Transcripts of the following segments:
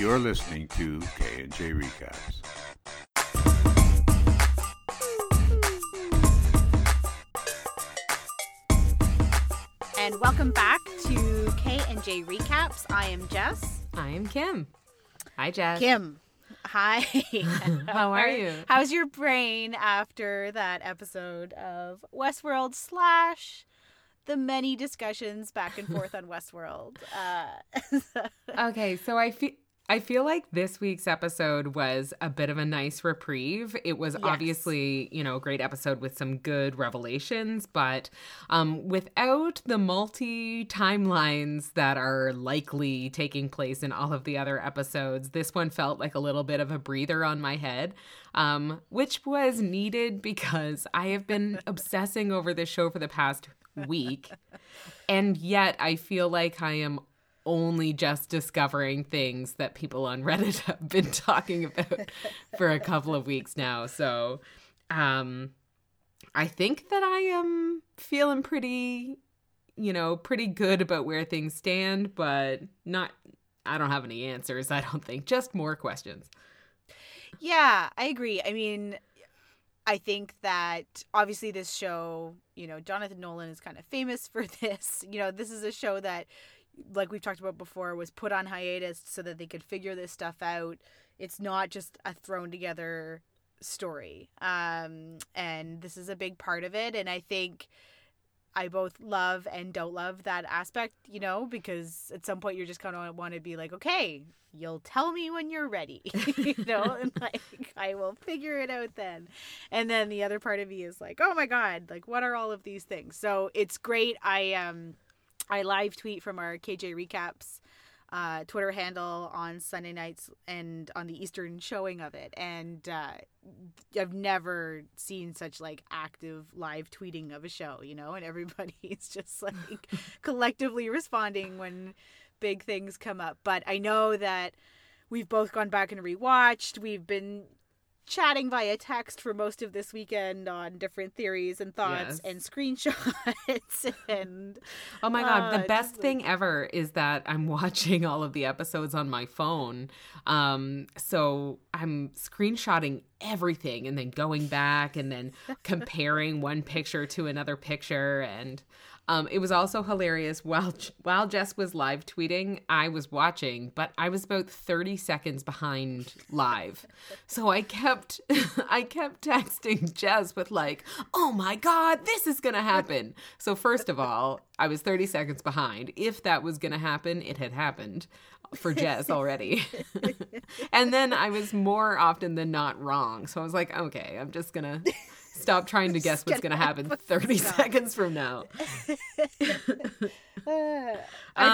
You're listening to K and J Recaps. And welcome back to K and J Recaps. I am Jess. I am Kim. Hi, Jess. Kim. Hi. How are you? How's your brain after that episode of Westworld slash the many discussions back and forth on Westworld? Uh, Okay, so I feel I feel like this week's episode was a bit of a nice reprieve. It was Yes. obviously, you know, a great episode with some good revelations, but um, without the multi timelines that are likely taking place in all of the other episodes, this one felt like a little bit of a breather on my head, um, which was needed because I have been obsessing over this show for the past week. And yet I feel like I am only just discovering things that people on Reddit have been talking about for a couple of weeks now. So, um I think that I am feeling pretty, you know, pretty good about where things stand, but not I don't have any answers, I don't think. Just more questions. yeah, I agree. I mean, I think that obviously this show, you know, Jonathan Nolan is kind of famous for this. You know, this is a show that, like we've talked about before, was put on hiatus so that they could figure this stuff out. It's not just a thrown together story. Um, and this is a big part of it. And I think I both love and don't love that aspect, you know, because at some point you're just kind of want to be like, okay, you'll tell me when you're ready, you know, and like I will figure it out then. And then the other part of me is like, oh my god, like what are all of these things? So it's great. I um I live tweet from our KJ recaps uh, Twitter handle on Sunday nights and on the Eastern showing of it, and uh, I've never seen such like active live tweeting of a show, you know, and everybody is just like collectively responding when big things come up. But I know that we've both gone back and rewatched. We've been chatting via text for most of this weekend on different theories and thoughts Yes. and screenshots and Oh my god, Uh, the best like- thing ever is that I'm watching all of the episodes on my phone. Um so I'm screenshotting everything and then going back and then comparing one picture to another picture and um, it was also hilarious while while Jess was live tweeting, I was watching, but I was about 30 seconds behind live. So I kept I kept texting Jess with like, "Oh my god, this is going to happen." So first of all, I was 30 seconds behind. If that was going to happen, it had happened for Jess already. and then I was more often than not wrong. So I was like, "Okay, I'm just going to stop trying to guess what's going to happen 30 seconds from now." I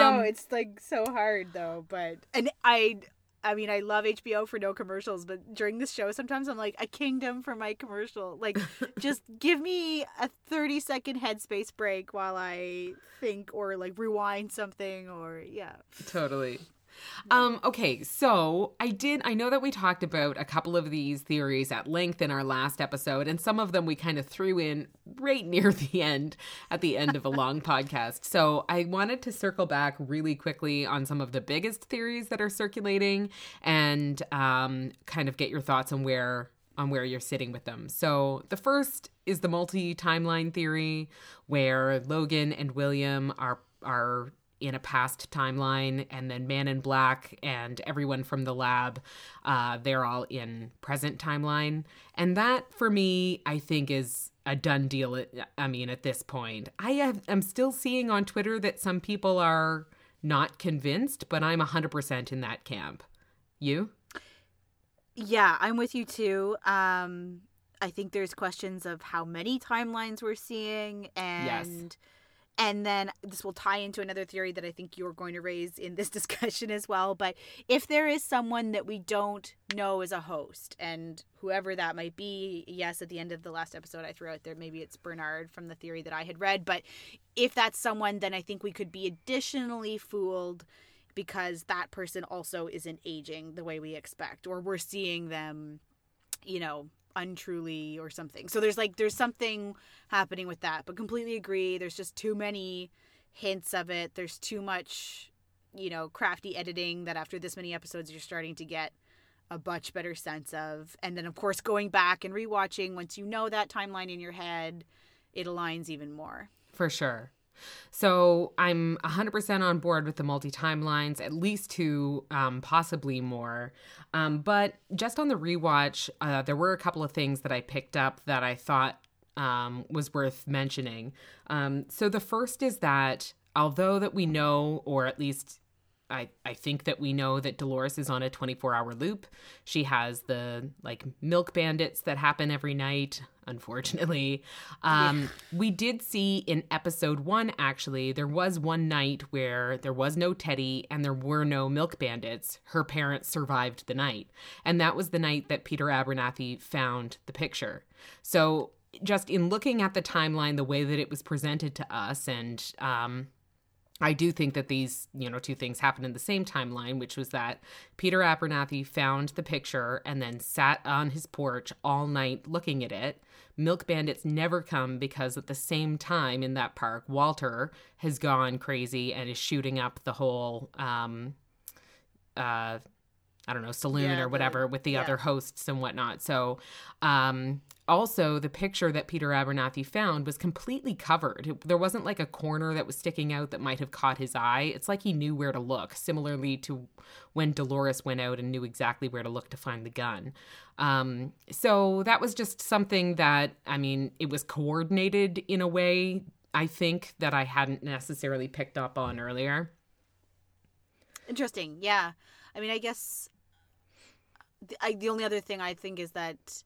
know Um, it's like so hard though, but and I I mean I love HBO for no commercials, but during this show sometimes I'm like a kingdom for my commercial. Like just give me a 30 second headspace break while I think or like rewind something or yeah. Totally. Um, okay, so I did I know that we talked about a couple of these theories at length in our last episode, and some of them we kind of threw in right near the end at the end of a long podcast. So I wanted to circle back really quickly on some of the biggest theories that are circulating and um, kind of get your thoughts on where on where you're sitting with them. So the first is the multi-timeline theory where Logan and William are are in a past timeline and then Man in Black and everyone from the lab uh they're all in present timeline and that for me I think is a done deal I mean at this point. I have, am still seeing on Twitter that some people are not convinced, but I'm 100% in that camp. You? Yeah, I'm with you too. Um, I think there's questions of how many timelines we're seeing, and and then this will tie into another theory that I think you're going to raise in this discussion as well. But if there is someone that we don't know as a host, and whoever that might be, yes, at the end of the last episode I threw out there, maybe it's Bernard from the theory that I had read. But if that's someone, then I think we could be additionally fooled because that person also isn't aging the way we expect, or we're seeing them, you know, untruly or something. So there's like there's something happening with that, but completely agree. There's just too many hints of it. There's too much you know, crafty editing that after this many episodes you're starting to get a much better sense of. And then of course going back and rewatching once you know that timeline in your head, it aligns even more. For sure. So I'm 100% on board with the multi timelines, at least two, um, possibly more. Um, but just on the rewatch, uh, there were a couple of things that I picked up that I thought um, was worth mentioning. Um, so the first is that although that we know, or at least I, I think that we know that Dolores is on a 24 hour loop. She has the like milk bandits that happen every night, unfortunately. Um. We did see in episode one, actually, there was one night where there was no Teddy and there were no milk bandits. Her parents survived the night. And that was the night that Peter Abernathy found the picture. So just in looking at the timeline, the way that it was presented to us and, um, I do think that these, you know, two things happened in the same timeline, which was that Peter Abernathy found the picture and then sat on his porch all night looking at it. Milk Bandits never come because at the same time in that park, Walter has gone crazy and is shooting up the whole, um, uh, I don't know, saloon yeah, or whatever the, with the yeah. other hosts and whatnot. So, um, also the picture that Peter Abernathy found was completely covered. There wasn't like a corner that was sticking out that might have caught his eye. It's like he knew where to look, similarly to when Dolores went out and knew exactly where to look to find the gun. Um, so that was just something that, I mean, it was coordinated in a way, I think, that I hadn't necessarily picked up on earlier. Interesting. Yeah. I mean, I guess the, I, the only other thing I think is that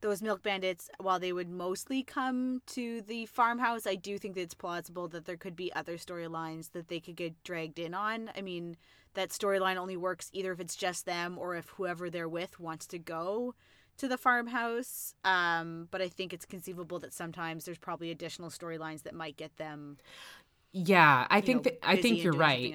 those milk bandits, while they would mostly come to the farmhouse, I do think that it's plausible that there could be other storylines that they could get dragged in on. I mean, that storyline only works either if it's just them or if whoever they're with wants to go to the farmhouse. Um, but I think it's conceivable that sometimes there's probably additional storylines that might get them. Yeah, I think know, that I think you're right.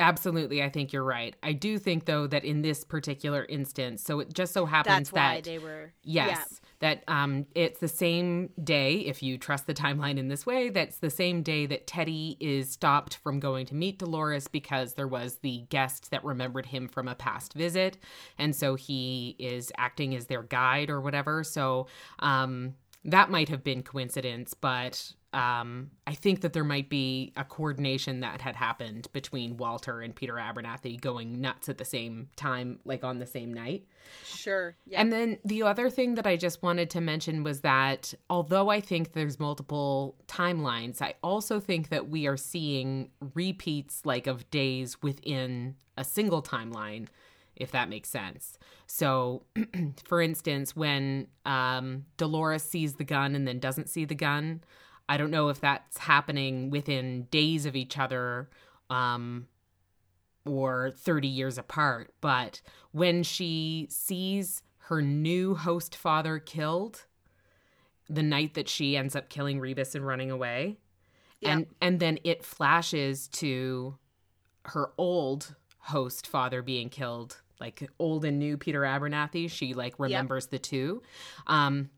Absolutely, I think you're right. I do think though that in this particular instance, so it just so happens that they were yes, yeah. that um it's the same day if you trust the timeline in this way, that's the same day that Teddy is stopped from going to meet Dolores because there was the guest that remembered him from a past visit, and so he is acting as their guide or whatever. So um that might have been coincidence, but um, I think that there might be a coordination that had happened between Walter and Peter Abernathy going nuts at the same time, like on the same night. Sure. Yeah. And then the other thing that I just wanted to mention was that although I think there's multiple timelines, I also think that we are seeing repeats like of days within a single timeline if that makes sense. So, for instance, when um, Dolores sees the gun and then doesn't see the gun, I don't know if that's happening within days of each other um, or 30 years apart, but when she sees her new host father killed the night that she ends up killing Rebus and running away, yeah. and and then it flashes to her old host father being killed like old and new Peter Abernathy. She like remembers yep. the two. Um,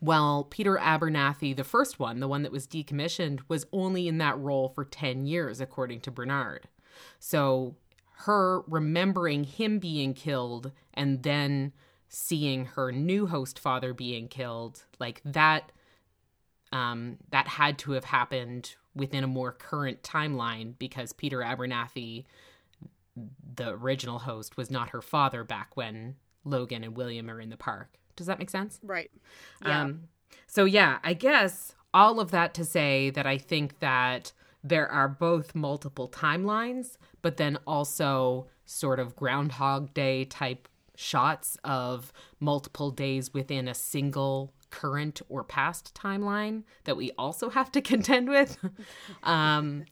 well, Peter Abernathy, the first one, the one that was decommissioned, was only in that role for 10 years, according to Bernard. So her remembering him being killed and then seeing her new host father being killed, like that um, that had to have happened within a more current timeline because Peter Abernathy, the original host, was not her father back when Logan and William are in the park. Does that make sense? Right. Yeah. Um, so, yeah, I guess all of that to say that I think that there are both multiple timelines, but then also sort of Groundhog Day type shots of multiple days within a single current or past timeline that we also have to contend with. um,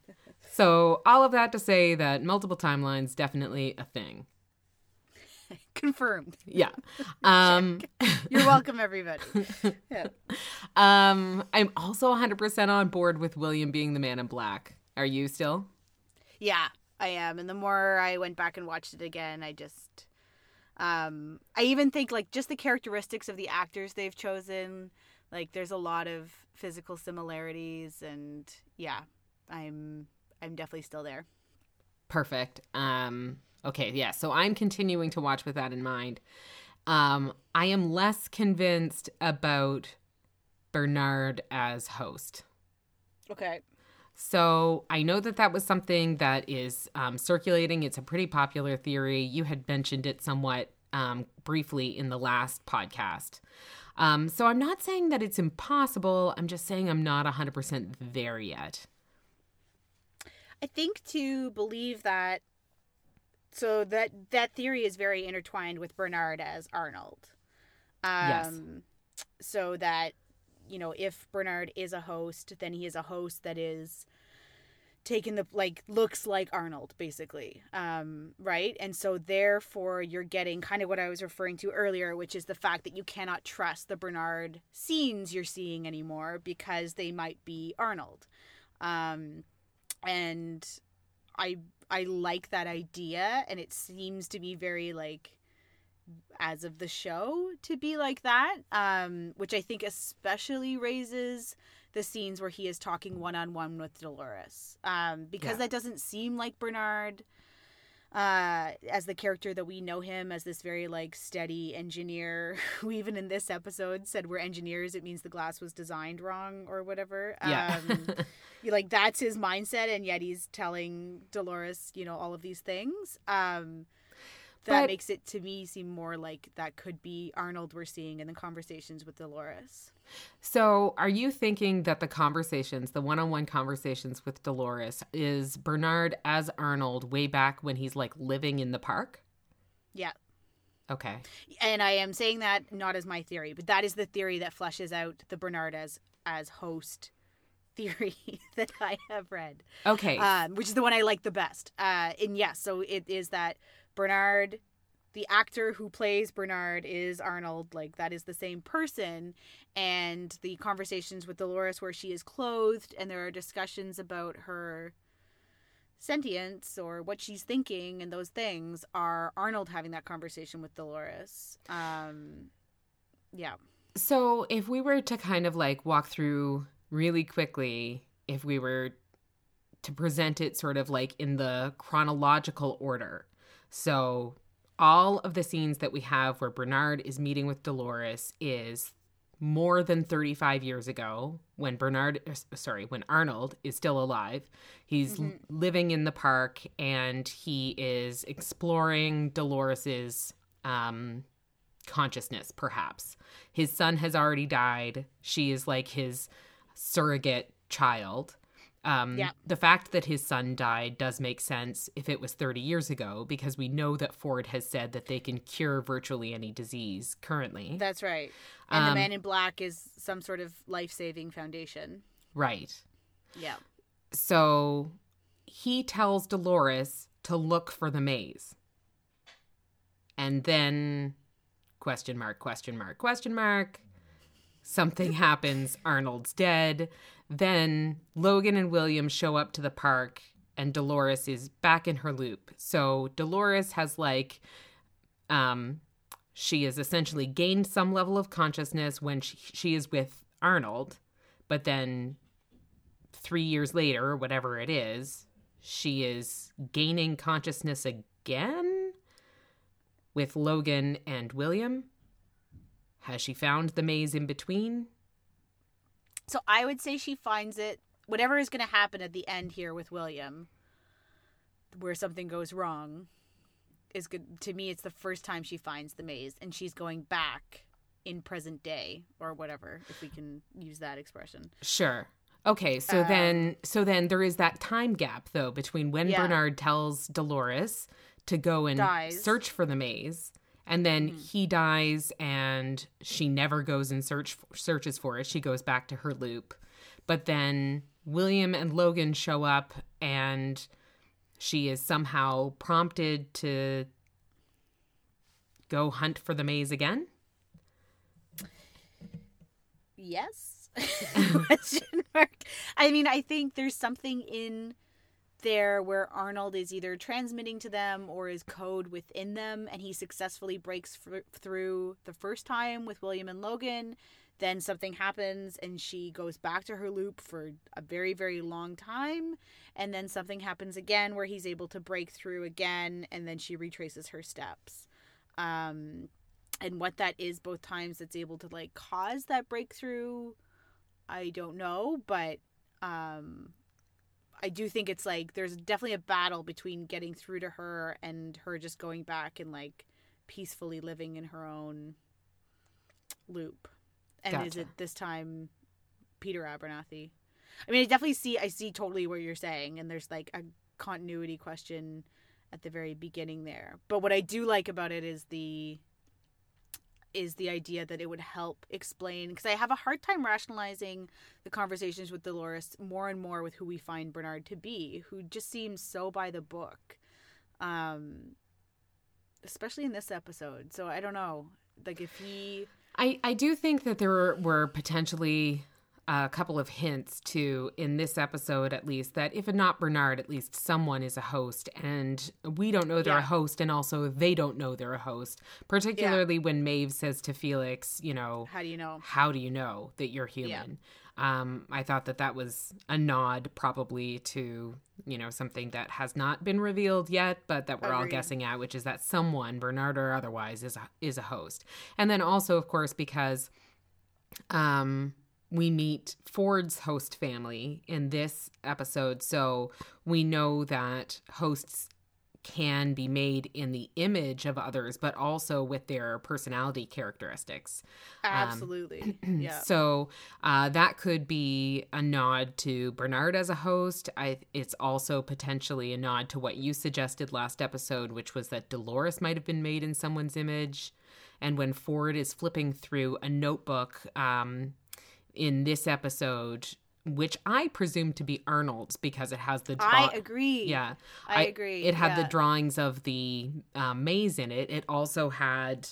so, all of that to say that multiple timelines definitely a thing. Confirmed. Yeah. Um, You're welcome, everybody. Yeah. Um, I'm also 100% on board with William being the man in black. Are you still? Yeah, I am. And the more I went back and watched it again, I just. Um, I even think like just the characteristics of the actors they've chosen, like there's a lot of physical similarities, and yeah, I'm I'm definitely still there. Perfect. Um, okay, yeah. So I'm continuing to watch with that in mind. Um, I am less convinced about Bernard as host. Okay. So I know that that was something that is um, circulating. It's a pretty popular theory. You had mentioned it somewhat um, briefly in the last podcast. Um, so I'm not saying that it's impossible. I'm just saying I'm not 100% there yet. I think to believe that so that that theory is very intertwined with Bernard as Arnold. Um Yes. so that you know, if Bernard is a host, then he is a host that is taken the like looks like Arnold basically. Um right? And so therefore you're getting kind of what I was referring to earlier, which is the fact that you cannot trust the Bernard scenes you're seeing anymore because they might be Arnold. Um and I I like that idea and it seems to be very like as of the show to be like that um which I think especially raises the scenes where he is talking one on one with Dolores um because Yeah. that doesn't seem like Bernard uh as the character that we know him as this very like steady engineer. Who even in this episode said we're engineers it means the glass was designed wrong or whatever. Yeah. um like that's his mindset and yet he's telling dolores you know all of these things. Um that But- makes it to me seem more like that could be arnold we're seeing in the conversations with dolores So, are you thinking that the conversations, the one on one conversations with Dolores, is Bernard as Arnold way back when he's like living in the park? yeah Okay. and i am saying that not as my theory but that is the theory that fleshes out the bernard as as host theory that i have read Okay. um, which is the one I like the best. Uh, and yes, so it is that Bernard, the actor who plays Bernard, is Arnold. Like that is the same person, and the conversations with Dolores where she is clothed, and there are discussions about her sentience or what she's thinking and those things are Arnold having that conversation with Dolores. Um, yeah. So, if we were to kind of like walk through really quickly, if we were to present it sort of like in the chronological order. So, all of the scenes that we have where Bernard is meeting with Dolores is more than 35 years ago when Bernard, er, sorry, when Arnold is still alive. He's l- living in the park and he is exploring Dolores's um, consciousness, perhaps. His son has already died. She is like his surrogate child. Um, Yeah. The fact that his son died does make sense if it was 30 years ago, because we know that Ford has said that they can cure virtually any disease currently. That's right. And the Um, Man in Black is some sort of life saving foundation. right. Yeah. So he tells Dolores to look for the maze. And then question mark, question mark, question mark. Something happens. Arnold's dead. Then Logan and William show up to the park and Dolores is back in her loop. So Dolores has like um she has essentially gained some level of consciousness when she, she is with Arnold, but then three years later, or whatever it is, she is gaining consciousness again with Logan and William. Has she found the maze in between? So I would say she finds it. Whatever is going to happen at the end here with William, where something goes wrong, is good. To me, it's the first time she finds the maze, and she's going back in present day or whatever, if we can use that expression. Sure. Okay, so Um, then so then there is that time gap though between when Yeah. Bernard tells Dolores to go and Dies. search for the maze and then Mhm. he dies and she never goes and search searches for it. She goes back to her loop. But then William and Logan show up and she is somehow prompted to go hunt for the maze again. Yes? Question mark. I mean, I think there's something in there where Arnold is either transmitting to them or is code within them, and he successfully breaks through the first time with William and Logan. then something happens and she goes back to her loop for a very very long time and then something happens again where he's able to break through again and then she retraces her steps um and what that is both times that's able to like cause that breakthrough i don't know but um i do think it's like there's definitely a battle between getting through to her and her just going back and like peacefully living in her own loop. And is it this time peter abernathy? I mean i definitely see i see totally what you're saying and there's like a continuity question at the very beginning there. But what i do like about it is the is the idea that it would help explain because I have a hard time rationalizing the conversations with Dolores more and more with who we find Bernard to be, who just seems so by the book. Um especially in this episode. So I don't know. Like if he I, I do think that there were, were potentially a couple of hints to in this episode at least that if not Bernard, at least someone is a host and we don't know they're Yeah. a host and also they don't know they're a host. Particularly when Maeve says to Felix, you know, how do you know? how do you know that you're human? Um, I thought that that was a nod probably to, you know, something that has not been revealed yet, but that we're all guessing at, which is that someone, Bernard or otherwise, is a, is a host. And then also, of course, because um, we meet Ford's host family in this episode, so we know that hosts can be made in the image of others, but also with their personality characteristics. Absolutely. yeah. So uh, that could be a nod to Bernard as a host. I, it's also potentially a nod to what you suggested last episode, which was that Dolores might have been made in someone's image. And when Ford is flipping through a notebook um, in this episode, which I presume to be Arnold's because it has the draw- I agree. yeah, I agree, It had the drawings of the um, maze in it. It also had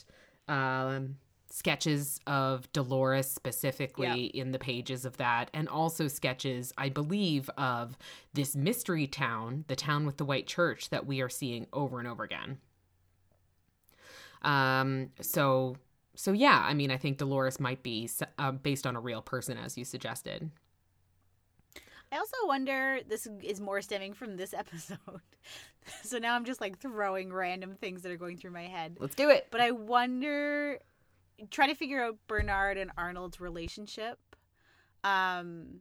um, sketches of Dolores specifically in the pages of that, and also sketches, I believe, of this mystery town, the town with the white church that we are seeing over and over again. Um. So. So yeah, I mean, I think Dolores might be uh, based on a real person, as you suggested. I also wonder this is more stemming from this episode. so now I'm just like throwing random things that are going through my head. Let's do it. But I wonder try to figure out Bernard and Arnold's relationship. Um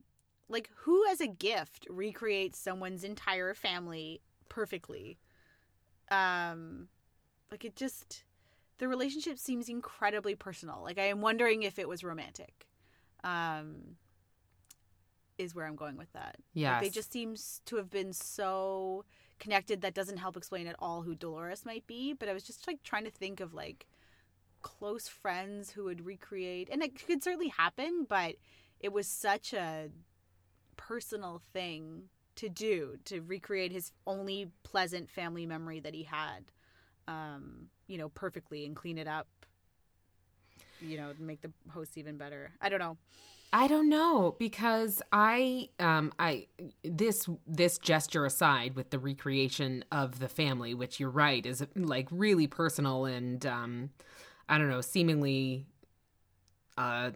like who as a gift recreates someone's entire family perfectly? Um like it just the relationship seems incredibly personal. Like I am wondering if it was romantic. Um is where I'm going with that. Like, Yes. they just seems to have been so connected that doesn't help explain at all who Dolores might be, but I was just like trying to think of like close friends who would recreate and it could certainly happen, but it was such a personal thing to do to recreate his only pleasant family memory that he had um you know perfectly and clean it up you know make the host even better. I don't know. I don't know because I um I this this gesture aside with the recreation of the family which you're right is like really personal and um I don't know seemingly uh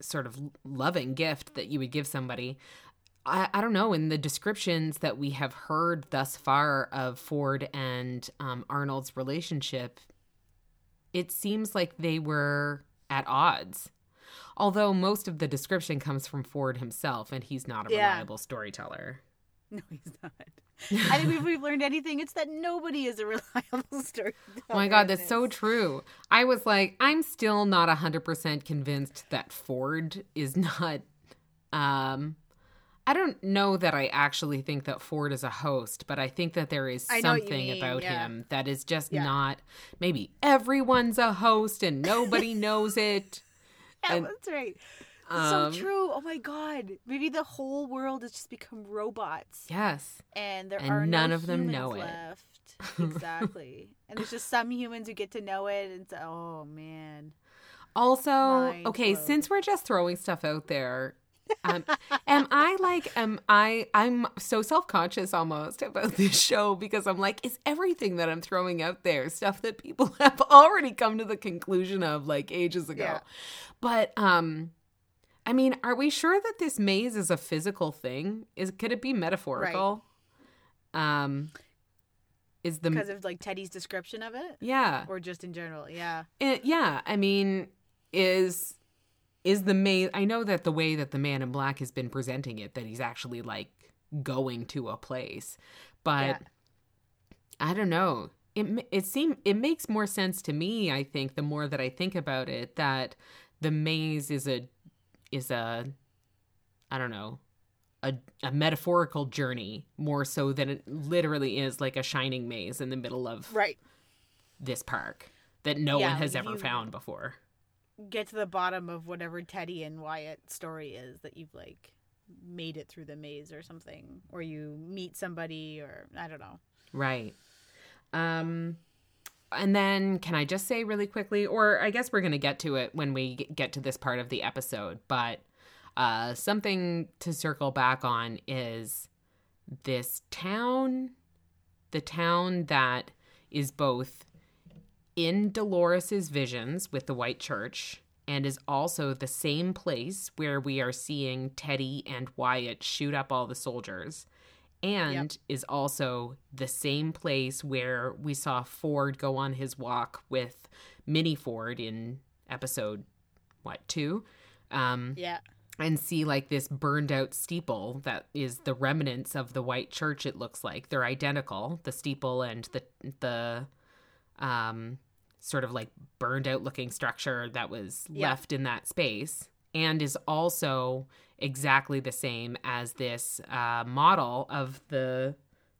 sort of loving gift that you would give somebody I, I don't know in the descriptions that we have heard thus far of Ford and um, Arnold's relationship it seems like they were at odds Although most of the description comes from Ford himself, and he's not a Yeah. reliable storyteller. no he's not i think if we've learned anything it's that nobody is a reliable storyteller. Oh my god, that's so true. I was like, I'm still not 100% convinced that Ford is not. Um, I don't know that I actually think that Ford is a host, but I think that there is I know what you something mean, about yeah. him that is just Yeah. not. Maybe everyone's a host and nobody knows it. yeah, and- that's right Um, so true oh my god maybe the whole world has just become robots Yes. and there And are none no of them know it. exactly and there's just some humans who get to know it and so oh man Also, Mind okay, blown. since we're just throwing stuff out there, um, am I like am I I'm so self-conscious almost about this show because I'm like is everything that I'm throwing out there stuff that people have already come to the conclusion of like ages ago. Yeah. But um I mean, are we sure that this maze is a physical thing? Is could it be metaphorical? Um is the because of like Teddy's description of it, yeah. or just in general. Yeah. It, yeah, I mean, is is the maze? I know that the way that the Man in Black has been presenting it, that he's actually like going to a place, but Yeah. I don't know. It it seem it makes more sense to me. I think the more that I think about it, that the maze is a is a I don't know a, a metaphorical journey more so than it literally is like a shining maze in the middle of Right. this park that no Yeah, one has ever you- found before. Get to the bottom of whatever Teddy and Wyatt story is that you've like made it through the maze or something, or you meet somebody, or I don't know. Right. Um and then can I just say really quickly or I guess we're going to get to it when we get to this part of the episode, but uh something to circle back on is this town the town that is both in Dolores's visions with the white church and is also the same place where we are seeing Teddy and Wyatt shoot up all the soldiers and Yep. is also the same place where we saw Ford go on his walk with Minnie Ford in episode what 2 um Yeah. and see like this burned out steeple that is the remnants of the white church it looks like they're identical the steeple and the the um sort of like burned out looking structure that was Yeah. left in that space and is also exactly the same as this uh, model of the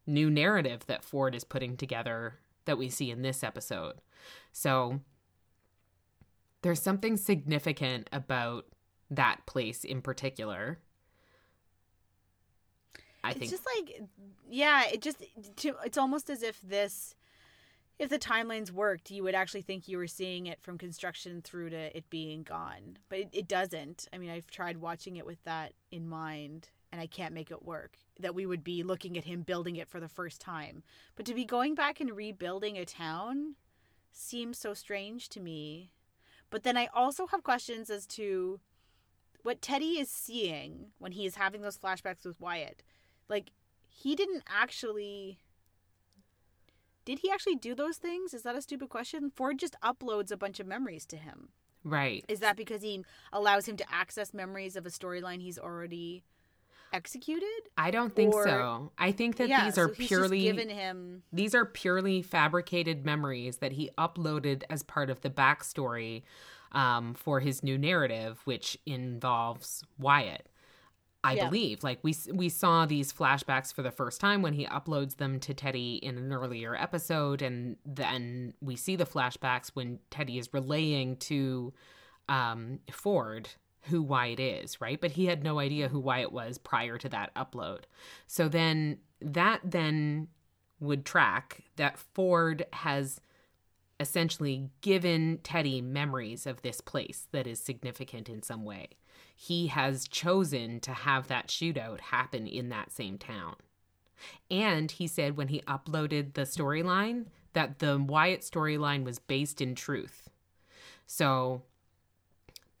new narrative that Ford is putting together that we see in this episode. So there's something significant about that place in particular. I it's think just like yeah it just to, it's almost as if this if the timelines worked you would actually think you were seeing it from construction through to it being gone. But it, it doesn't. I mean i've tried watching it with that in mind and i can't make it work that we would be looking at him building it for the first time. But to be going back and rebuilding a town seems so strange to me. But then i also have questions as to what teddy is seeing when he is having those flashbacks with wyatt. Like he didn't actually did he actually do those things is that a stupid question ford just uploads a bunch of memories to him right. is that because he allows him to access memories of a storyline he's already executed I don't think or- so. I think that yeah these are so purely given him these are purely fabricated memories that he uploaded as part of the backstory um, for his new narrative, which involves Wyatt. I Yeah. believe, like we we saw these flashbacks for the first time when he uploads them to Teddy in an earlier episode, and then we see the flashbacks when Teddy is relaying to um, Ford who Wyatt is, right? But he had no idea who Wyatt was prior to that upload. So then that then would track that Ford has essentially given Teddy memories of this place that is significant in some way. He has chosen to have that shootout happen in that same town. And he said when he uploaded the storyline that the Wyatt storyline was based in truth. So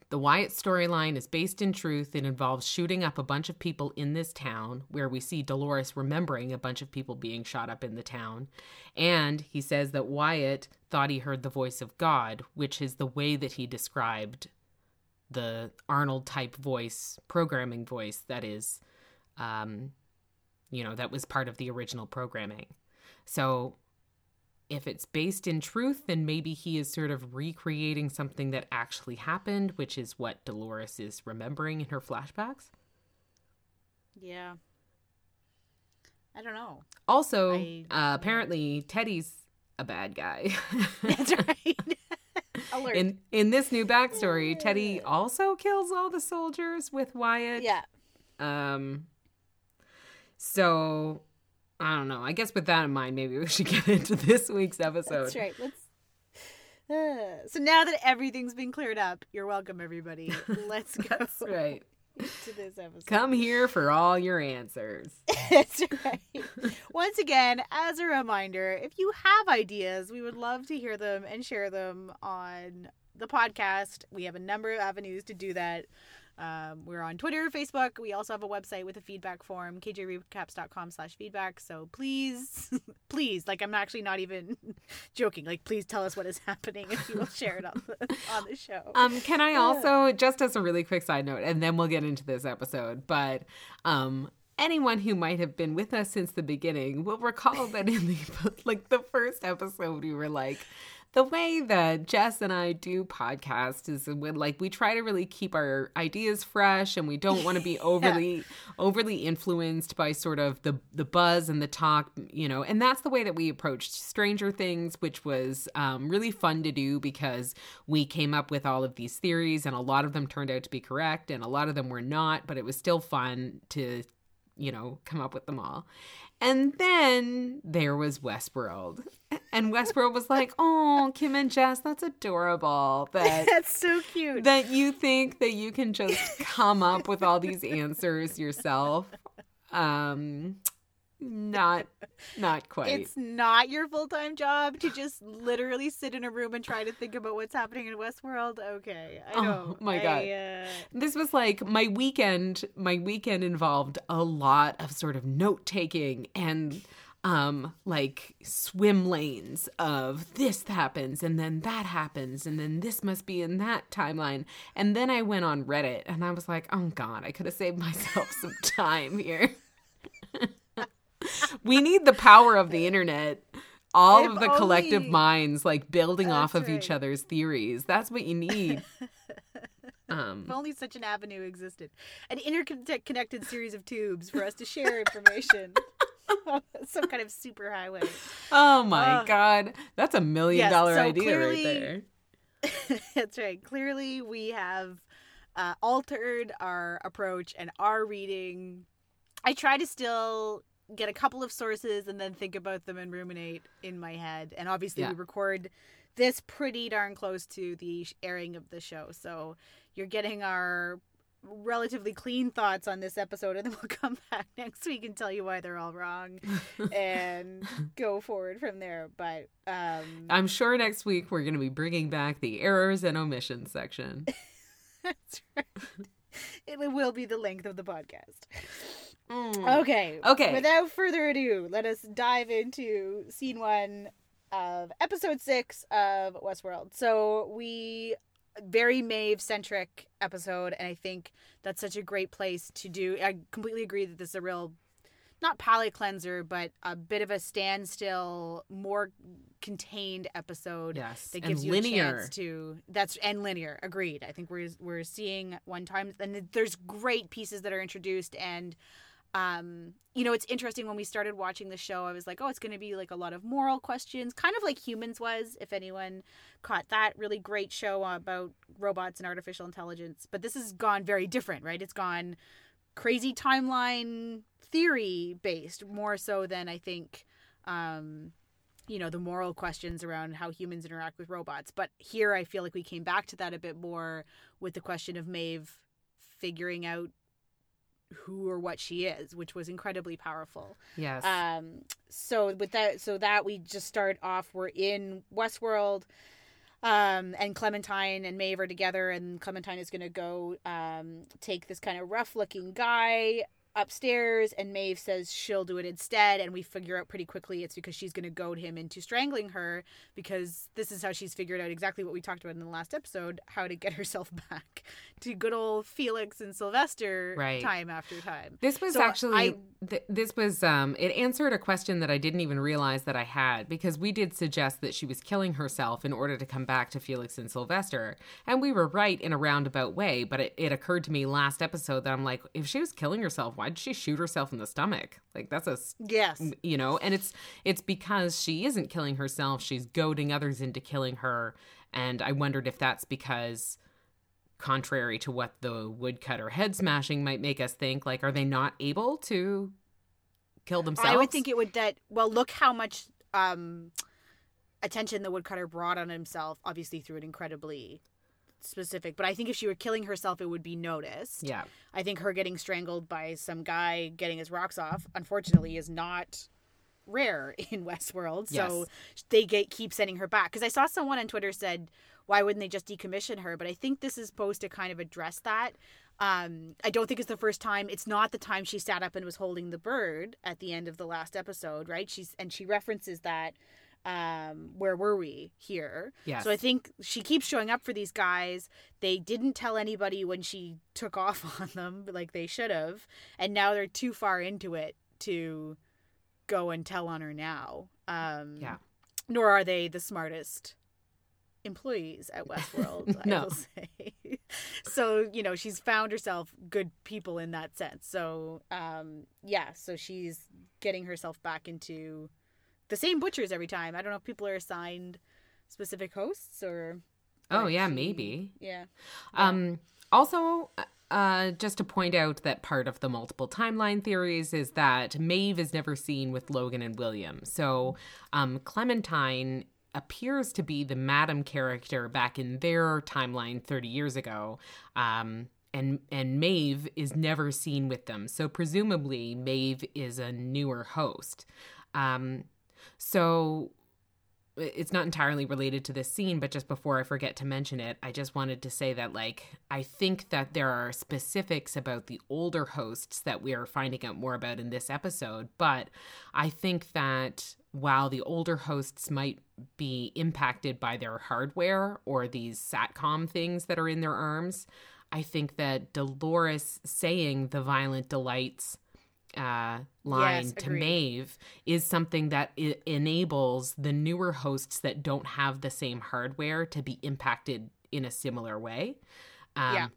the Wyatt storyline is based in truth. It involves shooting up a bunch of people in this town, where we see Dolores remembering a bunch of people being shot up in the town. And he says that Wyatt thought he heard the voice of God, which is the way that he described the Arnold type voice, programming voice that is, um, you know, that was part of the original programming. So if it's based in truth, then maybe he is sort of recreating something that actually happened, which is what Dolores is remembering in her flashbacks. yeah i don't know Also, I- uh, apparently Teddy's a bad guy. that's right alert in in this new backstory, Teddy also kills all the soldiers with Wyatt. yeah Um. So, I don't know. I guess with that in mind, maybe we should get into this week's episode. That's right. Let's. Uh, so now that everything's been cleared up, you're welcome, everybody. Let's go. That's right. To this episode. Come here for all your answers. That's right. Once again, as a reminder, if you have ideas, we would love to hear them and share them on the podcast. We have a number of avenues to do that. Um, we're on Twitter, Facebook. We also have a website with a feedback form, kjrecaps.com slash feedback. So please, please, like I'm actually not even joking. Like, please tell us what is happening if you will share it on the, on the show. Um, can I also, just as a really quick side note, and then we'll get into this episode, but um, anyone who might have been with us since the beginning will recall that in the like the first episode we were like the way that Jess and I do podcast is when like we try to really keep our ideas fresh and we don't want to be overly overly influenced by sort of the the buzz and the talk, you know. And that's the way that we approached Stranger Things, which was um, really fun to do because we came up with all of these theories and a lot of them turned out to be correct and a lot of them were not, but it was still fun to you know, come up with them all. And then there was Westworld. And Westworld was like, "Oh, Kim and Jess, that's adorable." That That's so cute. that you think that you can just come up with all these answers yourself. Um not not quite. It's not your full time job to just literally sit in a room and try to think about what's happening in Westworld. Okay, I know. Oh, my I, God. uh, this was like my weekend my weekend involved a lot of sort of note taking and um like swim lanes of this happens and then that happens and then this must be in that timeline and then i went on reddit and i was like oh god i could have saved myself some time here we need the power of the internet all If of the collective minds like building off That's of each other's theories that's what you need um if only such an avenue existed, an interconnected series of tubes for us to share information. Some kind of super highway. Oh my Ugh. god, that's a million Yes, dollar so idea clearly- right there. That's right. Clearly, we have uh, altered our approach and our reading. I try to still get a couple of sources and then think about them and ruminate in my head. And obviously, Yeah. we record this pretty darn close to the airing of the show. So you're getting our relatively clean thoughts on this episode and then we'll come back next week and tell you why they're all wrong and go forward from there but um I'm sure next week we're going to be bringing back the errors and omissions section. That's right. It will be the length of the podcast. Mm. Okay. Okay. Without further ado, let us dive into scene one of episode six of Westworld. So we very Maeve centric episode, and I think that's such a great place to do. I completely agree that this is a real not palate cleanser, but a bit of a standstill, more contained episode Yes, that gives you linear. a chance to that's and linear agreed i think we're we're seeing one time and there's great pieces that are introduced and um you know it's interesting when we started watching the show i was like oh it's going to be like a lot of moral questions kind of like humans was if anyone caught that. Really great show about robots and artificial intelligence but this has gone very different right? It's gone crazy timeline theory based more so than i think um you know the moral questions around how humans interact with robots. But here i feel like we came back to that a bit more with the question of maeve figuring out who or what she is which was incredibly powerful Yes. um so with that so that we just start off we're in westworld um and clementine and maeve are together and clementine is going to go um take this kind of rough looking guy upstairs and maeve says she'll do it instead and we figure out pretty quickly it's because she's going to goad him into strangling her because this is how she's figured out exactly what we talked about in the last episode how to get herself back to good old felix and sylvester Right. time after time This was So actually I- th- this was um it answered a question that I didn't even realize that I had because we did suggest that she was killing herself in order to come back to Felix and Sylvester. And we were right in a roundabout way, but it, it occurred to me last episode that I'm like, if she was killing herself, why did she shoot herself in the stomach? Like that's a yes you know and it's it's because she isn't killing herself she's goading others into killing her and i wondered if that's because contrary to what the woodcutter head smashing might make us think like are they not able to kill themselves I would think it would that well look how much um attention the woodcutter brought on himself obviously through an incredibly specific, but I think if she were killing herself, it would be noticed. Yeah. I think her getting strangled by some guy getting his rocks off, unfortunately, is not rare in Westworld. So they get keep sending her back. Because I saw someone on Twitter said, "Why wouldn't they just decommission her?" But I think this is supposed to kind of address that. Um, I don't think it's the first time. It's not the time she sat up and was holding the bird at the end of the last episode, right? She's and she references that. Um, where were we here? Yes. So I think she keeps showing up for these guys. They didn't tell anybody when she took off on them, like they should have, and now they're too far into it to go and tell on her now. Um, Yeah. Nor are they the smartest employees at Westworld, I No. will say. so, you know, she's found herself good people in that sense. So, um, yeah, so she's getting herself back into the same butchers every time. I don't know if people are assigned specific hosts or. Oh yeah, she- maybe. Yeah. Um, also, uh, just to point out that part of the multiple timeline theories is that Maeve is never seen with Logan and William. So, um, Clementine appears to be the Madam character back in their timeline 30 years ago. Um, and and Maeve is never seen with them. So presumably Maeve is a newer host. Um, so it's not entirely related to this scene, but just before I forget to mention it, I just wanted to say that, like, I think that there are specifics about the older hosts that we are finding out more about in this episode. But I think that while the older hosts might be impacted by their hardware or these SATCOM things that are in their arms, I think that Dolores saying the violent delights uh, line Yes, to. Maeve is something that I- enables the newer hosts that don't have the same hardware to be impacted in a similar way. Um, Yeah.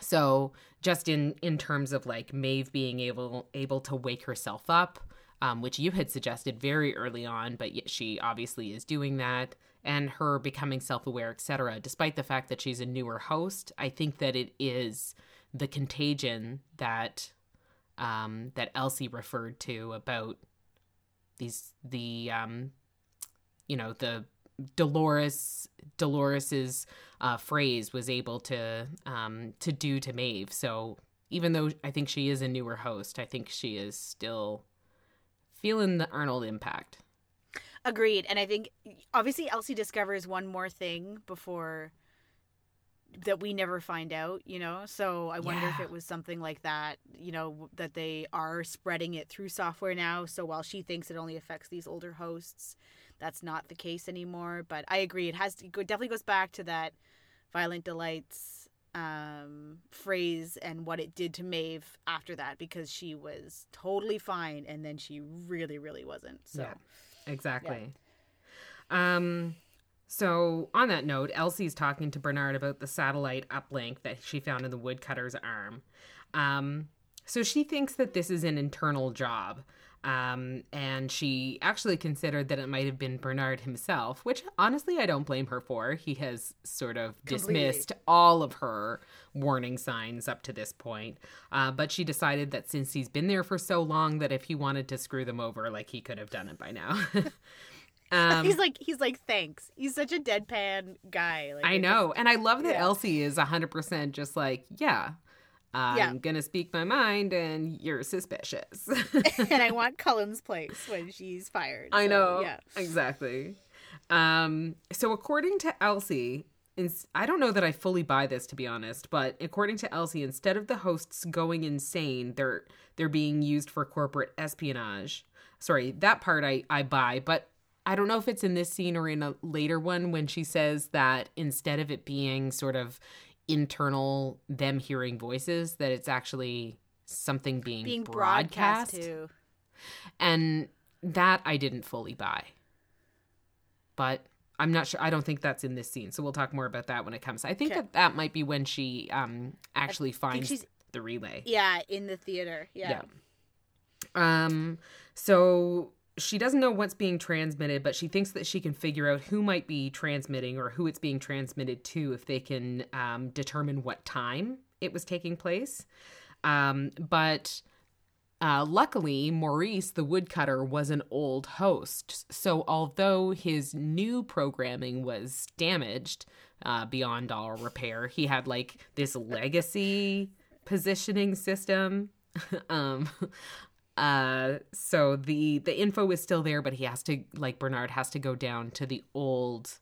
So just in in terms of like Maeve being able able to wake herself up, um, which you had suggested very early on, but yet she obviously is doing that, and her becoming self aware, etc. Despite the fact that she's a newer host, I think that it is the contagion that um, that Elsie referred to about these the um, you know the Dolores Dolores's uh, phrase was able to um, to do to Maeve. So even though I think she is a newer host, I think she is still feeling the Arnold impact. Agreed. And I think obviously Elsie discovers one more thing before that we never find out, you know? So I wonder if it was something like that, you know, that they are spreading it through software now. So while she thinks it only affects these older hosts, that's not the case anymore. But I agree. It has it definitely goes back to that violent delights um phrase and what it did to Maeve after that because she was totally fine and then she really really wasn't. So Yeah. Exactly. Yeah. Um so on that note, Elsie's talking to Bernard about the satellite uplink that she found in the woodcutter's arm. Um so she thinks that this is an internal job. Um, and she actually considered that it might have been Bernard himself, which honestly I don't blame her for. He has sort of Completely. dismissed all of her warning signs up to this point. Uh, but she decided that since he's been there for so long, that if he wanted to screw them over, like he could have done it by now. um, he's like he's like thanks. He's such a deadpan guy. Like I know. And I love that Yeah. Elsie is 100% just like, yeah, I'm Yeah. going to speak my mind and you're suspicious. and I want Cullen's place when she's fired. I so, know. Yeah. Exactly. Um, so according to Elsie, I don't know that I fully buy this to be honest, but according to Elsie, instead of the hosts going insane, they're they're being used for corporate espionage. Sorry, that part I I buy, but I don't know if it's in this scene or in a later one when she says that instead of it being sort of internal them hearing voices that it's actually something being, Being broadcast, broadcast to and that I didn't fully buy. But I'm not sure. I don't think that's in this scene, so we'll talk more about that when it comes. I think that that might be when she um actually finds the relay. yeah in the theater. Yeah. Um. So she doesn't know what's being transmitted, but she thinks that she can figure out who might be transmitting or who it's being transmitted to if they can um, determine what time it was taking place. Um, but uh, luckily, Maurice, the woodcutter, was an old host. So, although his new programming was damaged uh, beyond all repair, he had like this legacy positioning system. um, uh, so the the info is still there, but he has to like Bernard has to go down to the old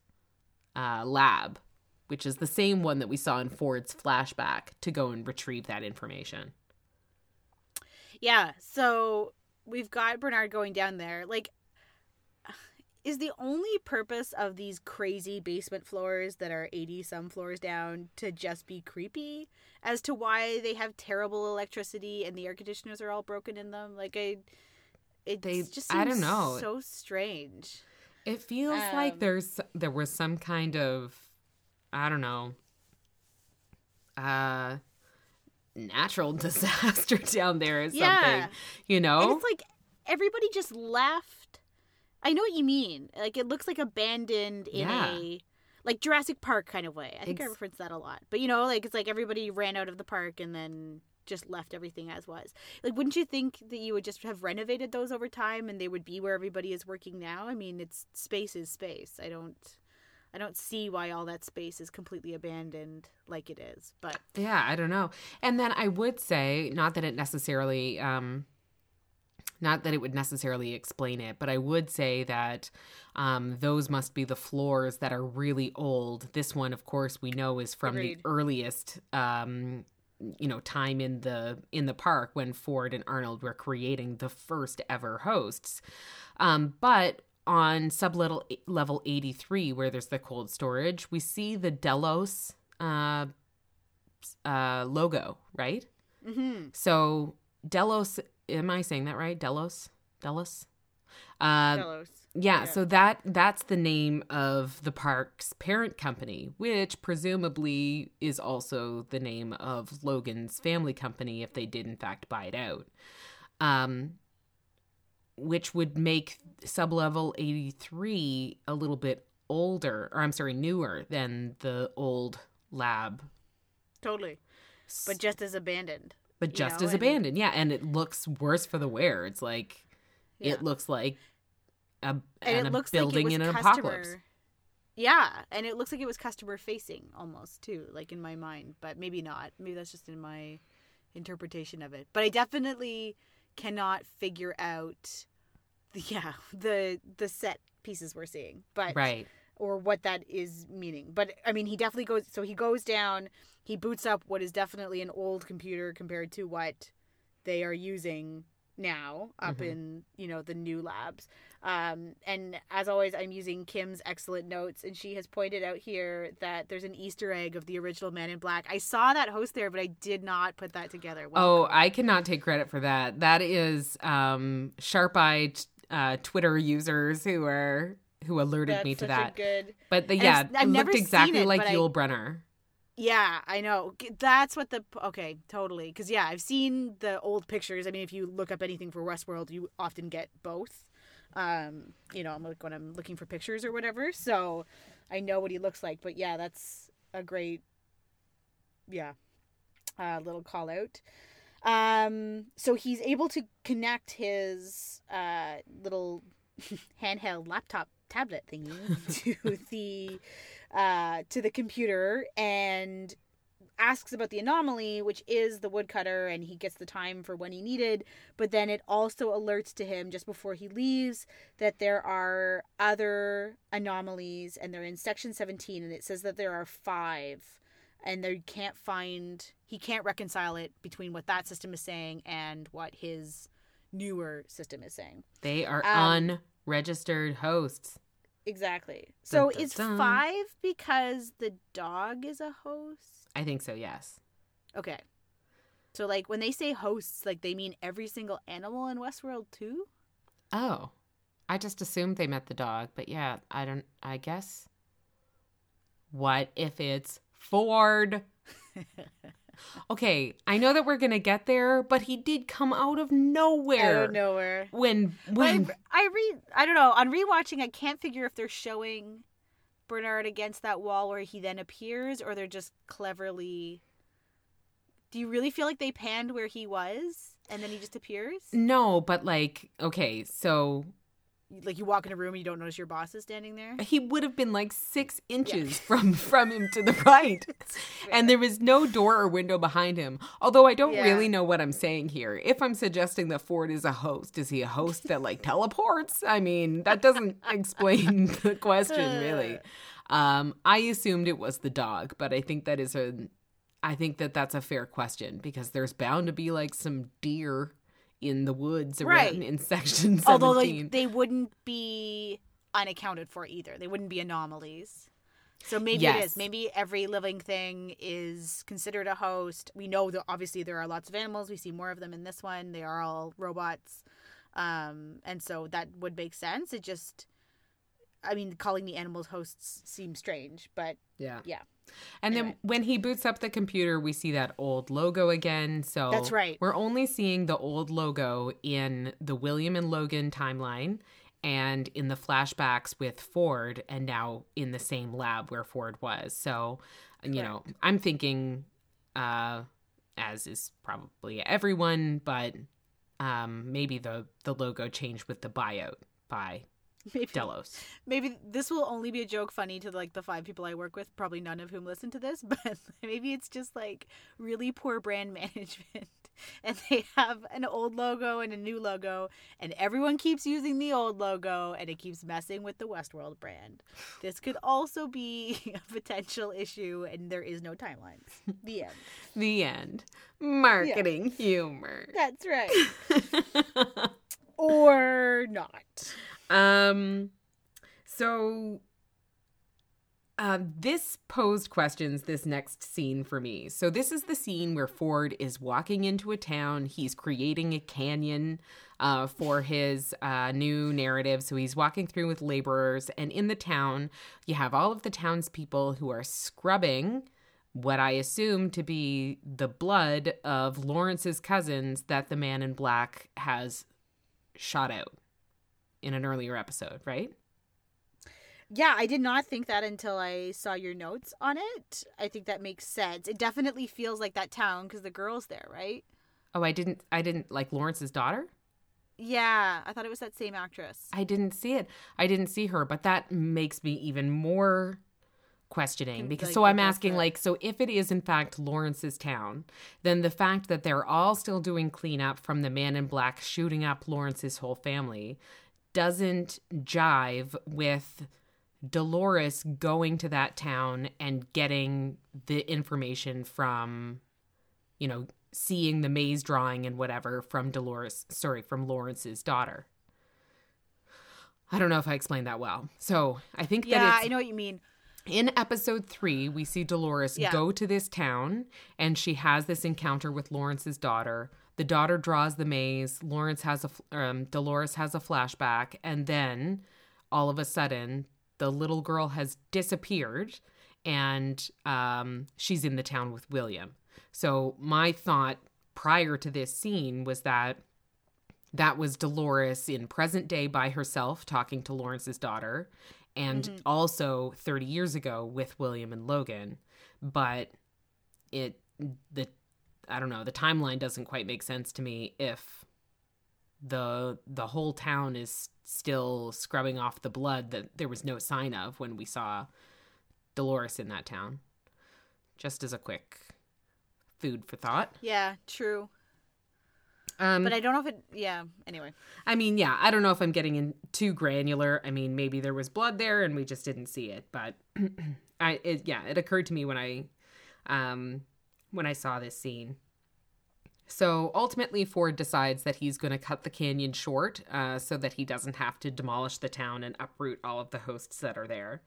uh, lab, which is the same one that we saw in Ford's flashback, to go and retrieve that information. Yeah, so we've got Bernard going down there. Like, is the only purpose of these crazy basement floors that are 80 some floors down to just be creepy as to why they have terrible electricity and the air conditioners are all broken in them? Like, I. It They- just I don't know. so strange. It feels like Um, there's there was some kind of I don't know uh natural disaster down there or something. Yeah. You And know? it's like everybody just left. I know what you mean. Like it looks like abandoned in Yeah. a like Jurassic Park kind of way. I think I Ex- reference that a lot. But you know, like it's like everybody ran out of the park and then just left everything as was. Like wouldn't you think that you would just have renovated those over time and they would be where everybody is working now? I mean, it's space is space. I don't I don't see why all that space is completely abandoned like it is. But Yeah, I don't know. And then I would say, not that it necessarily, um, not that it would necessarily explain it, but I would say that um, those must be the floors that are really old. This one, of course, we know is from Agreed. the earliest, um, you know, time in the in the park when Ford and Arnold were creating the first ever hosts. Um, but on sublevel level 83 where there's the cold storage we see the delos uh, uh, logo, right? mm-hmm. So Delos, am I saying that right? Delos, Delos. Uh, Delos. yeah, yeah. so that that's the name of the park's parent company, which presumably is also the name of Logan's family company if they did in fact buy it out. Um, which would make sublevel 83 a little bit older, or I'm sorry, newer than the old lab Totally. But just as abandoned. But you just know, as and- abandoned yeah and it looks worse for the wear it's like Yeah. it looks like a, and an- it a looks building like it in an customer, apocalypse Yeah, and it looks like it was customer facing almost too, like in my mind, but maybe not. Maybe that's just in my interpretation of it. But I definitely cannot figure out the, yeah, the the set pieces we're seeing. But right or what that is meaning. But I mean, he definitely goes. So he goes down. He boots up what is definitely an old computer compared to what they are using now up Mhm. in you know the new labs. Um, and as always, I'm using Kim's excellent notes, and she has pointed out here that there's an Easter egg of the original Man in Black. I saw that host there, but I did not put that together. Well, oh i cannot take credit for that that is um sharp-eyed uh twitter users who are who alerted that's me to that good. but the, yeah it's- I've it looked exactly it, like but I- Yul Brynner Yeah, I know. That's what the okay, totally. Because yeah, I've seen the old pictures. I mean, if you look up anything for Westworld, you often get both. Um, you know, I'm like when I'm looking for pictures or whatever. So I know what he looks like. But yeah, that's a great, yeah, uh, little call out. Um, so he's able to connect his uh little handheld laptop tablet thingy to the uh, to the computer and asks about the anomaly, which is the woodcutter, and he gets the time for when he needed. But then it also alerts to him just before he leaves that there are other anomalies, and they're in section 17, and it says that there are five. And they can't find, he can't reconcile it between what that system is saying and what his newer system is saying. they are Um, unregistered hosts Exactly. So Dun, dun, is dun. five because the dog is a host? i think so yes Okay. So like when they say hosts, like they mean every single animal in Westworld too? oh i just assumed they met the dog but yeah i don't i guess what if it's ford okay i know that we're gonna get there but he did come out of nowhere Out of nowhere. when But when I, I read I don't know, on rewatching I can't figure if they're showing Bernard against that wall where he then appears or they're just cleverly Do you really feel like they panned where he was? and then he just appears. No, but like, okay, so Like you walk in a room and you don't notice your boss is standing there. he would have been like six inches from from him to the right, and there was no door or window behind him. Although I don't Yeah. really know what I'm saying here. If I'm suggesting that Ford is a host, is he a host that like teleports? I mean, that doesn't explain the question really. Um, I assumed it was the dog, but I think that is a, I think that that's a fair question because there's bound to be like some deer in the woods around Right. in section 17. Although they, they wouldn't be unaccounted for either. They wouldn't be anomalies. So maybe it Yes. is. Maybe every living thing is considered a host. We know that obviously there are lots of animals. We see more of them in this one. They are all robots. Um, and so that would make sense. It just, I mean, calling the animals hosts seems strange, but yeah. yeah. And Anyway. then when he boots up the computer, we see that old logo again. So That's right. We're only seeing the old logo in the William and Logan timeline and in the flashbacks with Ford and now in the same lab where Ford was. So, you know, I'm thinking uh as is probably everyone, but um maybe the the logo changed with the buyout by Maybe, Delos. maybe this will only be a joke funny to like the five people I work with, probably none of whom listen to this, but maybe it's just like really poor brand management. And they have an old logo and a new logo, and everyone keeps using the old logo, and it keeps messing with the Westworld brand. This could also be a potential issue, and there is no timelines. The end. The end. Marketing humor. That's right. or not. Um, so uh, this posed questions this next scene for me. So this is the scene where Ford is walking into a town. He's creating a canyon uh, for his uh, new narrative. So he's walking through with laborers, and in the town, you have all of the townspeople who are scrubbing what I assume to be the blood of Lawrence's cousins that the man in black has shot out in an earlier episode, right? Yeah, I did not think that until I saw your notes on it. I think that makes sense. It definitely feels like that town because the girl's there, right? Oh, I didn't I didn't like Lawrence's daughter? Yeah, I thought it was that same actress. I didn't see it. I didn't see her, but that makes me even more questioning because like, so I'm asking like so if it is in fact Lawrence's town, then the fact that they're all still doing cleanup from the man in black shooting up Lawrence's whole family doesn't jive with Dolores going to that town and getting the information from you know seeing the maze drawing and whatever from Dolores sorry from Lawrence's daughter. I don't know if I explained that well. So, I think Yeah, that I know what you mean. in episode three, we see Dolores Yeah. go to this town and she has this encounter with Lawrence's daughter. The daughter draws the maze. Lawrence has a um, Dolores has a flashback. And then all of a sudden, the little girl has disappeared and um, she's in the town with William. So, my thought prior to this scene was that that was Dolores in present day by herself talking to Lawrence's daughter and also 30 years ago with William and Logan but it the I don't know the timeline doesn't quite make sense to me if the the whole town is still scrubbing off the blood that there was no sign of when we saw Dolores in that town just as a quick food for thought Yeah, true. um But I don't know if it. Yeah. Anyway, I mean, yeah, I don't know if I'm getting in too granular. I mean, maybe there was blood there and we just didn't see it, but I it, yeah, it occurred to me when I um when I saw this scene. So ultimately, Ford decides that he's going to cut the canyon short uh, so that he doesn't have to demolish the town and uproot all of the hosts that are there.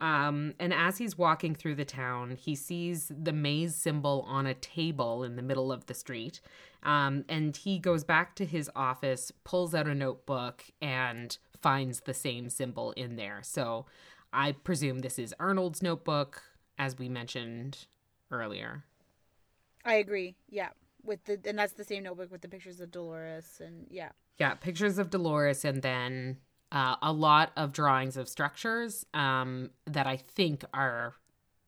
Um, and as he's walking through the town, he sees the maze symbol on a table in the middle of the street. Um, and he goes back to his office, pulls out a notebook, and finds the same symbol in there. So I presume this is Arnold's notebook, as we mentioned earlier. I agree. Yeah, with the and that's the same notebook with the pictures of Dolores and yeah. Yeah, pictures of Dolores and then uh, a lot of drawings of structures um, that I think are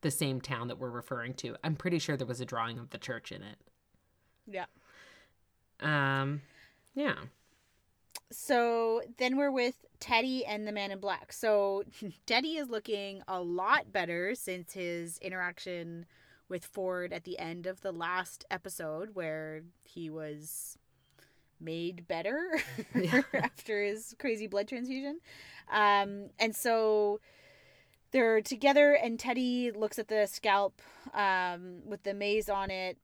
the same town that we're referring to. I'm pretty sure there was a drawing of the church in it. Yeah. Um, yeah. So then we're with Teddy and the man in black. So Teddy is looking a lot better since his interaction with Ford at the end of the last episode, where he was made better Yeah. after his crazy blood transfusion. Um, and so they're together, and Teddy looks at the scalp um, with the maze on it.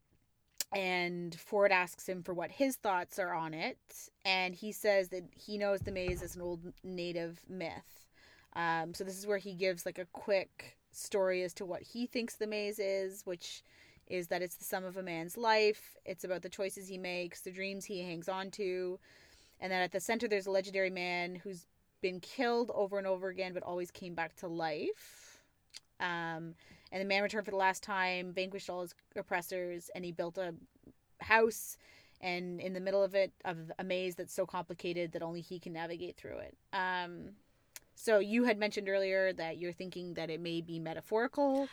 And Ford asks him for what his thoughts are on it. And he says that he knows the maze is an old native myth. Um, so this is where he gives like a quick story as to what he thinks the maze is, which is that it's the sum of a man's life. It's about the choices he makes, the dreams he hangs on to, and that at the center there's a legendary man who's been killed over and over again but always came back to life. Um, and the man returned for the last time, vanquished all his oppressors, and he built a house and in the middle of it of a maze that's so complicated that only he can navigate through it. Um, so you had mentioned earlier that you're thinking that it may be metaphorical.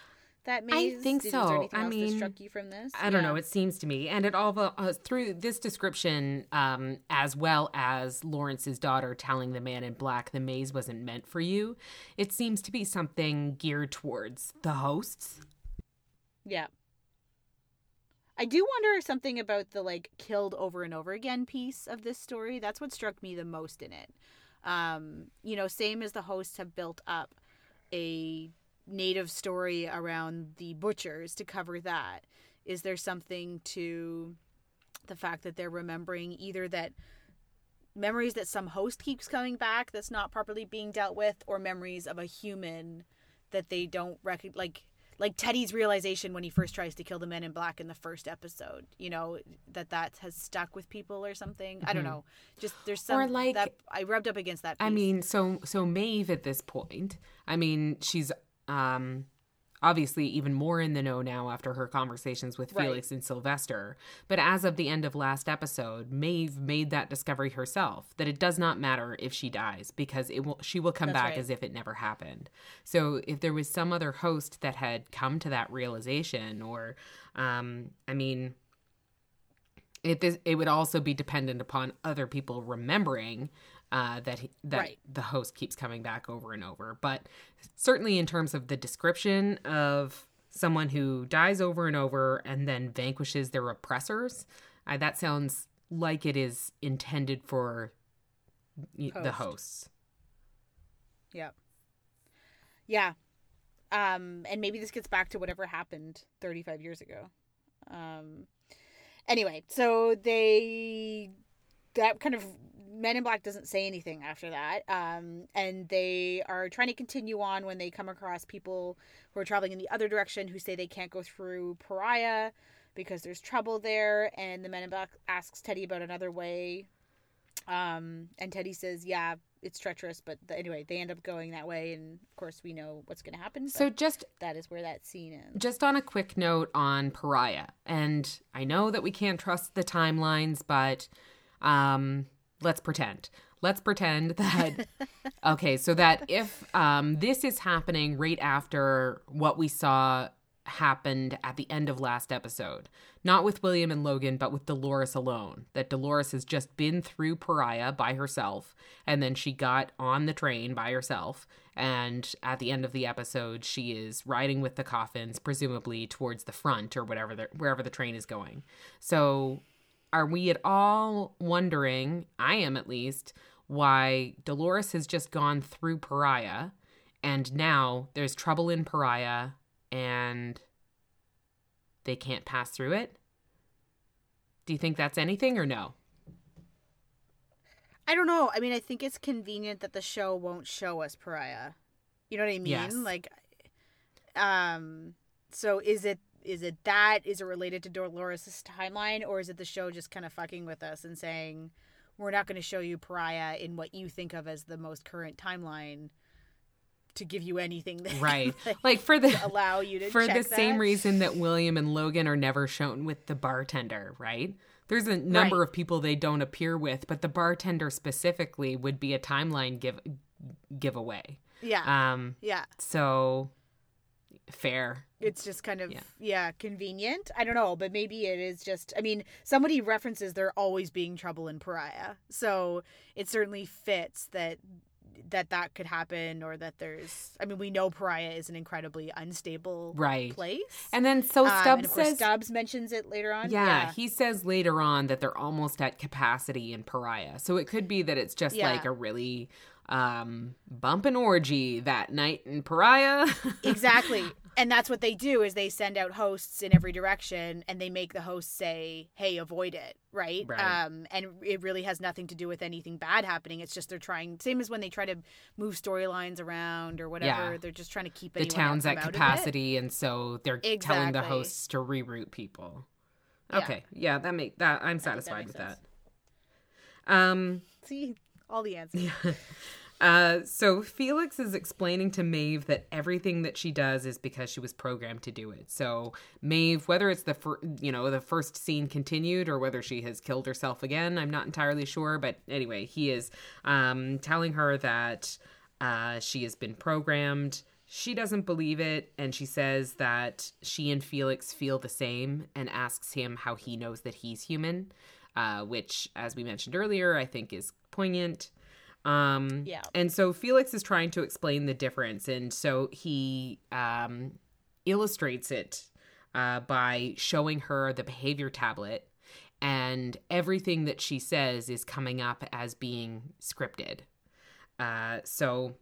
That maze. I think Did- so. Was there anything I else mean, that struck you from this? I don't Yeah. know. It seems to me, and it all uh, through this description, um, as well as Lawrence's daughter telling the man in black the maze wasn't meant for you. It seems to be something geared towards the hosts. Yeah. I do wonder something about the like killed over and over again piece of this story. That's what struck me the most in it. Um, you know, same as the hosts have built up a native story around the butchers to cover that. Is there something to the fact that they're remembering either that memories that some host keeps coming back that's not properly being dealt with or memories of a human that they don't recognize like like Teddy's realization when he first tries to kill the men in black in the first episode, you know, that that has stuck with people or something. I don't Mhm. know. Just there's some Or, like- that I rubbed up against that. Piece. I mean, so so Maeve at this point, I mean, she's um obviously even more in the know now after her conversations with Right. Felix and Sylvester. But as of the end of last episode, Maeve made that discovery herself that it does not matter if she dies because it will she will come That's back right. as if it never happened. So if there was some other host that had come to that realization or um I mean it this it would also be dependent upon other people remembering uh, that he, that Right. the host keeps coming back over and over. But certainly in terms of the description of someone who dies over and over and then vanquishes their oppressors, uh, that sounds like it is intended for y- the Host. hosts. Yeah. Yeah. Um, and maybe this gets back to whatever happened 35 years ago. Um, anyway, so they, that kind of, Men in Black doesn't say anything after that. Um, and they are trying to continue on when they come across people who are traveling in the other direction who say they can't go through Pariah because there's trouble there. And the Men in Black asks Teddy about another way. Um, and Teddy says, yeah, it's treacherous, but the, anyway, they end up going that way, and of course, we know what's going to happen. So just that is where that scene is. Just on a quick note on Pariah, and I know that we can't trust the timelines, but um, let's pretend. Let's pretend that okay, so that if um, this is happening right after what we saw happened at the end of last episode, not with William and Logan, but with Dolores alone, that Dolores has just been through Pariah by herself, and then she got on the train by herself, and at the end of the episode, she is riding with the coffins, presumably towards the front or whatever the, wherever the train is going. So, are we at all wondering? I am at least why Dolores has just gone through Pariah, and now there's trouble in Pariah, and they can't pass through it. Do you think that's anything or no? I don't know. I mean, I think it's convenient that the show won't show us Pariah. You know what I mean? Yes. Like, um, so is it is it that is it related to Dolores' timeline, or is it the show just kind of fucking with us and saying we're not going to show you Pariah in what you think of as the most current timeline to give you anything that Right. like, Like for the allow you to for the same reason that William and Logan are never shown with the bartender, right? There's a number Right. of people they don't appear with, but the bartender specifically would be a timeline give giveaway. Yeah. Um yeah. so fair. it's just kind of Yeah. yeah. convenient i don't know but maybe it is just i mean somebody references there always being trouble in pariah so it certainly fits that that that could happen or that there's i mean we know pariah is an incredibly unstable Right. place And then so Um, Stubbs and of says stubbs mentions it later on Yeah, he says later on that they're almost at capacity in Pariah. So it could be that it's just Yeah. like a really um bumpin' orgy that night in Pariah. exactly and that's what they do is they send out hosts in every direction and they make the hosts say hey avoid it right, Right. um and it really has nothing to do with anything bad happening it's just they're trying same as when they try to move storylines around or whatever Yeah. they're just trying to keep the town's at from out of it. capacity and so they're telling the hosts to reroute people. Okay. Yeah, that make that I'm think that satisfied with sense. that. Um see all the answers Uh, so Felix is explaining to Maeve that everything that she does is because she was programmed to do it. So Maeve, whether it's the fir- you know the first scene continued or whether she has killed herself again, I'm not entirely sure. But anyway, he is um, telling her that uh, she has been programmed. She doesn't believe it, and she says that she and Felix feel the same, and asks him how he knows that he's human. Uh, which, as we mentioned earlier, I think is poignant. Um, Yeah. And so Felix is trying to explain the difference. And so he um, illustrates it uh, by showing her the behavior tablet. And everything that she says is coming up as being scripted. Uh, so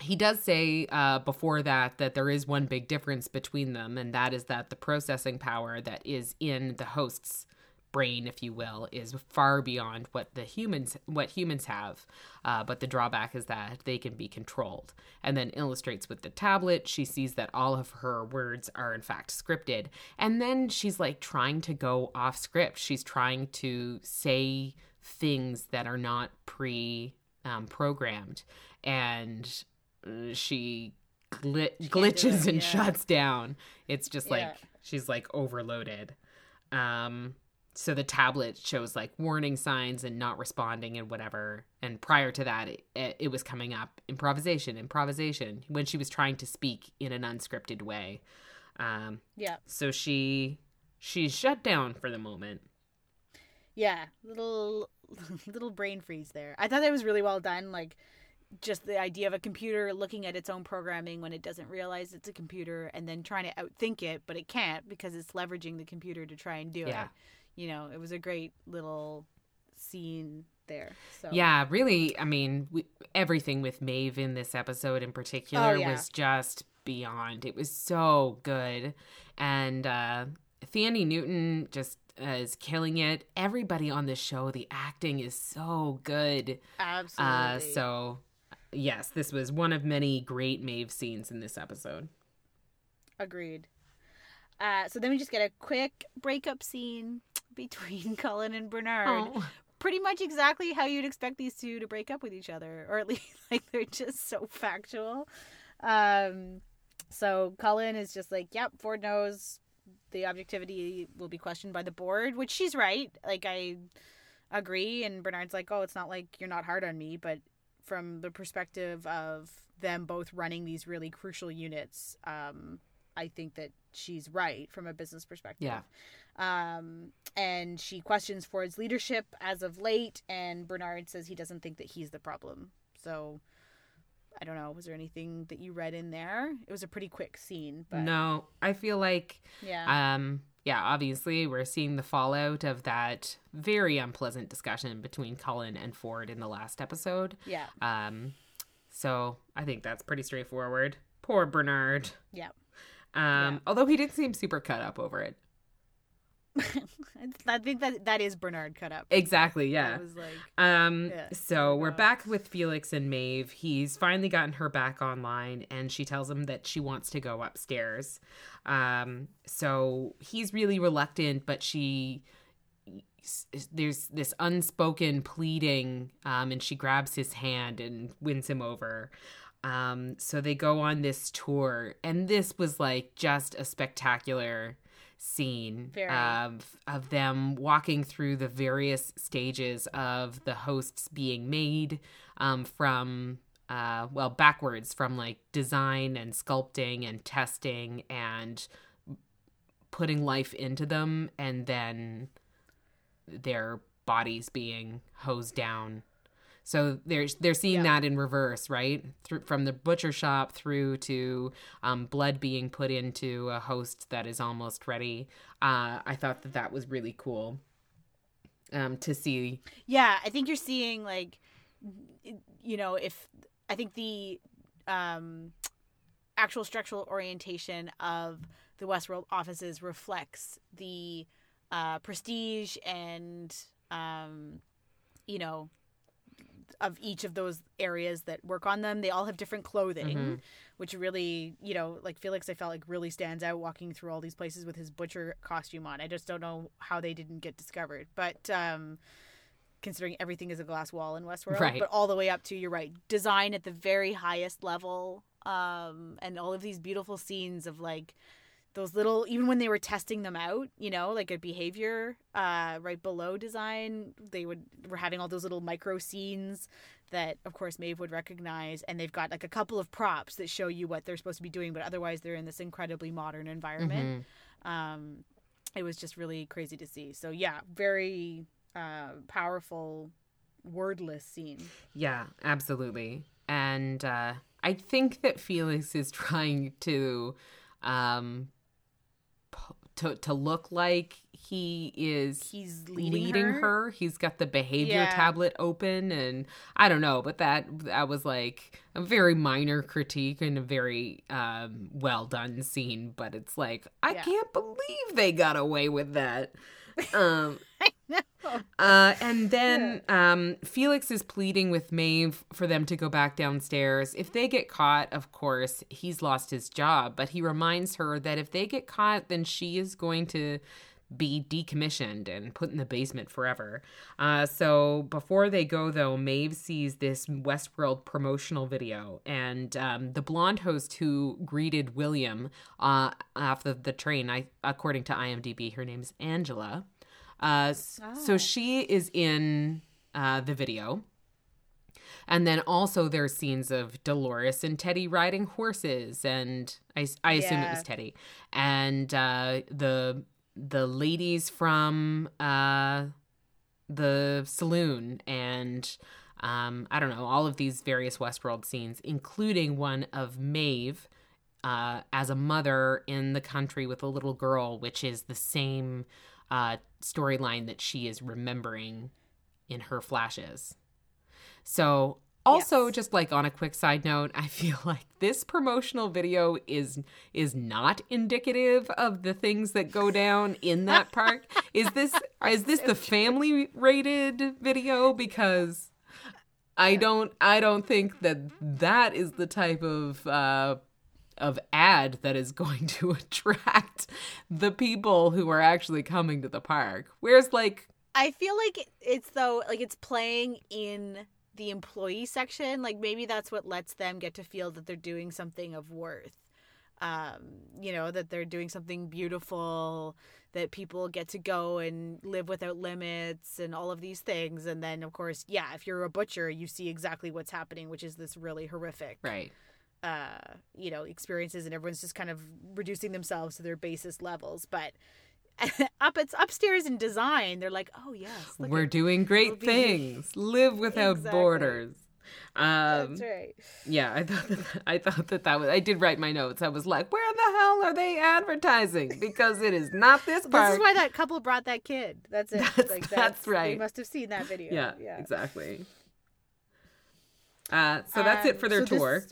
he does say uh, before that that there is one big difference between them, and that is that the processing power that is in the host's brain, if you will, is far beyond what the humans what humans have. Uh, but the drawback is that they can be controlled. And then illustrates with the tablet, she sees that all of her words are in fact scripted, and then she's like trying to go off script. She's trying to say things that are not pre um, programmed, and uh, she gli- glitches it, and yeah. shuts down. It's just like she's like overloaded. Um, so the tablet shows like warning signs and not responding and whatever. And prior to that, it, it, was coming up improvisation, improvisation when she was trying to speak in an unscripted way. Um, yeah so she she's shut down for the moment. yeah little little brain freeze there i thought that was really well done like just the idea of a computer looking at its own programming when it doesn't realize it's a computer and then trying to outthink it but it can't because it's leveraging the computer to try and do Yeah. it you know it was a great little scene there so Yeah, really. I mean, we, everything with Maeve in this episode in particular Oh, yeah. was just beyond. It was so good. And uh, Thandie Newton just uh, is killing it. Everybody on this show, the acting is so good. absolutely Uh, so, yes, this was one of many great Maeve scenes in this episode. agreed uh, so then we just get a quick breakup scene between Cullen and Bernard. Oh. pretty much exactly how you'd expect these two to break up with each other, or at least like they're just so factual. Um, so Cullen is just like, "Yep, Ford knows the objectivity will be questioned by the board," which she's right. Like I agree, and Bernard's like, "Oh, it's not like you're not hard on me, but from the perspective of them both running these really crucial units, um, I think that she's right from a business perspective." Yeah. Um, and she questions Ford's leadership as of late, and Bernard says he doesn't think that he's the problem. So, I don't know. Was there anything that you read in there? It was a pretty quick scene, but No, I feel like yeah, Um, yeah, obviously, we're seeing the fallout of that very unpleasant discussion between Cullen and Ford in the last episode. yeah, Um, so I think that's pretty straightforward. Poor Bernard. yeah. Um, Yeah. although he did seem super cut up over it. I think that that is Bernard cut up. Exactly. Yeah. I was like, Um, Yeah. so we're back with Felix and Maeve. He's finally gotten her back online and she tells him that she wants to go upstairs. Um, so he's really reluctant, but she there's this unspoken pleading um, and she grabs his hand and wins him over. Um, so they go on this tour and this was like just a spectacular scene Very. of of them walking through the various stages of the hosts being made um, from uh, well, backwards from like design and sculpting and testing and putting life into them, and then their bodies being hosed down. So they're they're seeing Yeah. that in reverse, right? Through, from the butcher shop through to um, blood being put into a host that is almost ready. Uh, I thought that that was really cool um, to see. Yeah, I think you're seeing like, you know, if I think the um, actual structural orientation of the Westworld offices reflects the uh, prestige and um, you know of each of those areas that work on them. They all have different clothing, Mhm. which really, you know, like Felix, I felt like really stands out walking through all these places with his butcher costume on. I just don't know how they didn't get discovered, but um, considering everything is a glass wall in Westworld, Right. but all the way up to you're right, design at the very highest level, um, and all of these beautiful scenes of like those little even when they were testing them out you know like a behavior uh right below design they would were having all those little micro scenes that of course Maeve would recognize and they've got like a couple of props that show you what they're supposed to be doing but otherwise they're in this incredibly modern environment Mhm. um it was just really crazy to see so yeah very uh powerful wordless scene Yeah, absolutely. And uh, I think that Felix is trying to um, to to look like he is he's leading, leading, her. her. He's got the behavior Yeah. tablet open, and I don't know, but that that was like a very minor critique and a very um, well done scene. But it's like I Yeah. can't believe they got away with that. Um, No. uh, and then um, Felix is pleading with Maeve for them to go back downstairs. If they get caught, of course, he's lost his job. But he reminds her that if they get caught, then she is going to be decommissioned and put in the basement forever. Uh, so before they go, though, Maeve sees this Westworld promotional video, and um, the blonde host who greeted William uh, off the, the train, I, according to IMDb, her name's Angela. Uh, So Oh. she is in uh, the video. And then also there's scenes of Dolores and Teddy riding horses, and I, I assume it was Teddy, and uh, the the ladies from uh, the saloon, and um, I don't know all of these various Westworld scenes, including one of Maeve uh, as a mother in the country with a little girl, which is the same uh, storyline that she is remembering in her flashes. So, also Yes. just like on a quick side note, I feel like this promotional video is is not indicative of the things that go down in that park. is this is this the family rated video because I don't I don't think that that is the type of uh of ad that is going to attract the people who are actually coming to the park. Whereas like I feel like it's though like it's playing in the employee section. Like maybe that's what lets them get to feel that they're doing something of worth. Um, you know, that they're doing something beautiful, that people get to go and live without limits and all of these things. And then of course, yeah, if you're a butcher, you see exactly what's happening, which is this really horrific right. Uh, you know, experiences, and everyone's just kind of reducing themselves to their basest levels. But up, it's upstairs in design. They're like, oh yes, We're at- doing great be- things. Live without Exactly. borders. Um, That's right. yeah, I thought that, I thought that that was. I did write my notes. I was like, where the hell are they advertising? Because it is not this park. This is why that couple brought that kid. That's it. That's- like, that's They right. must have seen that video. yeah, yeah. exactly. Uh, so that's it Um, for their so this- tour.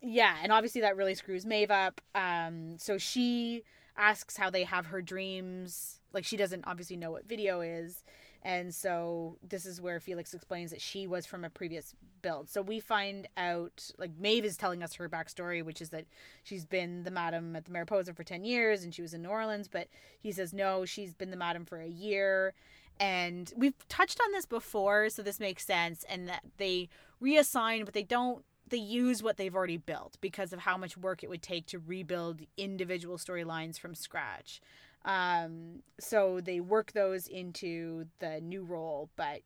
Yeah, and obviously that really screws Maeve up. Um, so she asks how they have her dreams. Like she doesn't obviously know what video is, and so this is where Felix explains that she was from a previous build. So we find out like Maeve is telling us her backstory, which is that she's been the madam at the Mariposa for ten years, and she was in New Orleans. But he says no, she's been the madam for a year. And we've touched on this before, so this makes sense. And that they reassign, but they don't they use what they've already built because of how much work it would take to rebuild individual storylines from scratch. Um, so they work those into the new role, but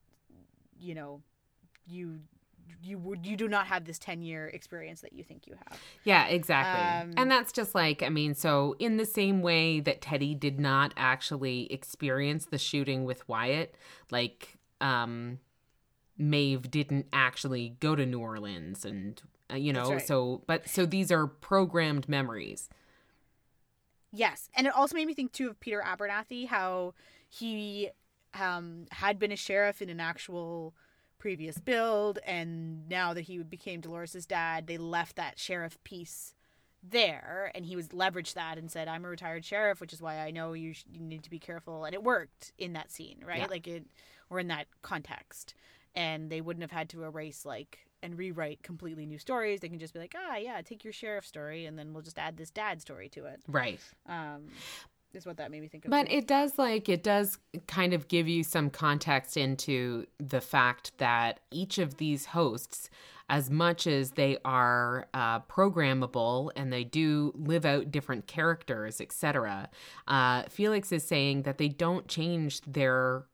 you know, you you would you do not have this 10 year experience that you think you have Yeah, exactly. Um, and that's just like, I mean, so in the same way that Teddy did not actually experience the shooting with Wyatt, like, um, Maeve didn't actually go to New Orleans and, uh, you know, right. so, but so these are programmed memories. Yes, and it also made me think too of Peter Abernathy, how he um, had been a sheriff in an actual previous build, and now that he became Dolores's dad, they left that sheriff piece there, and he was leveraged that and said, "I'm a retired sheriff, which is why I know you, sh- you need to be careful." And it worked in that scene, right? Yeah. Like it, or in that context, and they wouldn't have had to erase like and rewrite completely new stories. They can just be like, "Ah, yeah, take your sheriff story, and then we'll just add this dad story to it." Right. um, is what that made me think of. But too. it does like it does kind of give you some context into the fact that each of these hosts, as much as they are uh, programmable and they do live out different characters, etc., uh, Felix is saying that they don't change their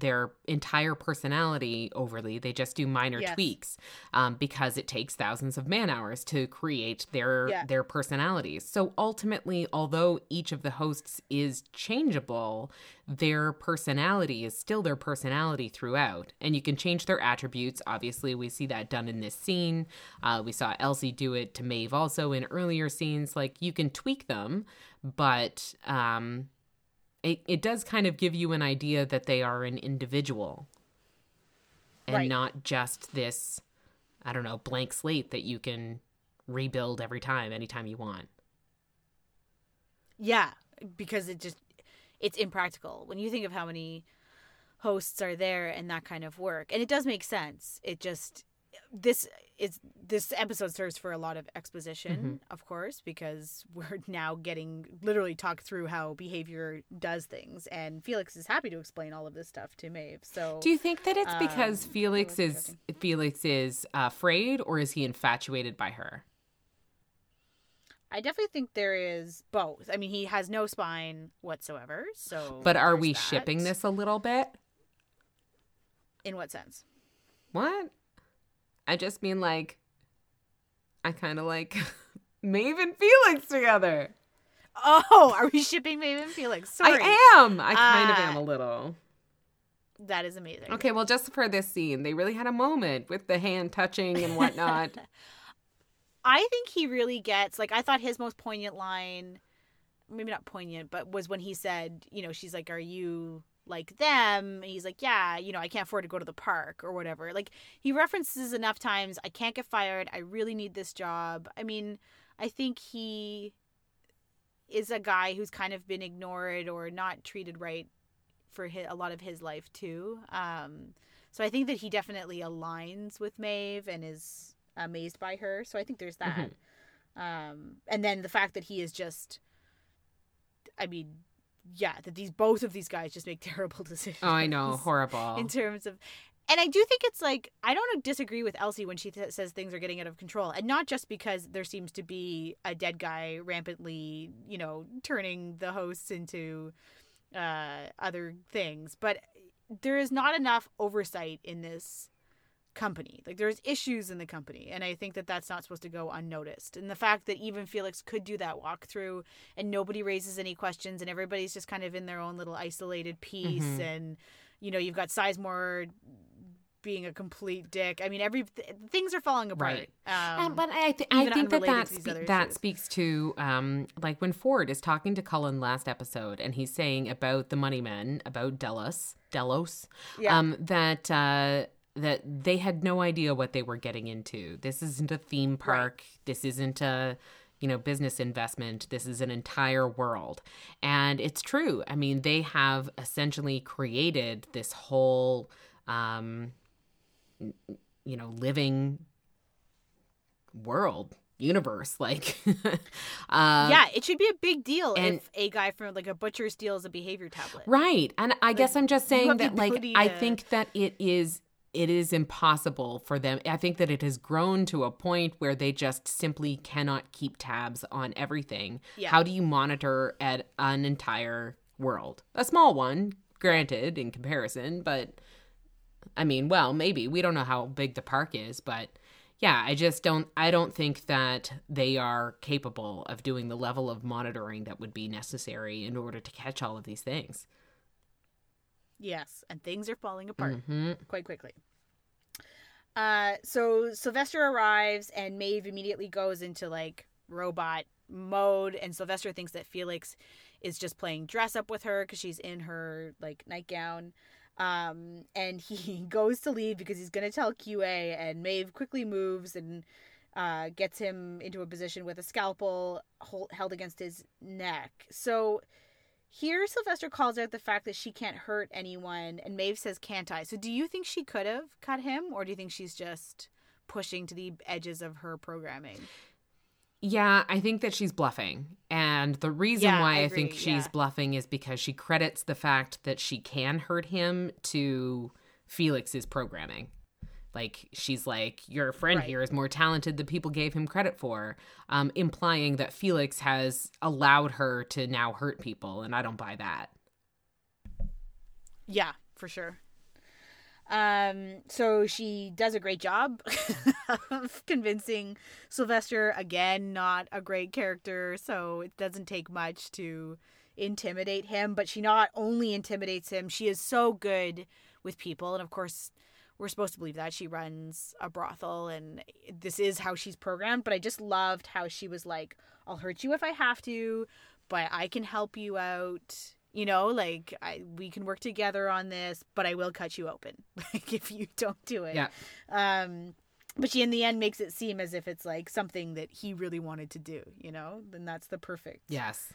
their entire personality overly. They just do minor Yes. tweaks um, because it takes thousands of man hours to create their Yeah. their personalities. So ultimately, although each of the hosts is changeable, their personality is still their personality throughout, and you can change their attributes. Obviously, we see that done in this scene. Uh, we saw Elsie do it to Maeve also in earlier scenes. Like you can tweak them, but um, it, it does kind of give you an idea that they are an individual and Right. not just this i don't know blank slate that you can rebuild every time anytime you want yeah, because it just it's impractical when you think of how many hosts are there and that kind of work, and it does make sense. It just this is this episode serves for a lot of exposition, of course, because we're now getting literally talk through how behavior does things, and Felix is happy to explain all of this stuff to Maeve. So do you think that it's because Um, felix it was is felix is uh, afraid or is he infatuated by her I definitely think there is both. I mean, he has no spine whatsoever. So, but are we that. shipping this a little bit In what sense? what i just mean like i kind of like maeve and felix together Oh, are we shipping Maeve and Felix? Sorry, i am i kind of Uh, am a little that is amazing. Okay, well, just for this scene, they really had a moment with the hand touching and whatnot. I think he really gets like I thought his most poignant line, maybe not poignant, but was when he said, you know, she's like, "Are you like them?" And he's like, "Yeah, you know, I can't afford to go to the park or whatever." Like he references enough times, "I can't get fired. I really need this job." I mean, I think he is a guy who's kind of been ignored or not treated right for his, a lot of his life too. Um, so I think that he definitely aligns with Maeve and is amazed by her. So I think there's that. Um, and then the fact that he is just, I mean, yeah, that these both of these guys just make terrible decisions. oh, I know, horrible. In terms of, and I do think it's like I don't disagree with Elsie when she th- says things are getting out of control, and not just because there seems to be a dead guy rampantly, you know, turning the hosts into uh, other things, but there is not enough oversight in this company. Like there's issues in the company, and I think that that's not supposed to go unnoticed. And the fact that even Felix could do that walkthrough, and nobody raises any questions, and everybody's just kind of in their own little isolated piece, Mhm. and you know you've got Sizemore being a complete dick. I mean, every th- things are falling apart. Um, Um, but I, th- I think that that, spe- that speaks to um, like when Ford is talking to Cullen last episode, and he's saying about the money men, about Delos, Delos, Yeah. um, that uh, that they had no idea what they were getting into. This isn't a theme park. This isn't a you know business investment. This is an entire world, and it's true. I mean, they have essentially created this whole. Um, you know, living world universe like uh yeah, it should be a big deal and- if a guy from like a butcher steals a behavior tablet. right and i guess i'm just saying that like i think that it is it is impossible for them i think that it has grown to a point where they just simply cannot keep tabs on everything Yeah. how do you monitor at an entire world a small one granted in comparison but I mean, well, maybe we don't know how big the park is, but yeah, I just don't I don't think that they are capable of doing the level of monitoring that would be necessary in order to catch all of these things. Yes, and things are falling apart hmm quite quickly. Uh, so Sylvester arrives, and Maeve immediately goes into like robot mode, and Sylvester thinks that Felix is just playing dress up with her because she's in her like nightgown. Um, and he goes to leave because he's gonna tell QA, and Maeve quickly moves and uh, gets him into a position with a scalpel hold, held against his neck. So here, Sylvester calls out the fact that she can't hurt anyone, and Maeve says, Can't I? So, do you think she could have cut him, or do you think she's just pushing to the edges of her programming? Yeah, I think that she's bluffing. And the reason Yeah, why I I, think she's yeah. bluffing is because she credits the fact that she can hurt him to Felix's programming. Like she's like, your friend Right. here is more talented than people gave him credit for, um, implying that Felix has allowed her to now hurt people, and I don't buy that. Yeah, for sure. Um, so she does a great job of convincing Sylvester again, not a great character, so it doesn't take much to intimidate him, but she not only intimidates him, she is so good with people, and of course we're supposed to believe that she runs a brothel and this is how she's programmed, but I just loved how she was like, I'll hurt you if I have to, but I can help you out. You know, like I we can work together on this, but I will cut you open. Like if you don't do it. Yeah. Um but she in the end makes it seem as if it's like something that he really wanted to do, you know? Then that's the perfect Yes.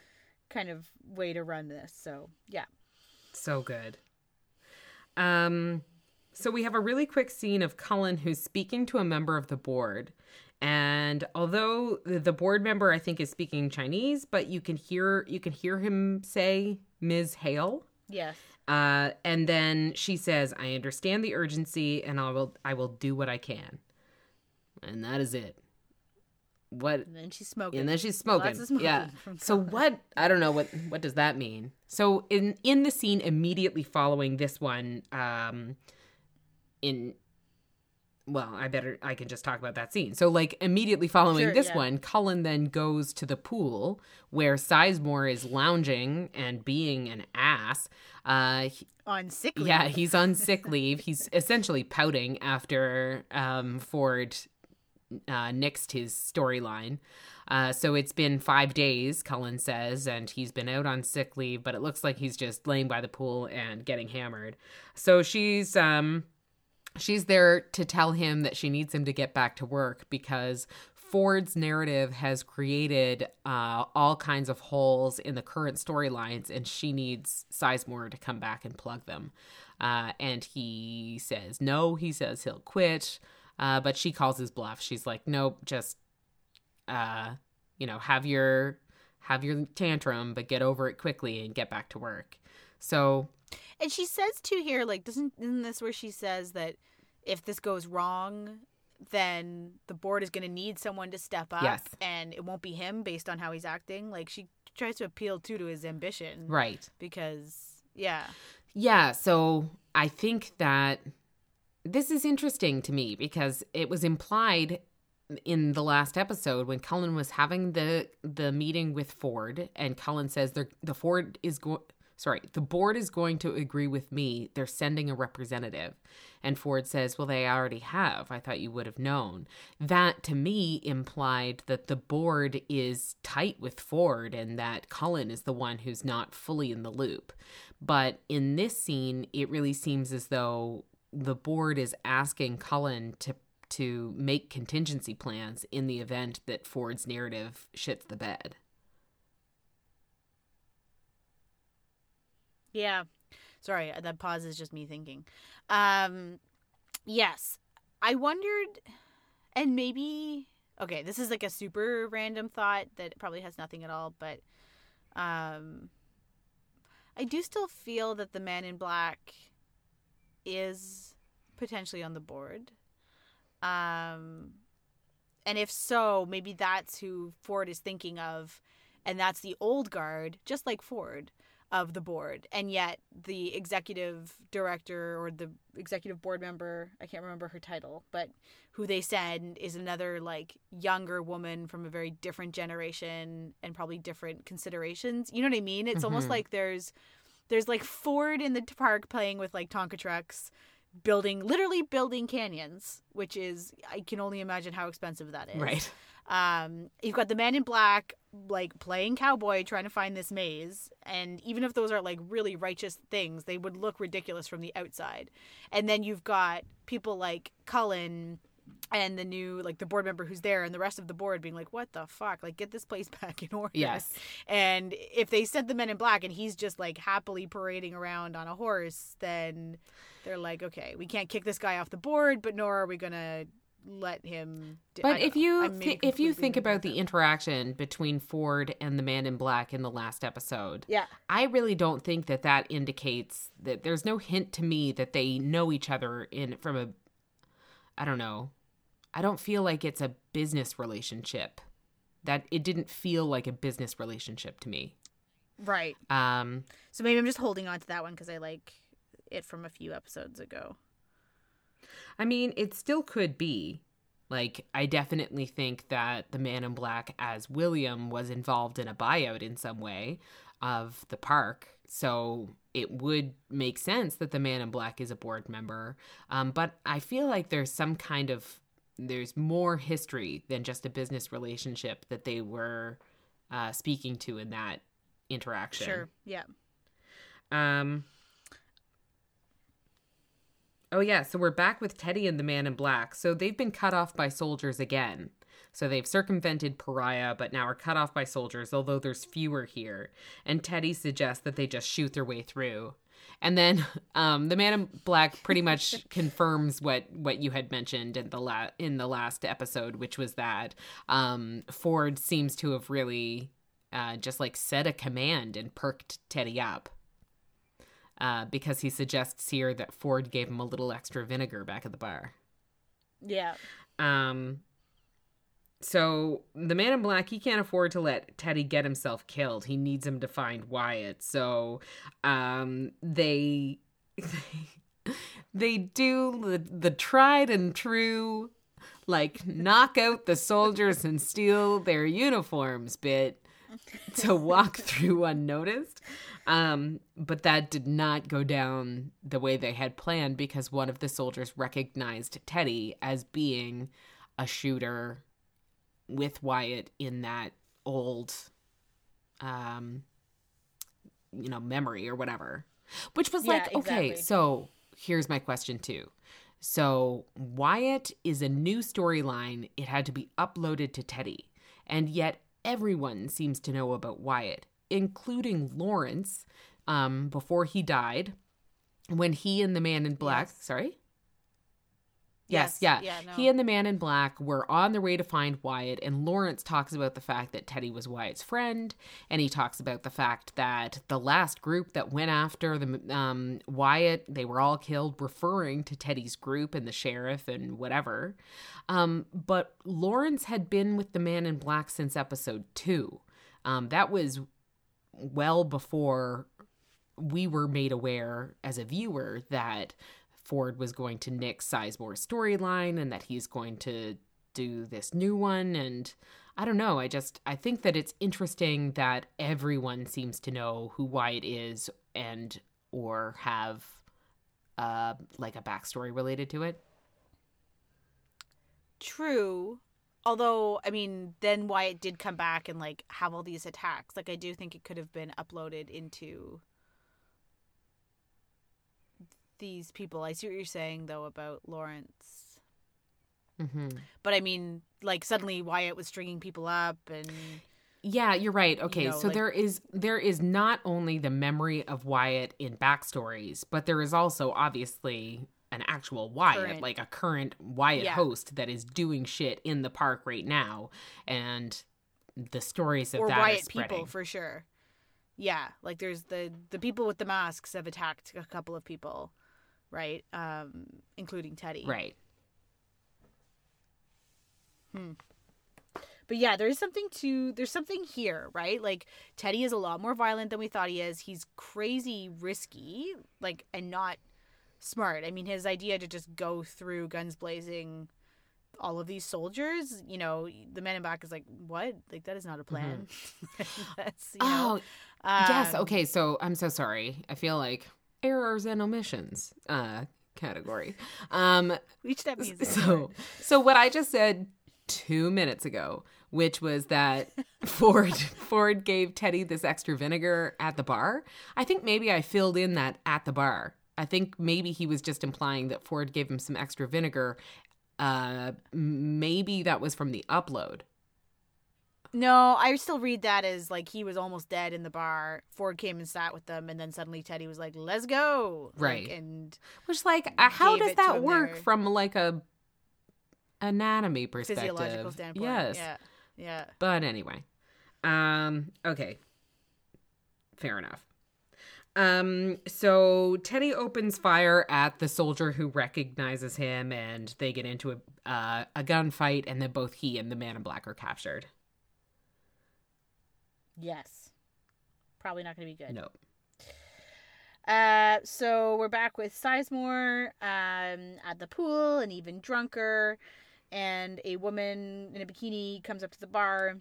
kind of way to run this. So, yeah. So good. Um, so we have a really quick scene of Cullen who's speaking to a member of the board. And although the board member I think is speaking Chinese, but you can hear you can hear him say Ms. Hale. Yes. Uh, and then she says, "I understand the urgency, and I will I will do what I can." And that is it. What And then she's smoking. and then she's smoking. Smoking yeah. So what? I don't know what. What does that mean? So in in the scene immediately following this one, um, in well, I better I can just talk about that scene. So like immediately following Sure, this yeah. one, Cullen then goes to the pool where Sizemore is lounging and being an ass. Uh, he- on sick leave. yeah, he's on sick leave. He's essentially pouting after um, Ford uh, nixed his storyline. Uh, so it's been five days, Cullen says, and he's been out on sick leave, but it looks like he's just laying by the pool and getting hammered. So she's um, she's there to tell him that she needs him to get back to work because Ford's narrative has created uh, all kinds of holes in the current storylines, and she needs Sizemore to come back and plug them. Uh, and he says no. He says he'll quit, uh, but she calls his bluff. She's like, nope, just uh, you know, have your have your tantrum, but get over it quickly and get back to work. So And she says too here, like, doesn't isn't this where she says that if this goes wrong, then the board is going to need someone to step up, Yes. and it won't be him based on how he's acting. Like she tries to appeal too to his ambition, right. Because yeah, Yeah, so I think that this is interesting to me because it was implied in the last episode when Cullen was having the the meeting with Ford and Cullen says the Ford is going sorry, the board is going to agree with me. They're sending a representative. And Ford says, "Well, they already have. I thought you would have known." That to me implied that the board is tight with Ford and that Cullen is the one who's not fully in the loop. But in this scene, it really seems as though the board is asking Cullen to to make contingency plans in the event that Ford's narrative shits the bed. Yeah. Sorry, that pause is just me thinking. Um, yes, I wondered, and maybe okay, this is like a super random thought that probably has nothing at all, but um, I do still feel that the Man in Black is potentially on the board. Um, and if so, maybe that's who Ford is thinking of, and that's the old guard, just like Ford, of the board and yet the executive director or the executive board member i can't remember her title but who they said is another like younger woman from a very different generation and probably different considerations you know what i mean it's almost Mhm. like there's there's like ford in the park playing with like tonka trucks building literally building canyons which is i can only imagine how expensive that is Right. Um, you've got the man in black like playing cowboy trying to find this maze, and even if those are like really righteous things, they would look ridiculous from the outside. And then you've got people like Cullen and the new like the board member who's there and the rest of the board being like what the fuck like get this place back in order Yes. and if they sent the men in black and he's just like happily parading around on a horse then they're like okay we can't kick this guy off the board but nor are we gonna let him But if you thi- if you think about the interaction between Ford and the Man in Black in the last episode, yeah I really don't think that that indicates that there's no hint to me that they know each other in from a I don't know. I don't feel like it's a business relationship. That it didn't feel like a business relationship to me. right Um So maybe I'm just holding on to that one because I like it from a few episodes ago. I mean, it still could be. Like, I definitely think that the man in black as William was involved in a buyout in some way of the park. So it would make sense that the man in black is a board member. Um, but I feel like there's some kind of, there's more history than just a business relationship that they were uh, speaking to in that interaction. Sure. Yeah. Um. Oh yeah, so we're back with Teddy and the Man in Black. So they've been cut off by soldiers again. So they've circumvented Pariah, but now are cut off by soldiers, although there's fewer here. And Teddy suggests that they just shoot their way through. And then um, the Man in Black pretty much confirms what what you had mentioned in the la- in the last episode, which was that um, Ford seems to have really uh, just like said a command and perked Teddy up uh, because he suggests here that Ford gave him a little extra vinegar back at the bar. Yeah. Um, so the man in black, he can't afford to let Teddy get himself killed. He needs him to find Wyatt. So um, they they do the, the tried and true like knock out the soldiers and steal their uniforms bit to walk through unnoticed. Um, but that did not go down the way they had planned because one of the soldiers recognized Teddy as being a shooter with Wyatt in that old um you know memory or whatever. Which was Yeah, like, okay, so here's my question too. So Wyatt is a new storyline. It had to be uploaded to Teddy. And yet everyone seems to know about Wyatt, including Lawrence, um, before he died. When he and the man in black Yes. sorry? Yes, Yes. yeah. Yeah, no. He and the man in black were on their way to find Wyatt, and Lawrence talks about the fact that Teddy was Wyatt's friend, and he talks about the fact that the last group that went after the um, Wyatt, they were all killed, referring to Teddy's group and the sheriff and whatever. Um, but Lawrence had been with the man in black since episode two. Um, that was well before we were made aware as a viewer that Ford was going to nick Sizemore's storyline and that he's going to do this new one. And I don't know. I just I think that it's interesting that everyone seems to know who Wyatt is and or have uh like a backstory related to it. True. Although, I mean, then Wyatt did come back and like have all these attacks. Like I do think it could have been uploaded into these people. I see what you're saying though about Lawrence. Mm-hmm. But I mean, like suddenly Wyatt was stringing people up and Yeah, you're right. Okay, know, so like- there is there is not only the memory of Wyatt in backstories, but there is also obviously an actual Wyatt, Current. like a current Wyatt Yeah. host that is doing shit in the park right now, and the stories of or that Wyatt people for sure. Yeah, like there's the the people with the masks have attacked a couple of people, right? Um, including Teddy. right. But but yeah, there's something to there's something here, right? Like Teddy is a lot more violent than we thought he is. He's crazy risky, like and not smart. I mean, his idea to just go through guns blazing all of these soldiers, you know, the man in black is like, "What? Like that is not a plan." That's you know, oh, yes. um, Okay. So I'm so sorry. I feel like errors and omissions uh, category. Um, Each step means so so what I just said two minutes ago, which was that Ford Ford gave Teddy this extra vinegar at the bar. I think maybe I filled in that at the bar. I think maybe he was just implying that Ford gave him some extra vinegar. Uh, maybe that was from the upload. No, I still read that as like he was almost dead in the bar. Ford came and sat with them, and then suddenly Teddy was like, "Let's go!" Like, Right. and Which, like, uh, how does that work there. from like a anatomy perspective? physiological standpoint. Yes. Yeah. Yeah. But anyway. Um okay. Fair enough. Um so Teddy opens fire at the soldier who recognizes him and they get into a uh, a gunfight and then both he and the man in black are captured. Yes. Probably not going to be good. No. Uh, so we're back with Sizemore um, at the pool, and even drunker. And a woman in a bikini comes up to the bar,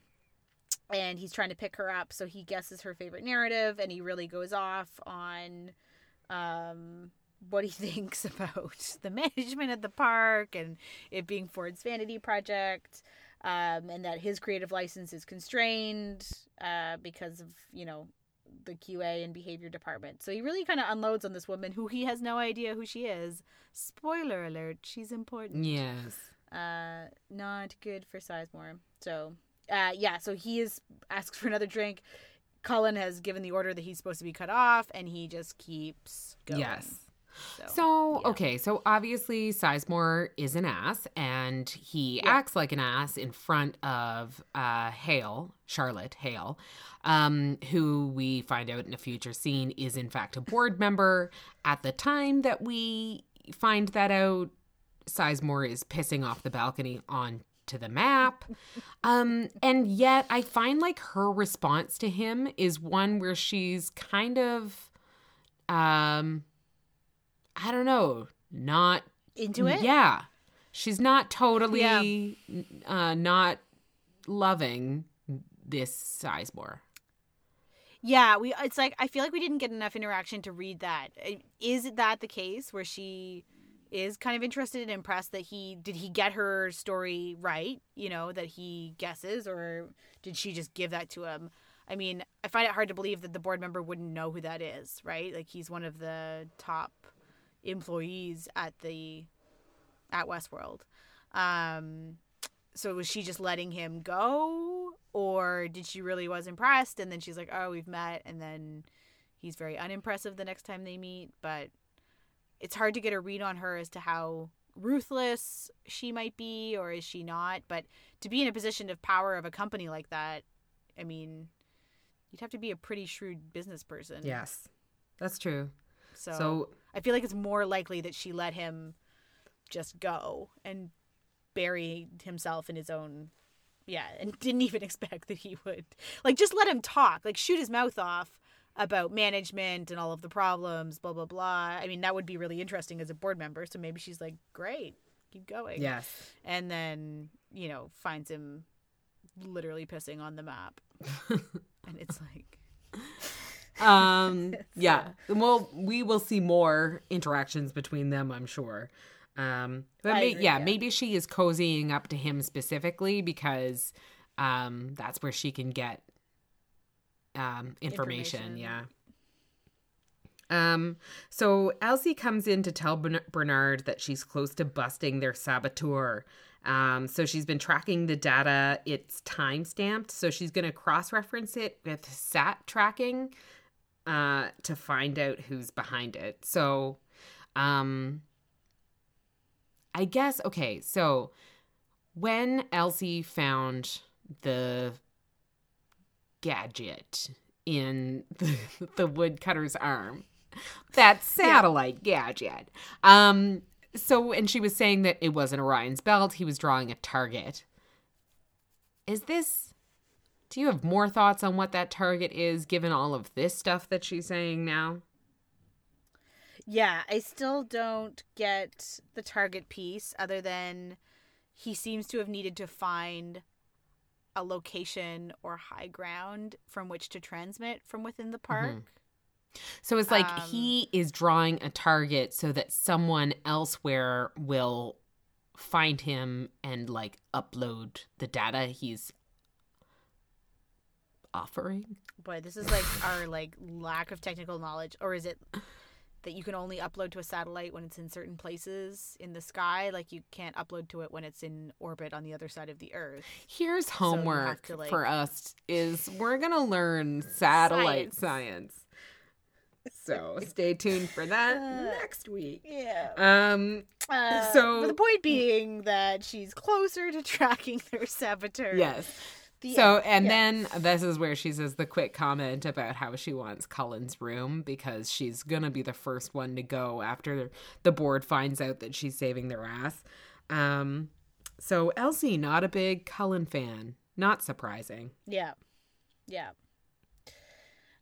and he's trying to pick her up. So he guesses her favorite narrative, and he really goes off on um, what he thinks about the management at the park and it being Ford's vanity project. Um, and that his creative license is constrained uh, because of you know the QA and behavior department. So he really kind of unloads on this woman who he has no idea who she is. Spoiler alert, she's important. Yes. Uh, not good for Sizemore. So, uh, yeah, so he is asks for another drink. Cullen has given the order that he's supposed to be cut off, and he just keeps going. Yes. So, So, yeah. okay, so obviously Sizemore is an ass and he Yeah. acts like an ass in front of uh, Hale, Charlotte Hale, um, who we find out in a future scene is in fact a board member. At the time that we find that out, Sizemore is pissing off the balcony onto the map. Um, and yet I find like her response to him is one where she's kind of um I don't know, not into it. Yeah. She's not totally uh not loving this Sizemore. Yeah, we. It's like I feel like we didn't get enough interaction to read that. Uh, that the case where she is kind of interested and impressed that he did he get her story right? You know that he guesses, or did she just give that to him? I mean, I find it hard to believe that the board member wouldn't know who that is, right? Like he's one of the top employees at the at Westworld. Um, so was she just letting him go, or did she really was impressed? And then she's like, "Oh, we've met," and then he's very unimpressive the next time they meet. But it's hard to get a read on her as to how ruthless she might be, or is she not? But to be in a position of power of a company like that, I mean, you'd have to be a pretty shrewd business person. Yes. That's true. So, So I feel like it's more likely that she let him just go and bury himself in his own yeah, and didn't even expect that he would like just let him talk, like shoot his mouth off about management and all of the problems, blah blah blah. I mean, that would be really interesting as a board member. So maybe she's like, "Great, keep going." yes. And then, you know, finds him literally pissing on the map. and it's like Um yeah. Well, we will see more interactions between them, I'm sure. Um but may- agree, yeah, yeah. maybe she is cozying up to him specifically because um that's where she can get um information, Information. yeah. Um, so Elsie comes in to tell Bernard that she's close to busting their saboteur. Um, so she's been tracking the data. It's time stamped. So she's going to cross reference it with SAT tracking uh, to find out who's behind it. So, um, I guess, okay. So when Elsie found the gadget in the, the woodcutter's arm, that satellite gadget. Um, so, and she was saying that it wasn't Orion's belt, he was drawing a target. is this do you have more thoughts on what that target is given all of this stuff that she's saying now? Yeah, I still don't get the target piece other than he seems to have needed to find a location or high ground from which to transmit from within the park. So it's like Um, he is drawing a target so that someone elsewhere will find him and like upload the data he's offering. Boy, this is like our like lack of technical knowledge, or is it that you can only upload to a satellite when it's in certain places in the sky? Like you can't upload to it when it's in orbit on the other side of the Earth. Here's homework to, like- for us is we're to learn satellite Science. science. So stay tuned for that Uh, next week. Yeah. Um Uh, so- the point being that she's closer to tracking their saboteur. yes. The So, end. and then this is where she says the quick comment about how she wants Cullen's room because she's going to be the first one to go after the board finds out that she's saving their ass. Um, so, Elsie, not a big Cullen fan. Not surprising. Yeah. Yeah.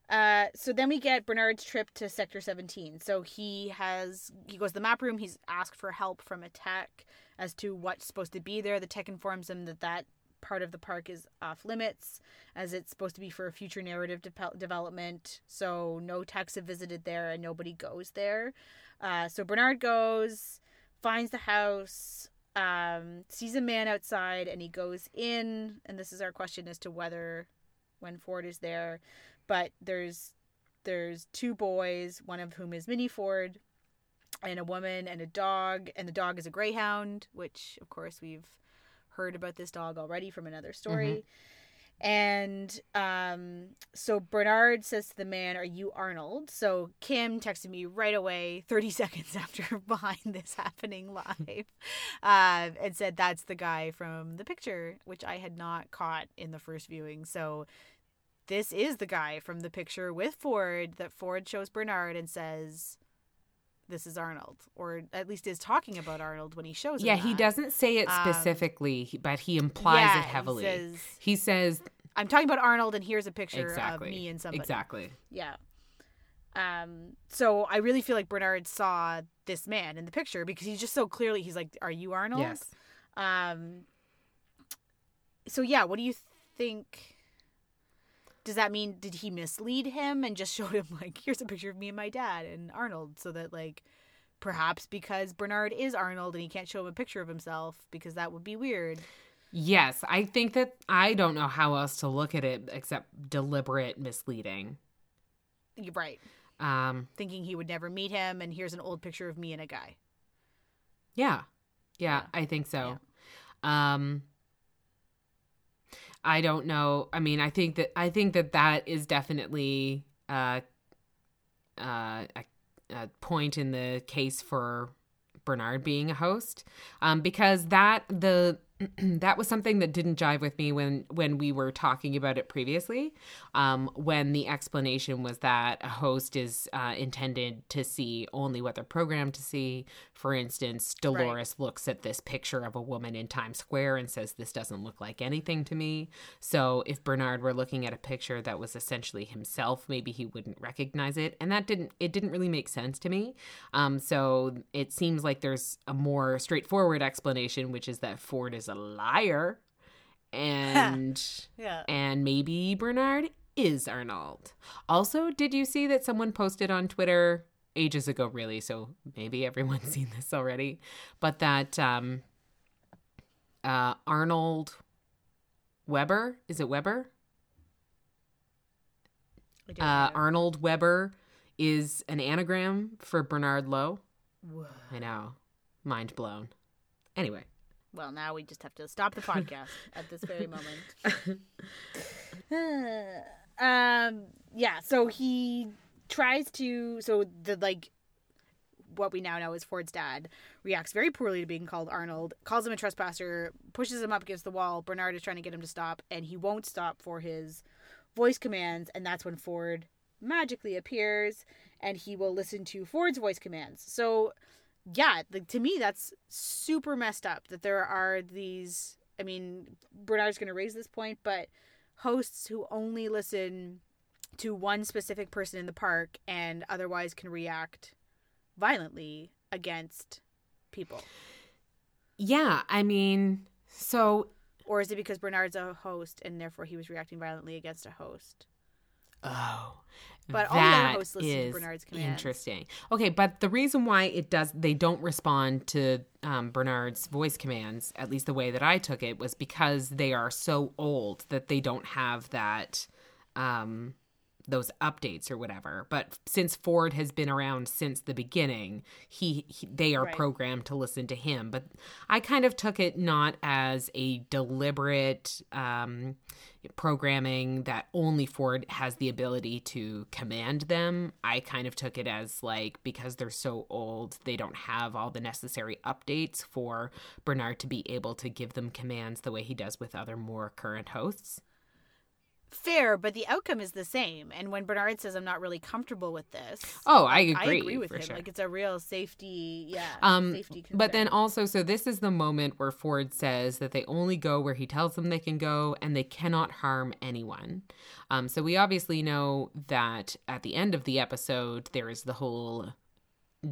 Uh, so then we get Bernard's trip to Sector 17. So he has he goes to the map room. He's asked for help from a tech as to what's supposed to be there. The tech informs him that that part of the park is off limits, as it's supposed to be for a future narrative de- development. So no techs have visited there, and nobody goes there. Uh, so Bernard goes, finds the house, um, sees a man outside, and he goes in. And this is our question as to whether when Ford is there, but there's there's two boys, one of whom is Minnie Ford, and a woman and a dog, and the dog is a greyhound, which of course we've heard about this dog already from another story. And um, so Bernard says to the man, Are you Arnold? So Kim texted me right away, 30 seconds after behind this happening live, uh, and said, That's the guy from the picture, which I had not caught in the first viewing. So this is the guy from the picture with Ford that Ford shows Bernard and says, This is Arnold, or at least is talking about Arnold when he shows. Yeah, he doesn't say it Um, specifically, he- but he implies Yeah, it he heavily. says- he says I'm talking about Arnold, and here's a picture exactly of me and somebody. Exactly. Yeah. Um. So I really feel like Bernard saw this man in the picture because he's just so clearly. He's like, "Are you Arnold?" Yes. Um. So yeah, what do you think? Does that mean did he mislead him and just showed him like, here's a picture of me and my dad and Arnold, so that like, perhaps because Bernard is Arnold and he can't show him a picture of himself because that would be weird. Yes, I think that I don't know how else to look at it except deliberate misleading. You're right. Um, Thinking he would never meet him, and here's an old picture of me and a guy. yeah, yeah, Yeah. I think so. Um, I don't know. I mean, I think that I think that that is definitely uh, uh, a, a point in the case for Bernard being a host, um, because that the that was something that didn't jive with me when when we were talking about it previously. Um, when the explanation was that a host is uh, intended to see only what they're programmed to see. For instance, Dolores looks at this picture of a woman in Times Square and says, "This doesn't look like anything to me." So if Bernard were looking at a picture that was essentially himself, maybe he wouldn't recognize it, and that didn't it didn't really make sense to me. Um, so it seems like there's a more straightforward explanation, which is that Ford is a liar, and Yeah. and maybe Bernard is Arnold. Also, did you see that someone posted on Twitter ages ago, really? So maybe everyone's seen this already, but that um, uh, Arnold Weber is it Weber? Uh. Arnold Weber is an anagram for Bernard Lowe. Whoa. I know, mind blown. Anyway, Well, now we just have to stop the podcast at this very moment. um, yeah, so he tries to so the like what we now know is Ford's dad reacts very poorly to being called Arnold, calls him a trespasser, pushes him up against the wall. Bernard is trying to get him to stop and he won't stop for his voice commands and that's when Ford magically appears and he will listen to Ford's voice commands. So yeah, like to me that's super messed up that there are these I mean, Bernard's going to raise this point, but hosts who only listen to one specific person in the park and otherwise can react violently against people. Yeah, I mean, so Or is it because Bernard's a host and therefore he was reacting violently against a host? oh, But all the that hosts listen to Bernard's commands. Interesting. Okay, but the reason why it does they don't respond to um, Bernard's voice commands, at least the way that I took it, was because they are so old that they don't have that um, those updates or whatever. But since Ford has been around since the beginning, he, he they are Right. programmed to listen to him. But I kind of took it not as a deliberate um, programming that only Ford has the ability to command them. I kind of took it as like because they're so old, they don't have all the necessary updates for Bernard to be able to give them commands the way he does with other more current hosts. Fair, but the outcome is the same. And when Bernard says, I'm not really comfortable with this. Oh, I I agree. agree with him. sure. Like it's a real safety, yeah. Um, safety but then also, so this is the moment where Ford says that they only go where he tells them they can go and they cannot harm anyone. Um, so we obviously know that at the end of the episode, there is the whole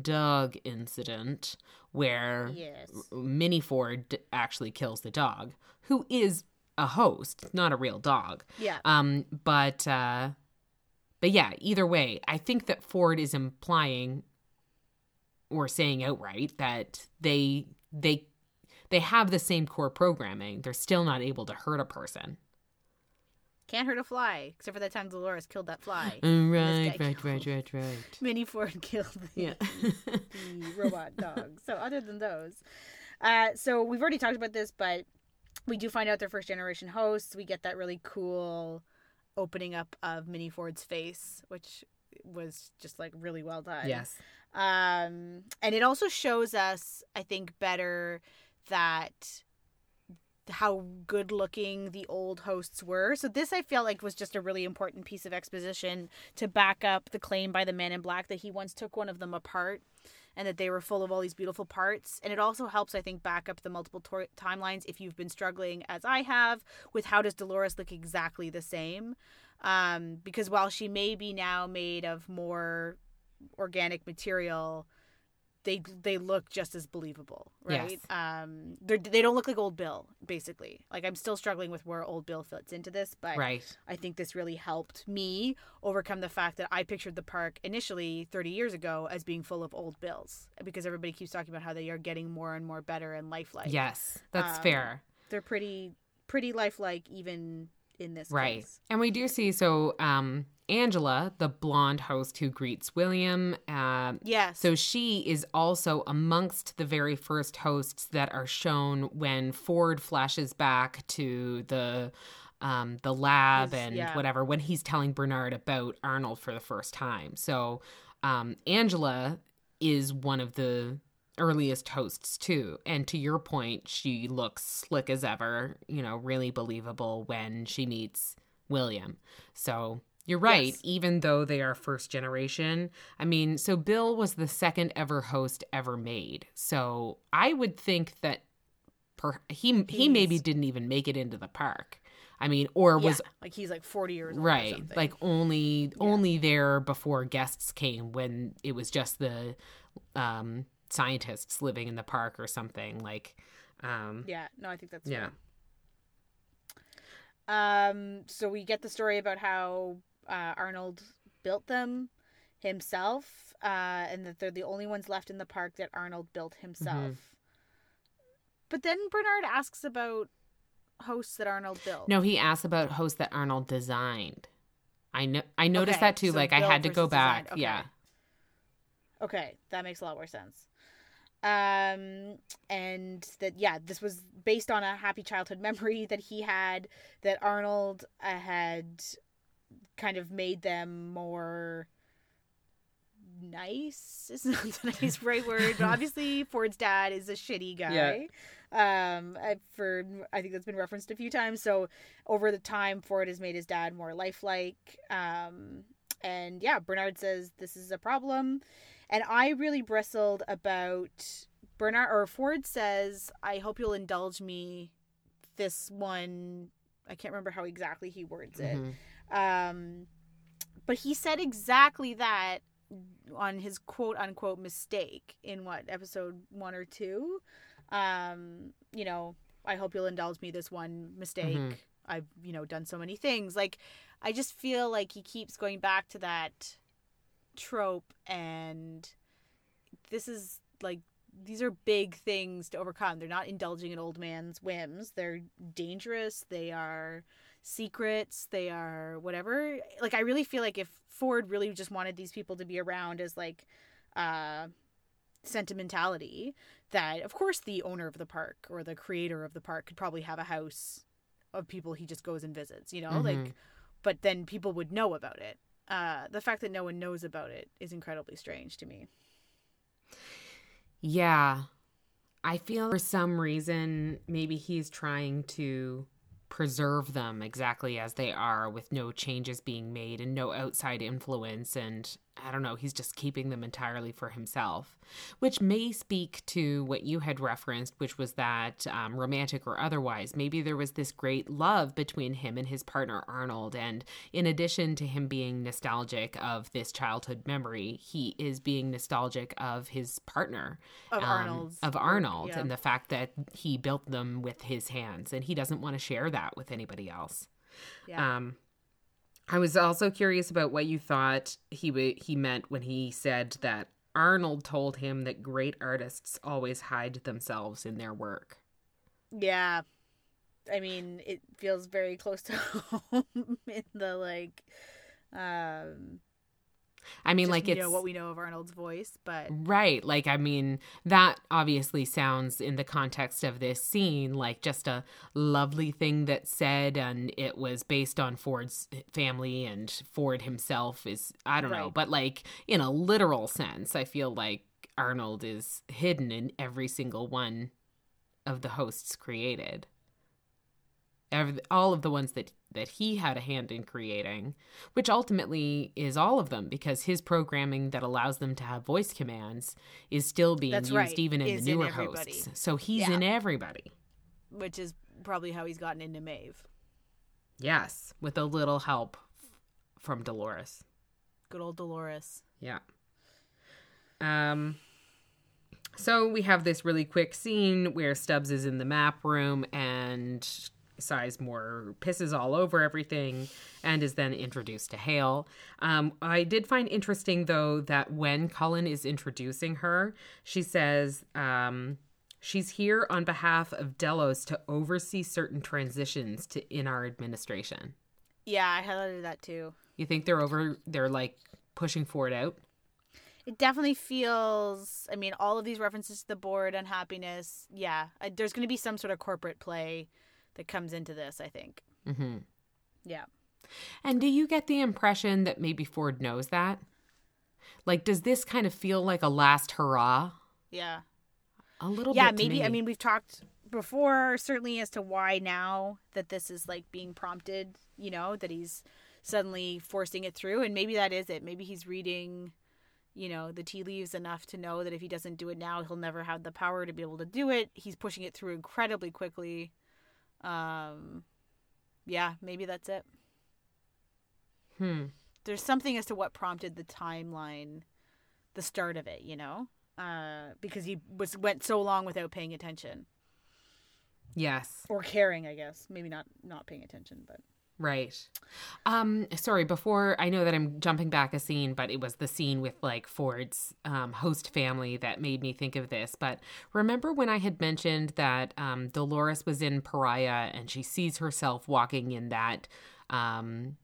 dog incident where Yes. Minnie Ford actually kills the dog, who is a host, not a real dog. Yeah. Um, but uh, but yeah, either way, I think that Ford is implying or saying outright that they they they have the same core programming. They're still not able to hurt a person. Can't hurt a fly, except for that time Dolores killed that fly. Mm, Right, right, right, right, right. Minnie Ford killed the, Yeah. the robot dog. So other than those, uh, so we've already talked about this, but we do find out they're first generation hosts. We get that really cool opening up of Minnie Ford's face, which was just like really well done. yes. Um, and it also shows us, I think, better that how good looking the old hosts were. So this I feel like was just a really important piece of exposition to back up the claim by the man in black that he once took one of them apart and that they were full of all these beautiful parts. And it also helps I think back up the multiple timelines if you've been struggling as I have with how does Dolores look exactly the same? Um, because while she may be now made of more organic material they they look just as believable right Yes. um they're, they don't look like old bill basically like i'm still struggling with where old bill fits into this but Right. i think this really helped me overcome the fact that i pictured the park initially 30 years ago as being full of old bills because everybody keeps talking about how they are getting more and more better and lifelike Yes, that's Um, fair. they're pretty pretty lifelike even in this Right. case. And we do see so um Angela, the blonde host who greets William, um yes So she is also amongst the very first hosts that are shown when Ford flashes back to the um, the lab His- and yeah. whatever when he's telling Bernard about Arnold for the first time. So um, Angela is one of the earliest hosts too. And to your point, she looks slick as ever. You know, really believable when she meets William. So you're right. Yes. Even though they are first generation, I mean, so Bill was the second ever host ever made. So I would think that per- he he maybe didn't even make it into the park. I mean, or was yeah, like he's like 40 years old right like only only there before guests came when it was just the um scientists living in the park or something like um Yeah, no, I think that's yeah fair. Um, so we get the story about how uh, Arnold built them himself, uh, and that they're the only ones left in the park that Arnold built himself. Mm-hmm. But then Bernard asks about hosts that Arnold built. no he asks about hosts that arnold designed i know i noticed Okay, that too so like i had to go back. Okay. yeah Okay, that makes a lot more sense. Um, and that yeah, this was based on a happy childhood memory that he had that Arnold uh, had kind of made them more nice. Is not the nice right word, but obviously Ford's dad is a shitty guy. Um, I- for I think that's been referenced a few times. So over the time, Ford has made his dad more lifelike. Um, and yeah, Bernard says this is a problem. And I really bristled about Bernard or Ford says, I hope you'll indulge me this one I can't remember how exactly he words it. Mhm. Um, but he said exactly that on his quote unquote mistake in what episode one or two. Um, you know, I hope you'll indulge me this one mistake. Mhm. I've you know done so many things. Like I just feel like he keeps going back to that trope, and this is like these are big things to overcome. They're not indulging an old man's whims. They're dangerous. They are secrets. They are whatever. Like I really feel like if Ford really just wanted these people to be around as like uh sentimentality, that of course the owner of the park or the creator of the park could probably have a house of people he just goes and visits, you know? Mhm. Like but then people would know about it. Uh the fact that no one knows about it is incredibly strange to me. Yeah. I feel for some reason maybe he's trying to preserve them exactly as they are with no changes being made and no outside influence and I don't know, he's just keeping them entirely for himself, which may speak to what you had referenced, which was that um, romantic or otherwise, maybe there was this great love between him and his partner Arnold. And in addition to him being nostalgic of this childhood memory, he is being nostalgic of his partner, Of um, Arnold's of Arnold, yeah. and the fact that he built them with his hands, and he doesn't want to share that with anybody else. Yeah. Um, I was also curious about what you thought he w- he meant when he said that Arnold told him that great artists always hide themselves in their work. Yeah. I mean, it feels very close to home in the like um I mean, just, like you it's know what we know of Arnold's voice, but right. Like, I mean, that obviously sounds in the context of this scene like just a lovely thing that said, and it was based on Ford's family and Ford himself is I don't know, but like in a literal sense, I feel like Arnold is hidden in every single one of the hosts created. Every, all of the ones that that he had a hand in creating, which ultimately is all of them because his programming that allows them to have voice commands is still being That's used right, even in is the newer everybody. hosts. So he's Yeah. in everybody. which is probably how he's gotten into Maeve. Yes, with a little help from Dolores. Good old Dolores. Yeah. Um so we have this really quick scene where Stubbs is in the map room and Sizemore pisses all over everything and is then introduced to Hale. Um, I did find interesting though that when Cullen is introducing her, she says um, she's here on behalf of Delos to oversee certain transitions to in our administration. Yeah, I highlighted that too. You think they're over? They're like pushing for it out. It definitely feels. I mean, all of these references to the board, unhappiness. Yeah, there's going to be some sort of corporate play that comes into this. I think. Mm-hmm. Yeah. And do you get the impression that maybe Ford knows that? Like, does this kind of feel like a last hurrah? Yeah. A little yeah, maybe. I mean, we've talked before, certainly as to why now that this is like being prompted. You know, that he's suddenly forcing it through, and maybe that is it. Maybe he's reading. You know, the tea leaves enough to know that if he doesn't do it now, he'll never have the power to be able to do it. He's pushing it through incredibly quickly. Um, yeah, maybe that's it. Hmm. there's something as to what prompted the timeline, the start of it, you know, uh, because he was went so long without paying attention Yes. or caring, I guess. Maybe not not paying attention, but Right. Um, sorry, before I know that I'm jumping back a scene, but it was the scene with like Ford's um, host family that made me think of this. But remember when I had mentioned that um, Dolores was in Pariah and she sees herself walking in that um,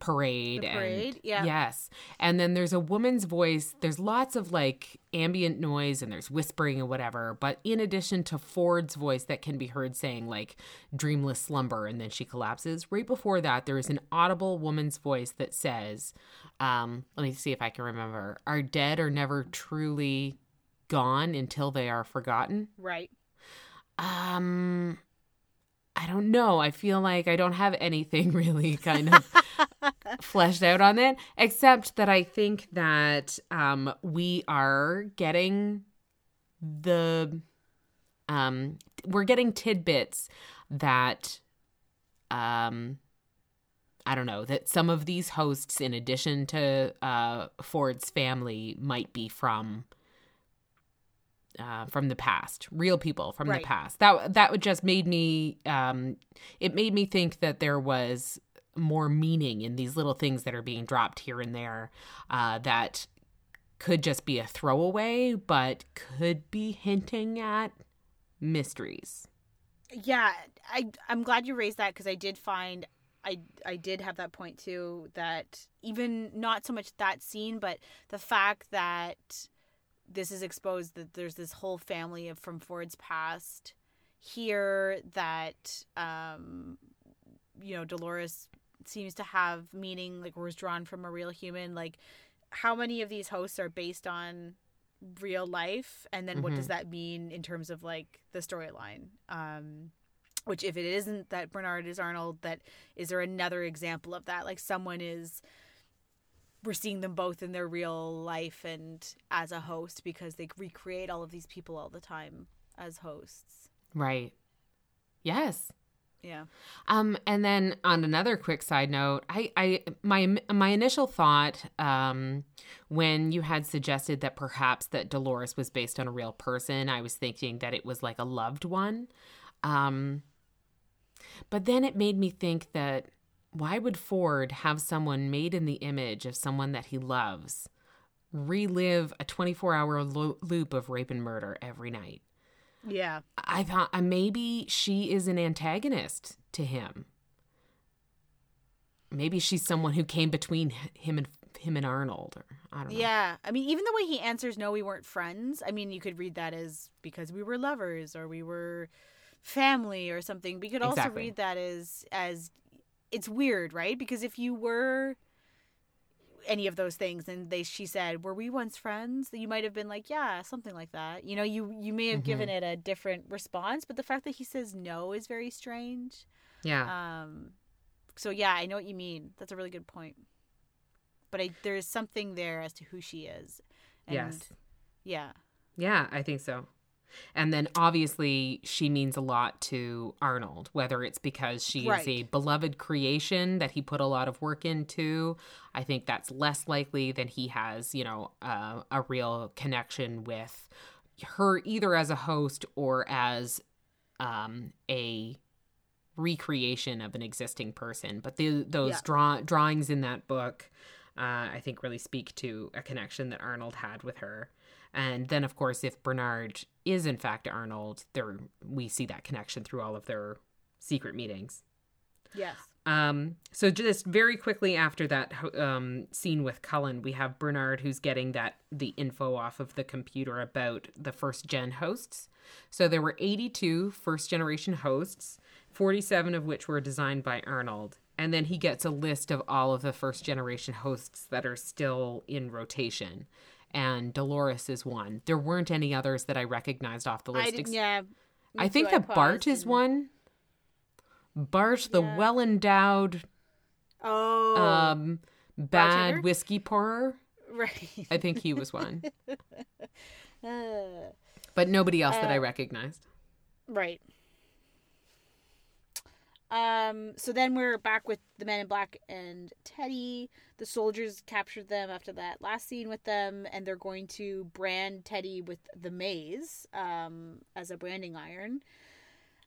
parade, parade? and Yeah. yes and then there's a woman's voice there's lots of like ambient noise and there's whispering and whatever but in addition to ford's voice that can be heard saying like dreamless slumber and then she collapses right before that there is an audible woman's voice that says um let me see if i can remember our dead are never truly gone until they are forgotten right. um i don't know i feel like i don't have anything really kind of fleshed out on it, except that I think that um, we are getting the um, we're getting tidbits that um, I don't know that some of these hosts, in addition to uh, Ford's family, might be from uh, from the past, real people from Right. the past. That that would just made me. Um, it made me think that there was more meaning in these little things that are being dropped here and there. Uh, that could just be a throwaway, but could be hinting at mysteries. Yeah, I I'm glad you raised that because I did find I I did have that point too that even not so much that scene but the fact that this is exposed that there's this whole family of from Ford's past here that um you know Dolores seems to have meaning like was drawn from a real human like how many of these hosts are based on real life and then what Mhm. does that mean in terms of like the storyline um which if it isn't that bernard is arnold that is there another example of that like someone is we're seeing them both in their real life and as a host because they recreate all of these people all the time as hosts Right. Yes. Yeah Um, and then on another quick side note, I, I my my initial thought um, when you had suggested that perhaps that Dolores was based on a real person, I was thinking that it was like a loved one. Um, but then it made me think that why would Ford have someone made in the image of someone that he loves relive a 24 hour lo- loop of rape and murder every night? Yeah I thought uh, maybe she is an antagonist to him. Maybe she's someone who came between him and him and Arnold. Or I don't know. yeah i mean even the way he answers no we weren't friends i mean you could read that as because we were lovers or we were family or something we could also Exactly. read that as as it's weird right because if you were any of those things and they she said were we once friends? You might have been like yeah something like that. You know you you may have given it a different response but the fact that he says no is very strange. Yeah. um so yeah i know what you mean. That's a really good point. But I, there's something there as to who she is. And yes. yeah. Yeah, I think so. And then obviously she means a lot to Arnold, whether it's because she Right. is a beloved creation that he put a lot of work into. I think that's less likely than he has, you know, uh, a real connection with her either as a host or as um, a recreation of an existing person. But the, those Yeah. draw, drawings in that book, uh, I think, really speak to a connection that Arnold had with her. And then, of course, if Bernard is in fact Arnold, there we see that connection through all of their secret meetings. yes Um, so just very quickly after that um, scene with Cullen, we have Bernard who's getting that the info off of the computer about the first gen hosts. So there were 82 first generation hosts, 47 of which were designed by Arnold. And then he gets a list of all of the first generation hosts that are still in rotation. And Dolores is one. There weren't any others that I recognized off the list. i yeah I think that Bart paused is one. Bart, the Yeah. well endowed, oh um, bad Bartender? whiskey pourer. right I think he was one, Uh, but nobody else that I Uh, recognized. right um so then we're back with the men in black and teddy. The soldiers captured them after that last scene with them and they're going to brand teddy with the maze um as a branding iron.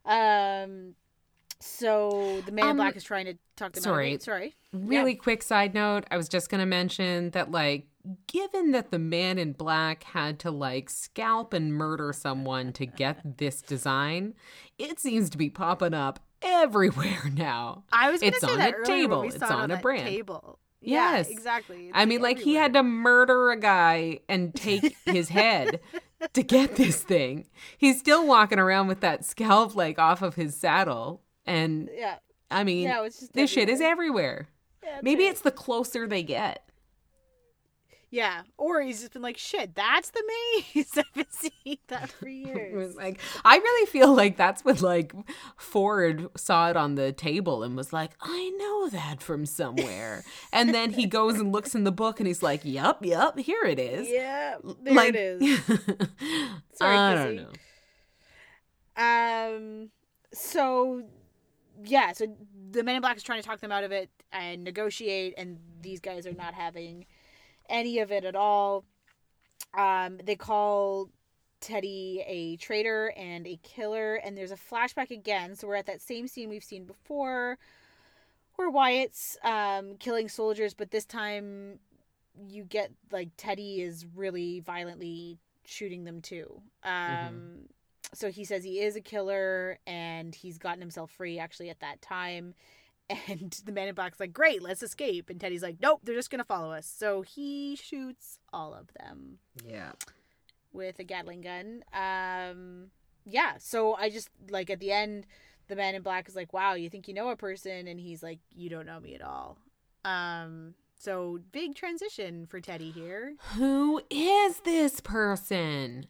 Um so the man in Um, black is trying to talk to out sorry. sorry. Really quick side note: I was just gonna mention that, like, given that the man in black had to like scalp and murder someone to get this design, it seems to be popping up everywhere now. i was It's say on that a table. It's on a brand. table Yes. yeah, exactly It's, I mean, like he had to murder a guy and take his head to get this thing. He's still walking around with that scalp like off of his saddle. And yeah I mean, Yeah, this shit is everywhere. everywhere. Yeah, Maybe it. it's the closer they get. Yeah, or he's just been like, "Shit, that's the maze." I've been seeing that for years. like I really feel like that's when like Ford saw it on the table and was like, I know that from somewhere. and then he goes and looks in the book and he's like, Yup, yup, here it is. yeah, there like, it is. Sorry, I don't know. Um. So, yeah. So the Men in Black is trying to talk them out of it and negotiate, and these guys are not having any of it at all. Um. They call Teddy a traitor and a killer, and there's a flashback again. So we're at that same scene we've seen before, where Wyatt's um killing soldiers, but this time you get like Teddy is really violently shooting them too. Um, Mhm. so he says he is a killer and he's gotten himself free actually at that time. And the man in black's like, "Great, let's escape." And Teddy's like, "Nope, they're just gonna follow us." So he shoots all of them Yeah. with a Gatling gun. Um, yeah. So I just like at the end, the man in black is like, "Wow, you think you know a person?" And he's like, "You don't know me at all." Um, so big transition for Teddy here. Who is this person?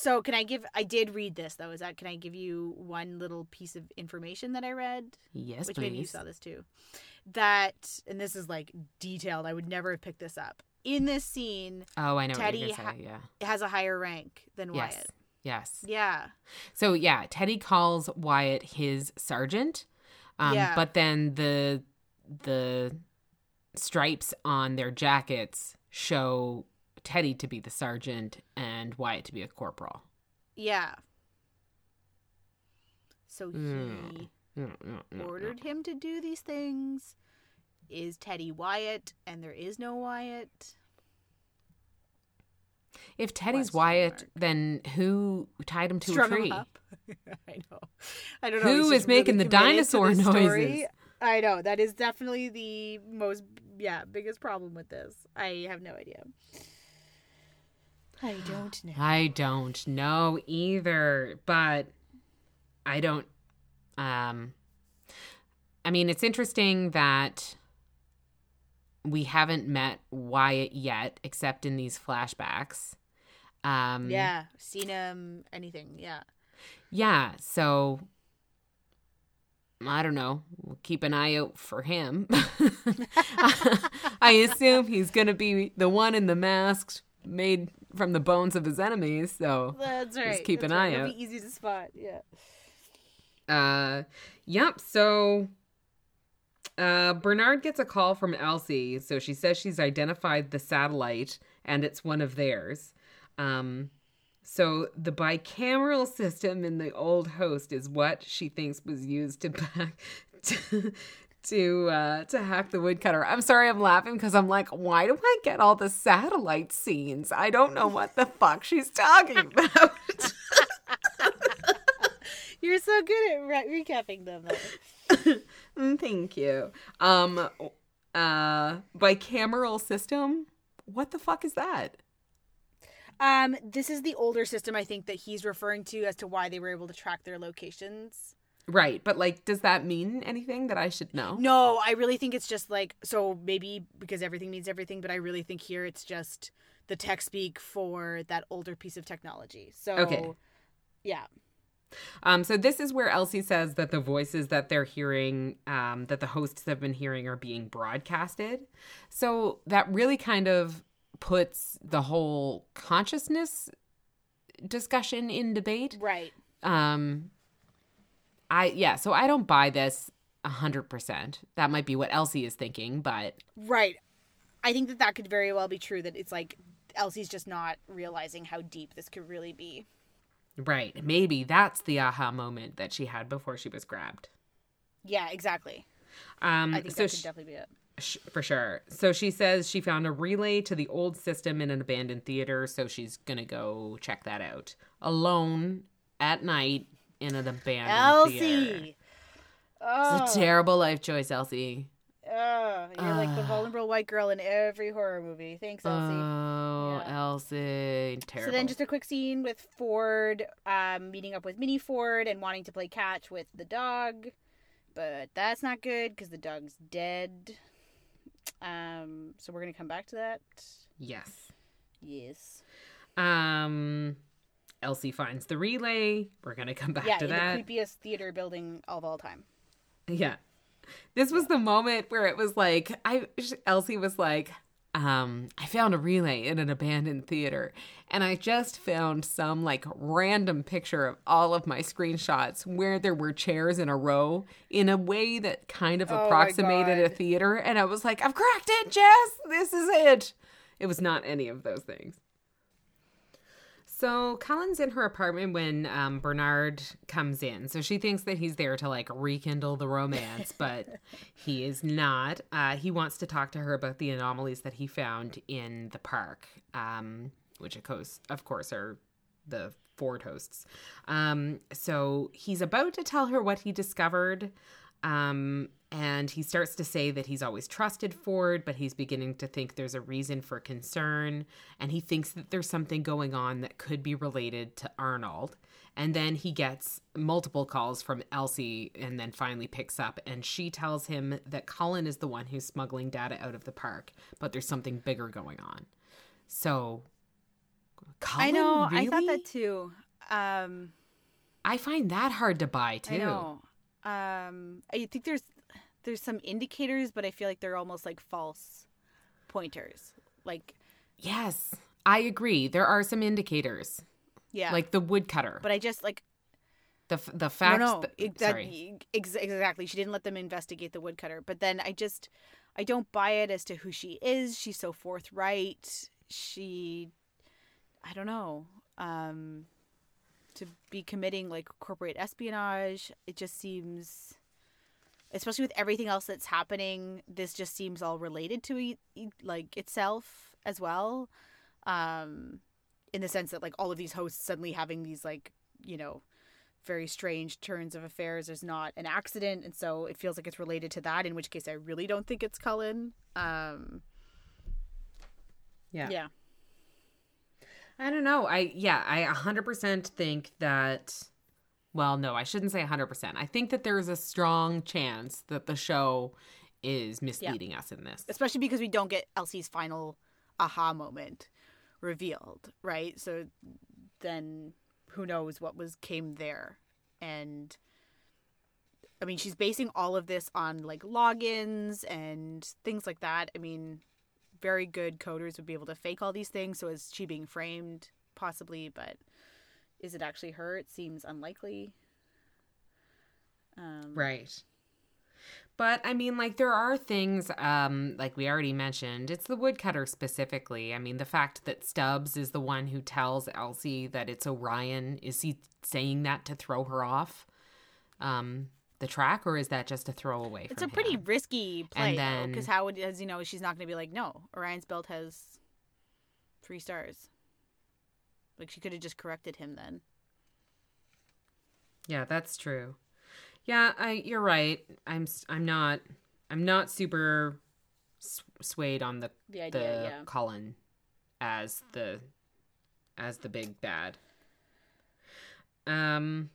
So can I give? I did read this though. Is that can I give you one little piece of information that I read? Yes, which please. maybe you saw this too. That and this is like detailed. I would never have picked this up. In this scene, Oh, I know Teddy ha- say. Yeah. it has a higher rank than Yes. Wyatt. Yes. Yeah. So yeah, Teddy calls Wyatt his sergeant. Um, Yeah. But then the the stripes on their jackets show Teddy to be the sergeant and Wyatt to be a corporal. Yeah. So he Mm. Mm, ordered him to do these things. Is Teddy Wyatt and there is no Wyatt? If Teddy's Wyatt, mark. then who tied him to Strung a tree? I know. I don't know. Who is just really making the dinosaur story. noises? I know. That is definitely the most, yeah, biggest problem with this. I have no idea. I don't know. I don't know either, but I don't um I mean it's interesting that we haven't met Wyatt yet except in these flashbacks. Um Yeah, seen him, anything. Yeah. yeah, so I don't know. We'll keep an eye out for him. I assume he's going to be the one in the mask made from the bones of his enemies, so That's right. keep That's an right. eye It'll out. Be easy to spot. Yeah. Uh, yep. So, uh, Bernard gets a call from Elsie. So she says she's identified the satellite and it's one of theirs. Um, so the bicameral system in the old host is what she thinks was used to back to to uh to hack the woodcutter. I'm sorry I'm laughing because I'm like, why do I get all the satellite scenes? I don't know what the fuck she's talking about. You're so good at re- recapping them. Mm, Thank you. Um uh bicameral system? What the fuck is that? Um, this is the older system I think that he's referring to as to why they were able to track their locations. Right, but like does that mean anything that I should know? No, I really think it's just like so maybe because everything means everything, but I really think here it's just the tech speak for that older piece of technology. So Okay. yeah. Um so this is where Elsie says that the voices that they're hearing um that the hosts have been hearing are being broadcasted. So that really kind of puts the whole consciousness discussion in debate. Right. Um I yeah, so I don't buy this a hundred percent. That might be what Elsie is thinking, but Right. I think that that could very well be true that it's like Elsie's just not realizing how deep this could really be. right, maybe that's the aha moment that she had before she was grabbed. Yeah, exactly. Um, I think so that could she- definitely be it. sh- for sure. So she says she found a relay to the old system in an abandoned theater, so she's gonna go check that out alone at night in an abandoned theater. Elsie. Oh, It's a terrible life choice, Elsie. oh, you're like the Ah. vulnerable white girl in every horror movie. Thanks, Elsie. Oh, Yeah. Elsie, terrible. So then, just a quick scene with Ford um, meeting up with Minnie Ford and wanting to play catch with the dog, but that's not good because the dog's dead. Um, so we're gonna come back to that. yes. Yes. Um, Elsie finds the relay. We're gonna come back yeah, to that. the creepiest theater building of all time. Yeah. This was the moment where it was like I Elsie was like, um, I found a relay in an abandoned theater, and I just found some like random picture of all of my screenshots where there were chairs in a row in a way that kind of Oh approximated a theater, and I was like, I've cracked it, Jess. This is it. It was not any of those things. So Cullen's in her apartment when um, Bernard comes in. So she thinks that he's there to like rekindle the romance, but he is not. Uh, he wants to talk to her about the anomalies that he found in the park, um, which of course, of course, are the Ford hosts. Um, so he's about to tell her what he discovered. Um, and he starts to say that he's always trusted Ford, but he's beginning to think there's a reason for concern. And he thinks that there's something going on that could be related to Arnold. And then he gets multiple calls from Elsie and then finally picks up. And she tells him that Cullen is the one who's smuggling data out of the park, but there's something bigger going on. So, Cullen, I know. I thought that too. Um, I find that hard to buy too. I know. Um, I think there's there's some indicators, but I feel like they're almost like false pointers. Like, Yes, I agree. There are some indicators, yeah, like the woodcutter. But I just like the f- the fact. no, no, that, that- sorry. ex- exactly. She didn't let them investigate the woodcutter. But then I just, I don't buy it as to who she is. She's so forthright. She, I don't know, um, to be committing like corporate espionage. It just seems, especially with everything else that's happening, this just seems all related to e- like itself as well. Um, in the sense that like all of these hosts suddenly having these like you know very strange turns of affairs is not an accident and so it feels like it's related to that in which case i really don't think it's cullen um Yeah. yeah I don't know. I yeah, I 100% think that well, no, I shouldn't say 100%. I think that there's a strong chance that the show is misleading us in this. especially because we don't get elsie's final aha moment revealed right? So then who knows what was came there. And i mean she's basing all of this on like logins and things like that. I mean very good coders would be able to fake all these things so is she being framed? Possibly but is it actually her it seems unlikely um Right. But I mean, like, there are things, um, like we already mentioned, it's the woodcutter specifically. I mean, the fact that Stubbs is the one who tells Elsie that it's Orion, is he saying that to throw her off um, the track, or is that just a throwaway? It's a from pretty risky play And because then- because how would as you know she's not going to be like no Orion's belt has three stars. Like she could have just corrected him then. Yeah, that's true. Yeah, I you're right. I'm I'm not I'm not super swayed on the The idea, the yeah. Cullen as the as the big bad. Um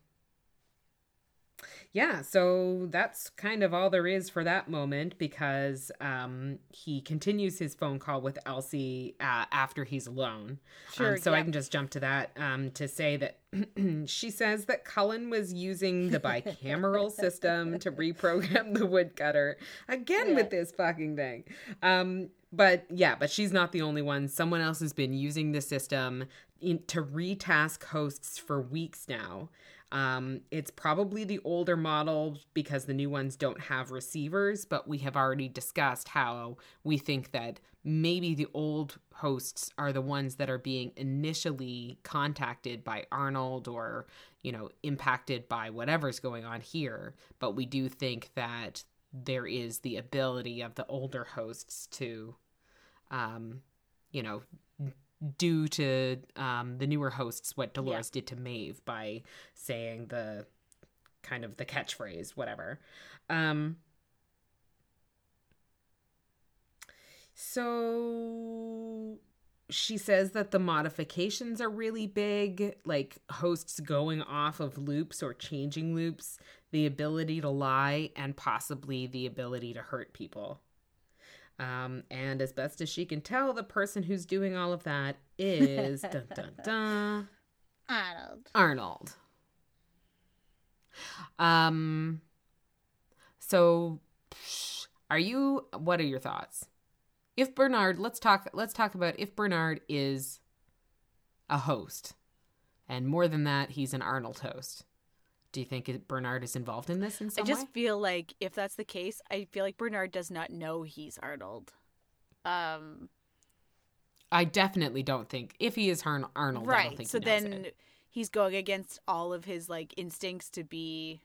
yeah, so that's kind of all there is for that moment because um, he continues his phone call with Elsie uh, after he's alone. Sure, Um, so I can just jump to that um, to say that she says that Cullen was using the bicameral system to reprogram the woodcutter again Yeah. with this fucking thing. Um, but yeah, but she's not the only one. Someone else has been using the system in, to retask hosts for weeks now. Um, it's probably the older model because the new ones don't have receivers, but we have already discussed how we think that maybe the old hosts are the ones that are being initially contacted by Arnold or, you know, impacted by whatever's going on here. But we do think that there is the ability of the older hosts to, um, you know, do to um, the newer hosts what Dolores did to Maeve by saying the kind of the catchphrase, whatever. Um, so she says that the modifications are really big, like hosts going off of loops or changing loops, the ability to lie, and possibly the ability to hurt people. Um, and as best as she can tell, the person who's doing all of that is dun dun dun Arnold. Arnold. Um. So, are you? What are your thoughts? if Bernard, let's talk let's talk about if Bernard is a host. And more than that, he's an Arnold host. Do you think Bernard is involved in this in I just way? feel like if that's the case, I feel like Bernard does not know he's Arnold. Um, I definitely don't think if he is Arn- Arnold, I don't right. think So then it. he's going against all of his like instincts to be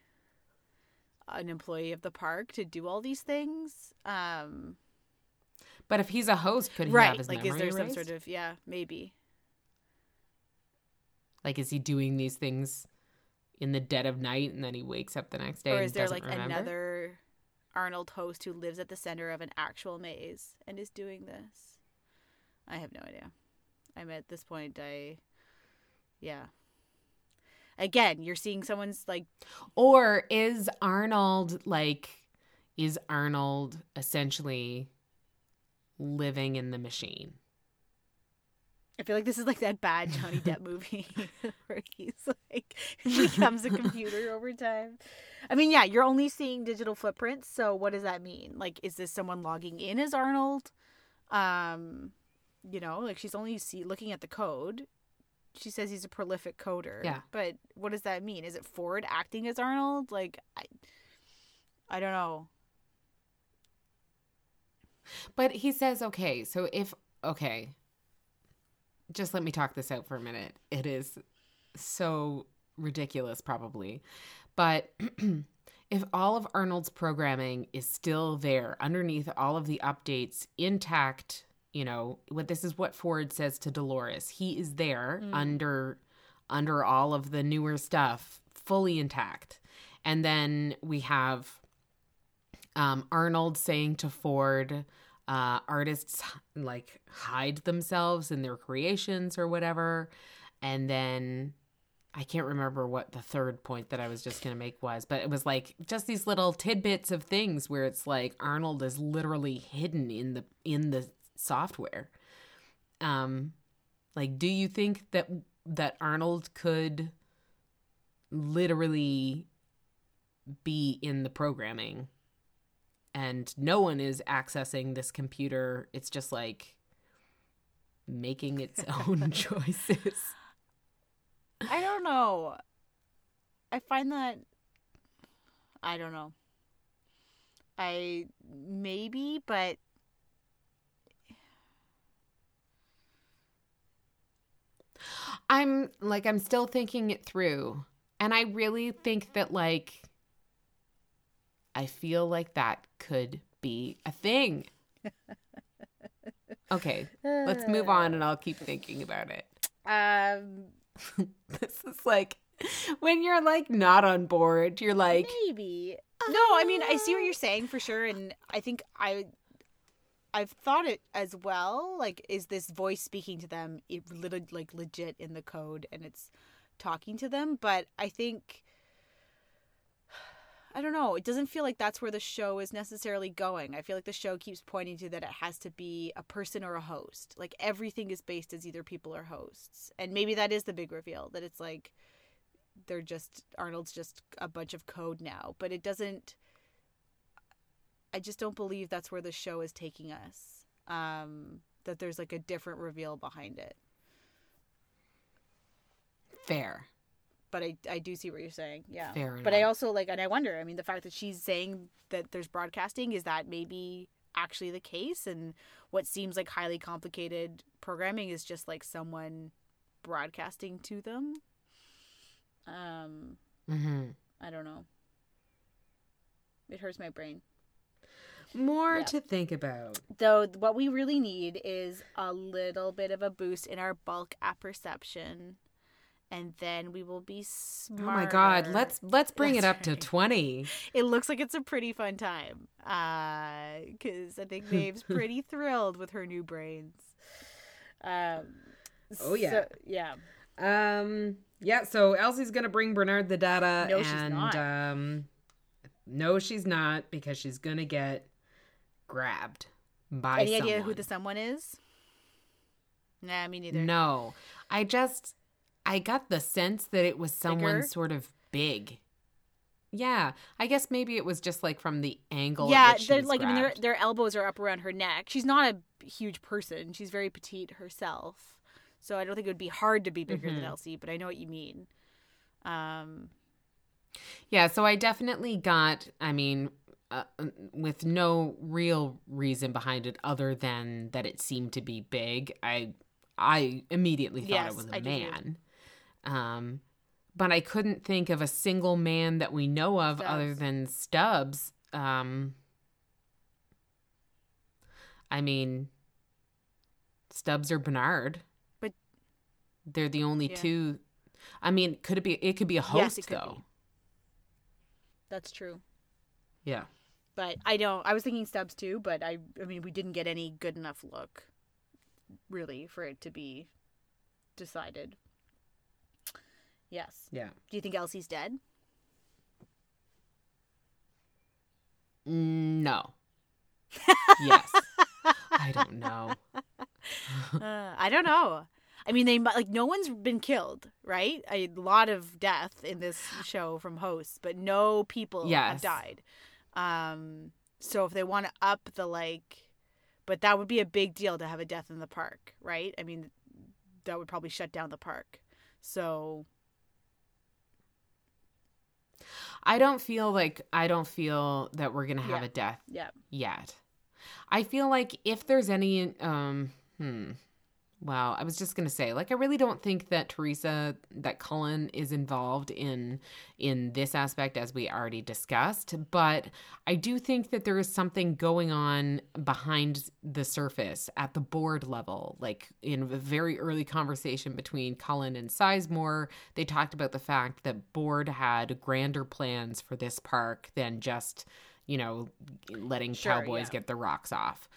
an employee of the park to do all these things. Um, But if he's a host, could he right. have his Like, memory is there erased? some sort of yeah, maybe. Like, is he doing these things in the dead of night and then he wakes up the next day or and is there doesn't like remember? another Arnold host who lives at the center of an actual maze and is doing this? I have no idea. I'm at this point. I, yeah. Again, you're seeing someone's like Or is Arnold like is Arnold essentially living in the machine? I feel like this is like that bad Johnny Depp movie where he's like becomes a computer over time. I mean, yeah, you're only seeing digital footprints, so what does that mean? Like is this someone logging in as Arnold? Um, you know, like she's only see looking at the code. She says he's a prolific coder. Yeah. But what does that mean? Is it Ford acting as Arnold? Like I I don't know. But he says, okay, so if, okay, just let me talk this out for a minute. It is so ridiculous, probably. But if all of Arnold's programming is still there underneath all of the updates intact, you know, what this is what Ford says to Dolores. He is there under under all of the newer stuff, fully intact. And then we have um, Arnold saying to Ford, uh, artists like hide themselves in their creations or whatever. And then I can't remember what the third point that I was just going to make was, but it was like just these little tidbits of things where it's like Arnold is literally hidden in the in the software. Um like do you think that that Arnold could literally be in the programming and no one is accessing this computer it's just like making its own choices I don't know. I find that I don't know. I maybe, but i'm like i'm still thinking it through and i really think that like i feel like that could be a thing okay let's move on and i'll keep thinking about it um this is like when you're like not on board you're like maybe. No, I mean I see what you're saying for sure and I think I I've thought it as well. Like, is this voice speaking to them? It like legit in the code, and it's talking to them. But I think I don't know. It doesn't feel like that's where the show is necessarily going. I feel like the show keeps pointing to that it has to be a person or a host. Like everything is based as either people or hosts. And maybe that is the big reveal that it's like they're just Arnold's just a bunch of code now, but it doesn't I just don't believe that's where the show is taking us. Um that there's like a different reveal behind it. fair but I, I do see what you're saying. Yeah. Fair but I also like, and I wonder. I mean, the fact that she's saying that there's broadcasting is that maybe actually the case, and what seems like highly complicated programming is just like someone broadcasting to them. Um, mm-hmm. I don't know. It hurts my brain. more Yeah. to think about Though what we really need is a little bit of a boost in our bulk apperception, and then we will be smart. oh my god let's let's bring it That's up to 20 it looks like it's a pretty fun time Uh because I think Maeve's pretty thrilled with her new brains. Um, Oh, yeah. so- yeah. Um. Yeah. So Elsie's gonna bring Bernard the data, No, she's and not. um, no, she's not because she's gonna get grabbed by. Any idea who the someone is? Nah, me neither. No, I just I got the sense that it was someone Bigger? sort of big. Yeah, I guess maybe it was just like from the angle. yeah, they're like I mean their their elbows are up around her neck. She's not a huge person. She's very petite herself. So I don't think it would be hard to be bigger than Mhm. Elsie, but I know what you mean. Um Yeah, so I definitely got, I mean, uh, with no real reason behind it other than that it seemed to be big. I I immediately thought Yes, it was a I man. too. Um but I couldn't think of a single man that we know of other than Stubbs. Um I mean Stubbs or Bernard. But- they're the only Yeah. two I mean, could it be it could be a host Yes, though. be. that's true. Yeah. But I don't I was thinking Stubbs too, but I I mean we didn't get any good enough look really for it to be decided. Yes. Yeah. Do you think Elsie's dead? No. yes. I don't know. Uh, I don't know. I mean, they like no one's been killed, right? A lot of death in this show from hosts, but no people have died. Um, so if they want to up the like, but that would be a big deal to have a death in the park, right? I mean, that would probably shut down the park. So I don't feel like I don't feel that we're gonna have Yeah. a death yeah, yet. I feel like if there's any um hmm well, I was just gonna say, like, I really don't think that Theresa, that Cullen is involved in in this aspect, as we already discussed. But I do think that there is something going on behind the surface at the board level. Like in a very early conversation between Cullen and Sizemore, they talked about the fact that board had grander plans for this park than just, you know, letting Sure, cowboys yeah. get the rocks off.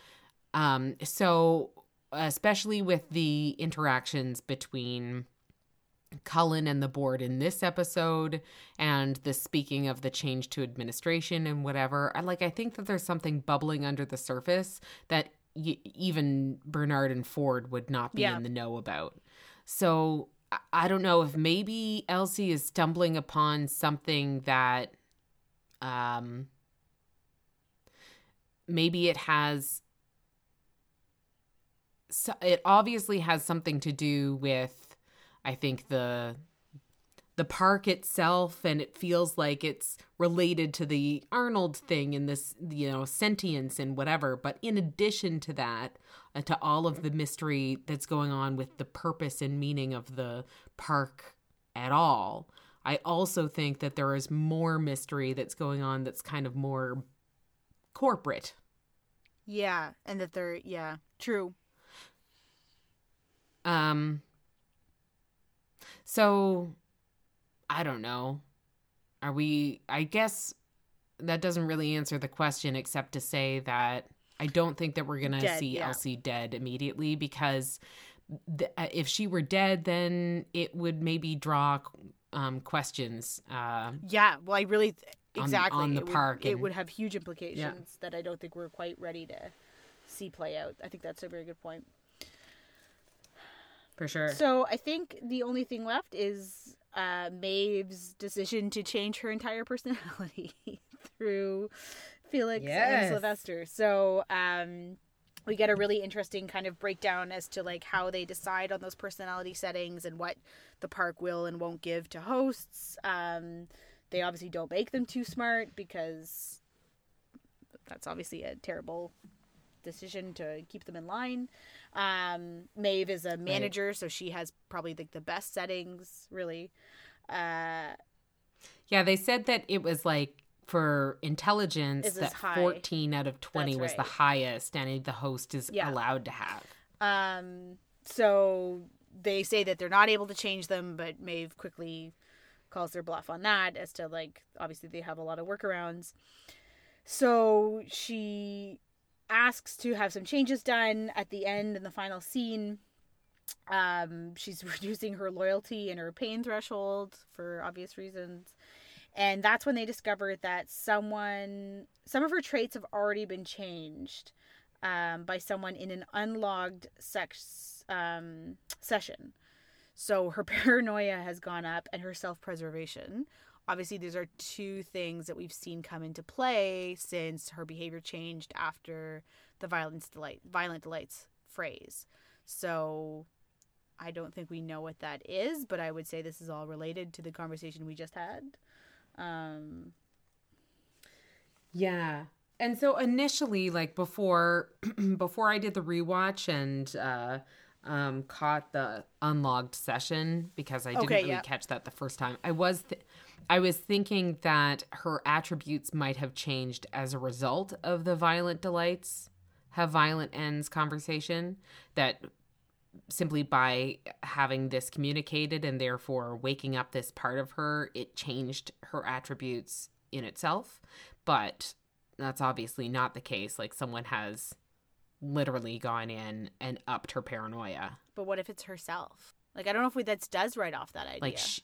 Um, so especially with the interactions between Cullen and the board in this episode and the speaking of the change to administration and whatever. I like I think that there's something bubbling under the surface that y- even Bernard and Ford would not be Yeah. in the know about. So I- I don't know if maybe Elsie is stumbling upon something that um maybe it has it obviously has something to do with i think the the park itself and it feels like it's related to the arnold thing and this you know sentience and whatever but in addition to that uh, to all of the mystery that's going on with the purpose and meaning of the park at all i also think that there is more mystery that's going on that's kind of more corporate yeah, and that they're yeah, true. Um so I don't know. Are we I guess that doesn't really answer the question except to say that I don't think that we're going to see yeah. Elsie dead immediately because th- uh, if she were dead then it would maybe draw um questions uh Yeah, well, I really On- exactly on the it would- park it would have huge implications that I don't think we're quite ready to see play out. I think that's a very good point. For sure. So I think the only thing left is uh, Maeve's decision to change her entire personality through Felix Yes. and Sylvester. So um, we get a really interesting kind of breakdown as to like how they decide on those personality settings and what the park will and won't give to hosts. Um, they obviously don't make them too smart because that's obviously a terrible decision to keep them in line. Um, Maeve is a manager, so she has probably the, the best settings, really. Uh, Yeah, they said that it was like for intelligence that high? 14 out of 20 That's was the right. highest and the host is Yeah. allowed to have. um, so they say that they're not able to change them, but Maeve quickly calls their bluff on that as to like obviously they have a lot of workarounds. So she asks to have some changes done at the end in the final scene. Um, she's reducing her loyalty and her pain threshold for obvious reasons. And that's when they discover that someone, some of her traits have already been changed um, by someone in an unlogged sex um, session. So her paranoia has gone up and her self preservation obviously these are two things that we've seen come into play since her behavior changed after the violence delight violent delights phrase. So I don't think we know what that is, but I would say this is all related to the conversation we just had. Um, Yeah. And so initially, like before before I did the rewatch and uh um caught the unlogged session because I didn't Okay, really yeah. catch that the first time. I was th- I was thinking that her attributes might have changed as a result of the violent delights have violent ends conversation that simply by having this communicated and therefore waking up this part of her it changed her attributes in itself but that's obviously not the case like someone has literally gone in and upped her paranoia but what if it's herself? Like I don't know if we, that does right off that idea. like sh-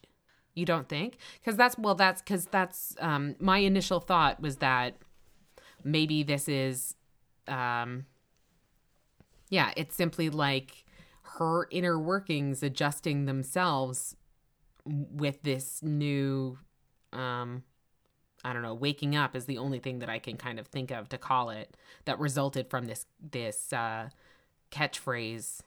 you don't think? Because that's well that's because that's um my initial thought was that maybe this is um yeah it's simply like her inner workings adjusting themselves with this new um I don't know, waking up is the only thing that I can kind of think of to call it that resulted from this this uh catchphrase,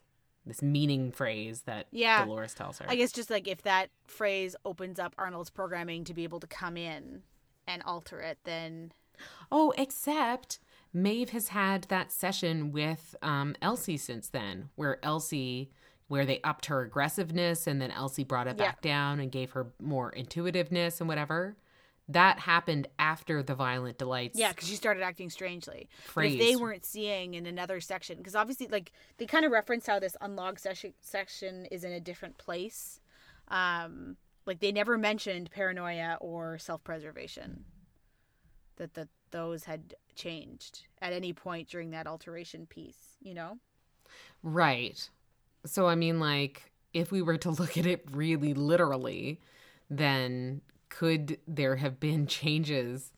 this meaning phrase that Yeah. Dolores tells her. I guess just like if that phrase opens up Arnold's programming to be able to come in and alter it, then Oh, except Maeve has had that session with um, Elsie since then, where Elsie, where they upped her aggressiveness and then Elsie brought it Yeah. back down and gave her more intuitiveness and whatever. That happened after the violent delights. yeah, because she started acting strangely. But Phrase. if they weren't seeing in another section, because obviously, like they kind of reference how this unlogged session section is in a different place. Um, like they never mentioned paranoia or self preservation. That that those had changed at any point during that alteration piece. You know. Right. So, I mean, like, if we were to look at it really literally, then could there have been changes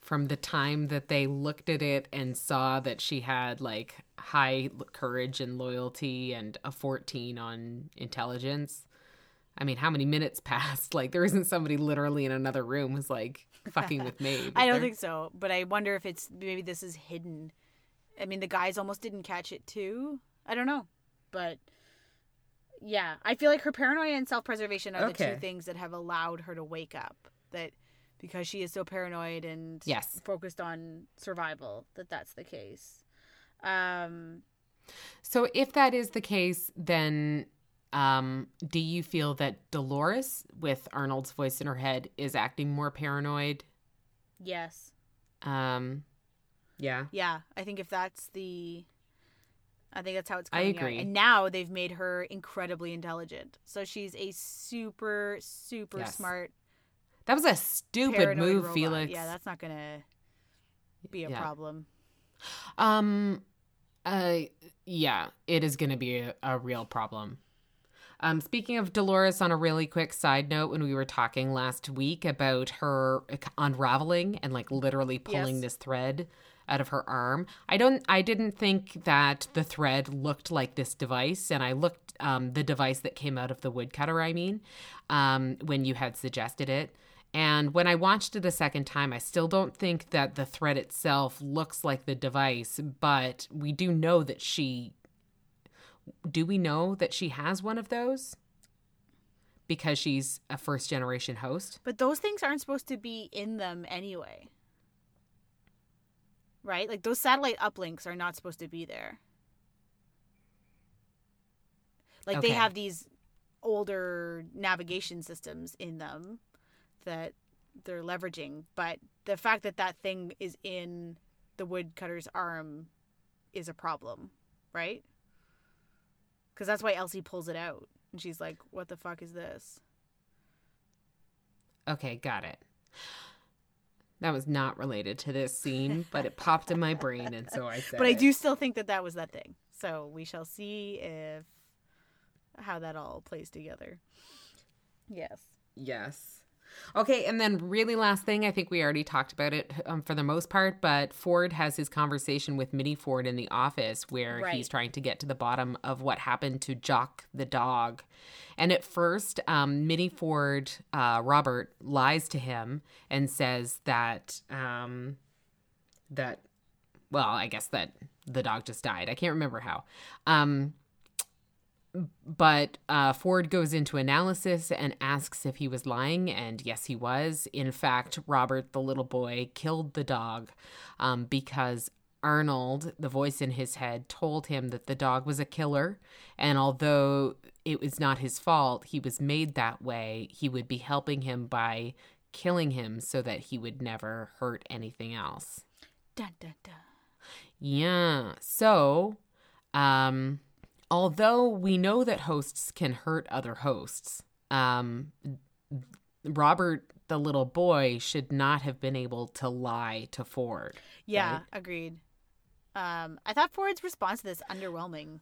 from the time that they looked at it and saw that she had like high courage and loyalty and a 14 on intelligence? I mean, how many minutes passed? Like, there isn't somebody literally in another room who's like fucking with me. I don't there? think so, but I wonder if it's maybe this is hidden. I mean, the guys almost didn't catch it too. I don't know, but yeah, I feel like her paranoia and self-preservation are the two things that have allowed her to wake up. That because she is so paranoid and Yes. focused on survival, that that's the case. Um, So if that is the case, then um, do you feel that Dolores, with Arnold's voice in her head, is acting more paranoid? yes, Um, yeah. yeah, I think if that's the I think that's how it's coming I agree. out. And now they've made her incredibly intelligent. So she's a super, super Yes. smart That was a stupid move, robot. Felix. Yeah, that's not gonna be a Yeah. problem. Um, uh, yeah, it is going to be a, a real problem. Um, speaking of Dolores, on a really quick side note, when we were talking last week about her unraveling and like literally pulling Yes. this thread out of her arm, I don't, I didn't think that the thread looked like this device, and I looked um, the device that came out of the woodcutter. I mean, um, when you had suggested it. And when I watched it a second time, I still don't think that the thread itself looks like the device, but we do know that she. Do we know that she has one of those? Because she's a first generation host? But those things aren't supposed to be in them anyway. Right? Like those satellite uplinks are not supposed to be there. Like they have these older navigation systems in them that they're leveraging, but the fact that that thing is in the woodcutter's arm is a problem, right? Because that's why Elsie pulls it out. And she's like, what the fuck is this? Okay, got it. That was not related to this scene, but it popped in my brain, and so I said. but I it. do still think that that was that thing. So we shall see if how that all plays together. Yes. Yes. Okay, and then really last thing, I think we already talked about it um, for the most part, but Ford has his conversation with Minnie Ford in the office where Right. he's trying to get to the bottom of what happened to Jock the dog. And at first, um, Minnie Ford, uh, Robert, lies to him and says that um, that well, I guess that the dog just died. I can't remember how. Um, but uh, Ford goes into analysis and asks if he was lying, and yes, he was. In fact, Robert, the little boy, killed the dog um, because Arnold, the voice in his head, told him that the dog was a killer, and although it was not his fault, he was made that way, he would be helping him by killing him so that he would never hurt anything else. Dun, dun, dun. Yeah. So, um, although we know that hosts can hurt other hosts, um, Robert, the little boy, should not have been able to lie to Ford. Yeah, Right. agreed. Um, I thought Ford's response to this underwhelming,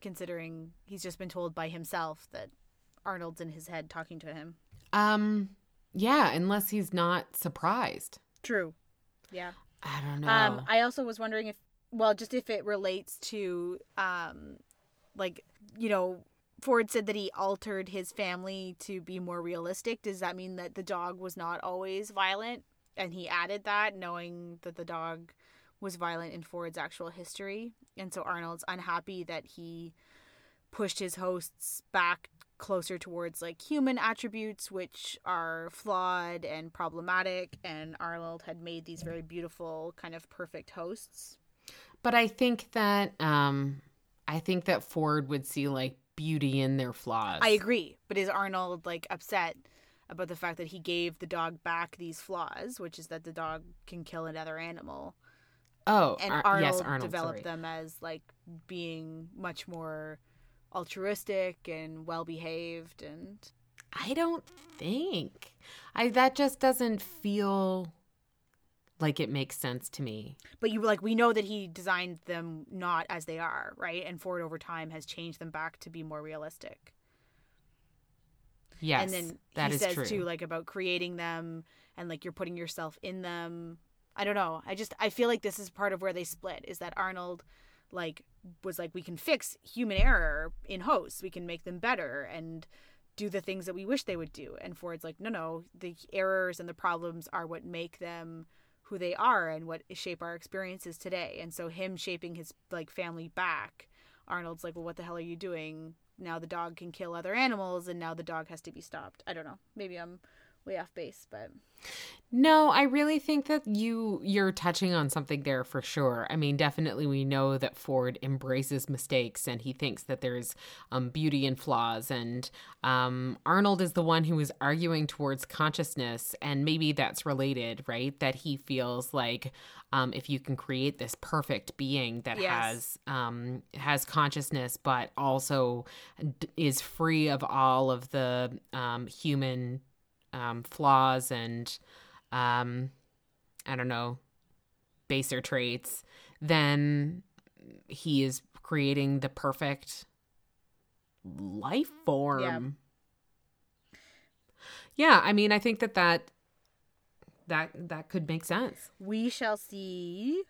considering he's just been told by himself that Arnold's in his head talking to him. Um, yeah, unless he's not surprised. True. Yeah. I don't know. Um, I also was wondering if, well, just if it relates to, um, like, you know, Ford said that he altered his family to be more realistic. Does that mean that the dog was not always violent? And he added that, knowing that the dog was violent in Ford's actual history. And so Arnold's unhappy that he pushed his hosts back closer towards like human attributes which are flawed and problematic and Arnold had made these very beautiful kind of perfect hosts. But I think that, um, I think that Ford would see like beauty in their flaws. I agree, but is Arnold like upset about the fact that he gave the dog back these flaws, which is that the dog can kill another animal Oh, and Ar- Arnold, yes, Arnold developed sorry. them as like being much more altruistic and well behaved and I don't think. I that just doesn't feel like it makes sense to me. but you like we know that he designed them not as they are, right? And Ford over time has changed them back to be more realistic. Yes, and then that he is says true. too like about creating them and like you're putting yourself in them i don't know i just i feel like this is part of where they split is that arnold like was like we can fix human error in hosts we can make them better and do the things that we wish they would do and ford's like no no the errors and the problems are what make them who they are and what shape our experiences today. And so him shaping his like family back arnold's like well what the hell are you doing? Now the dog can kill other animals and now the dog has to be stopped. I don't know. Maybe i'm way off base but No, I really think that you you're touching on something there for sure. I mean, definitely we know that Ford embraces mistakes and he thinks that there's um, beauty in flaws. And um, Arnold is the one who is arguing towards consciousness, and maybe that's related, right? That he feels like um, if you can create this perfect being that Yes. has um, has consciousness, but also d- is free of all of the um, human um, flaws and um, I don't know, baser traits, then he is creating the perfect life form. Yeah. I mean, I think that that that that could make sense. we shall see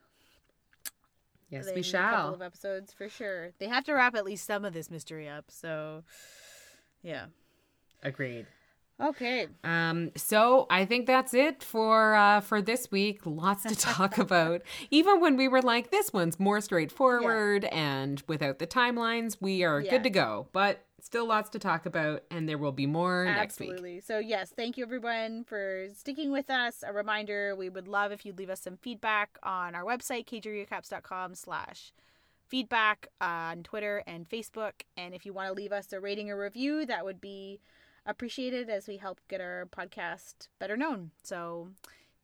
Yes, in we a couple shall. of episodes for sure they have to wrap at least some of this mystery up so yeah Agreed. Okay Um, so I think that's it for uh, for this week. Lots to talk about. Even when we were like, this one's more straightforward and without the timelines, we are Yeah. good to go. But still lots to talk about, and there will be more next week. So yes, thank you everyone for sticking with us. A reminder, we would love if you'd leave us some feedback on our website, kjrecaps.com slash feedback on Twitter and Facebook. And if you want to leave us a rating or review, that would be appreciated as we help get our podcast better known. So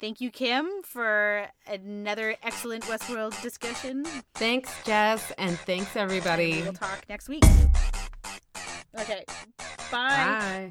thank you, Kim, for another excellent Westworld discussion. Thanks, Jess, and thanks everybody. We'll talk next week. Okay. Bye. Bye.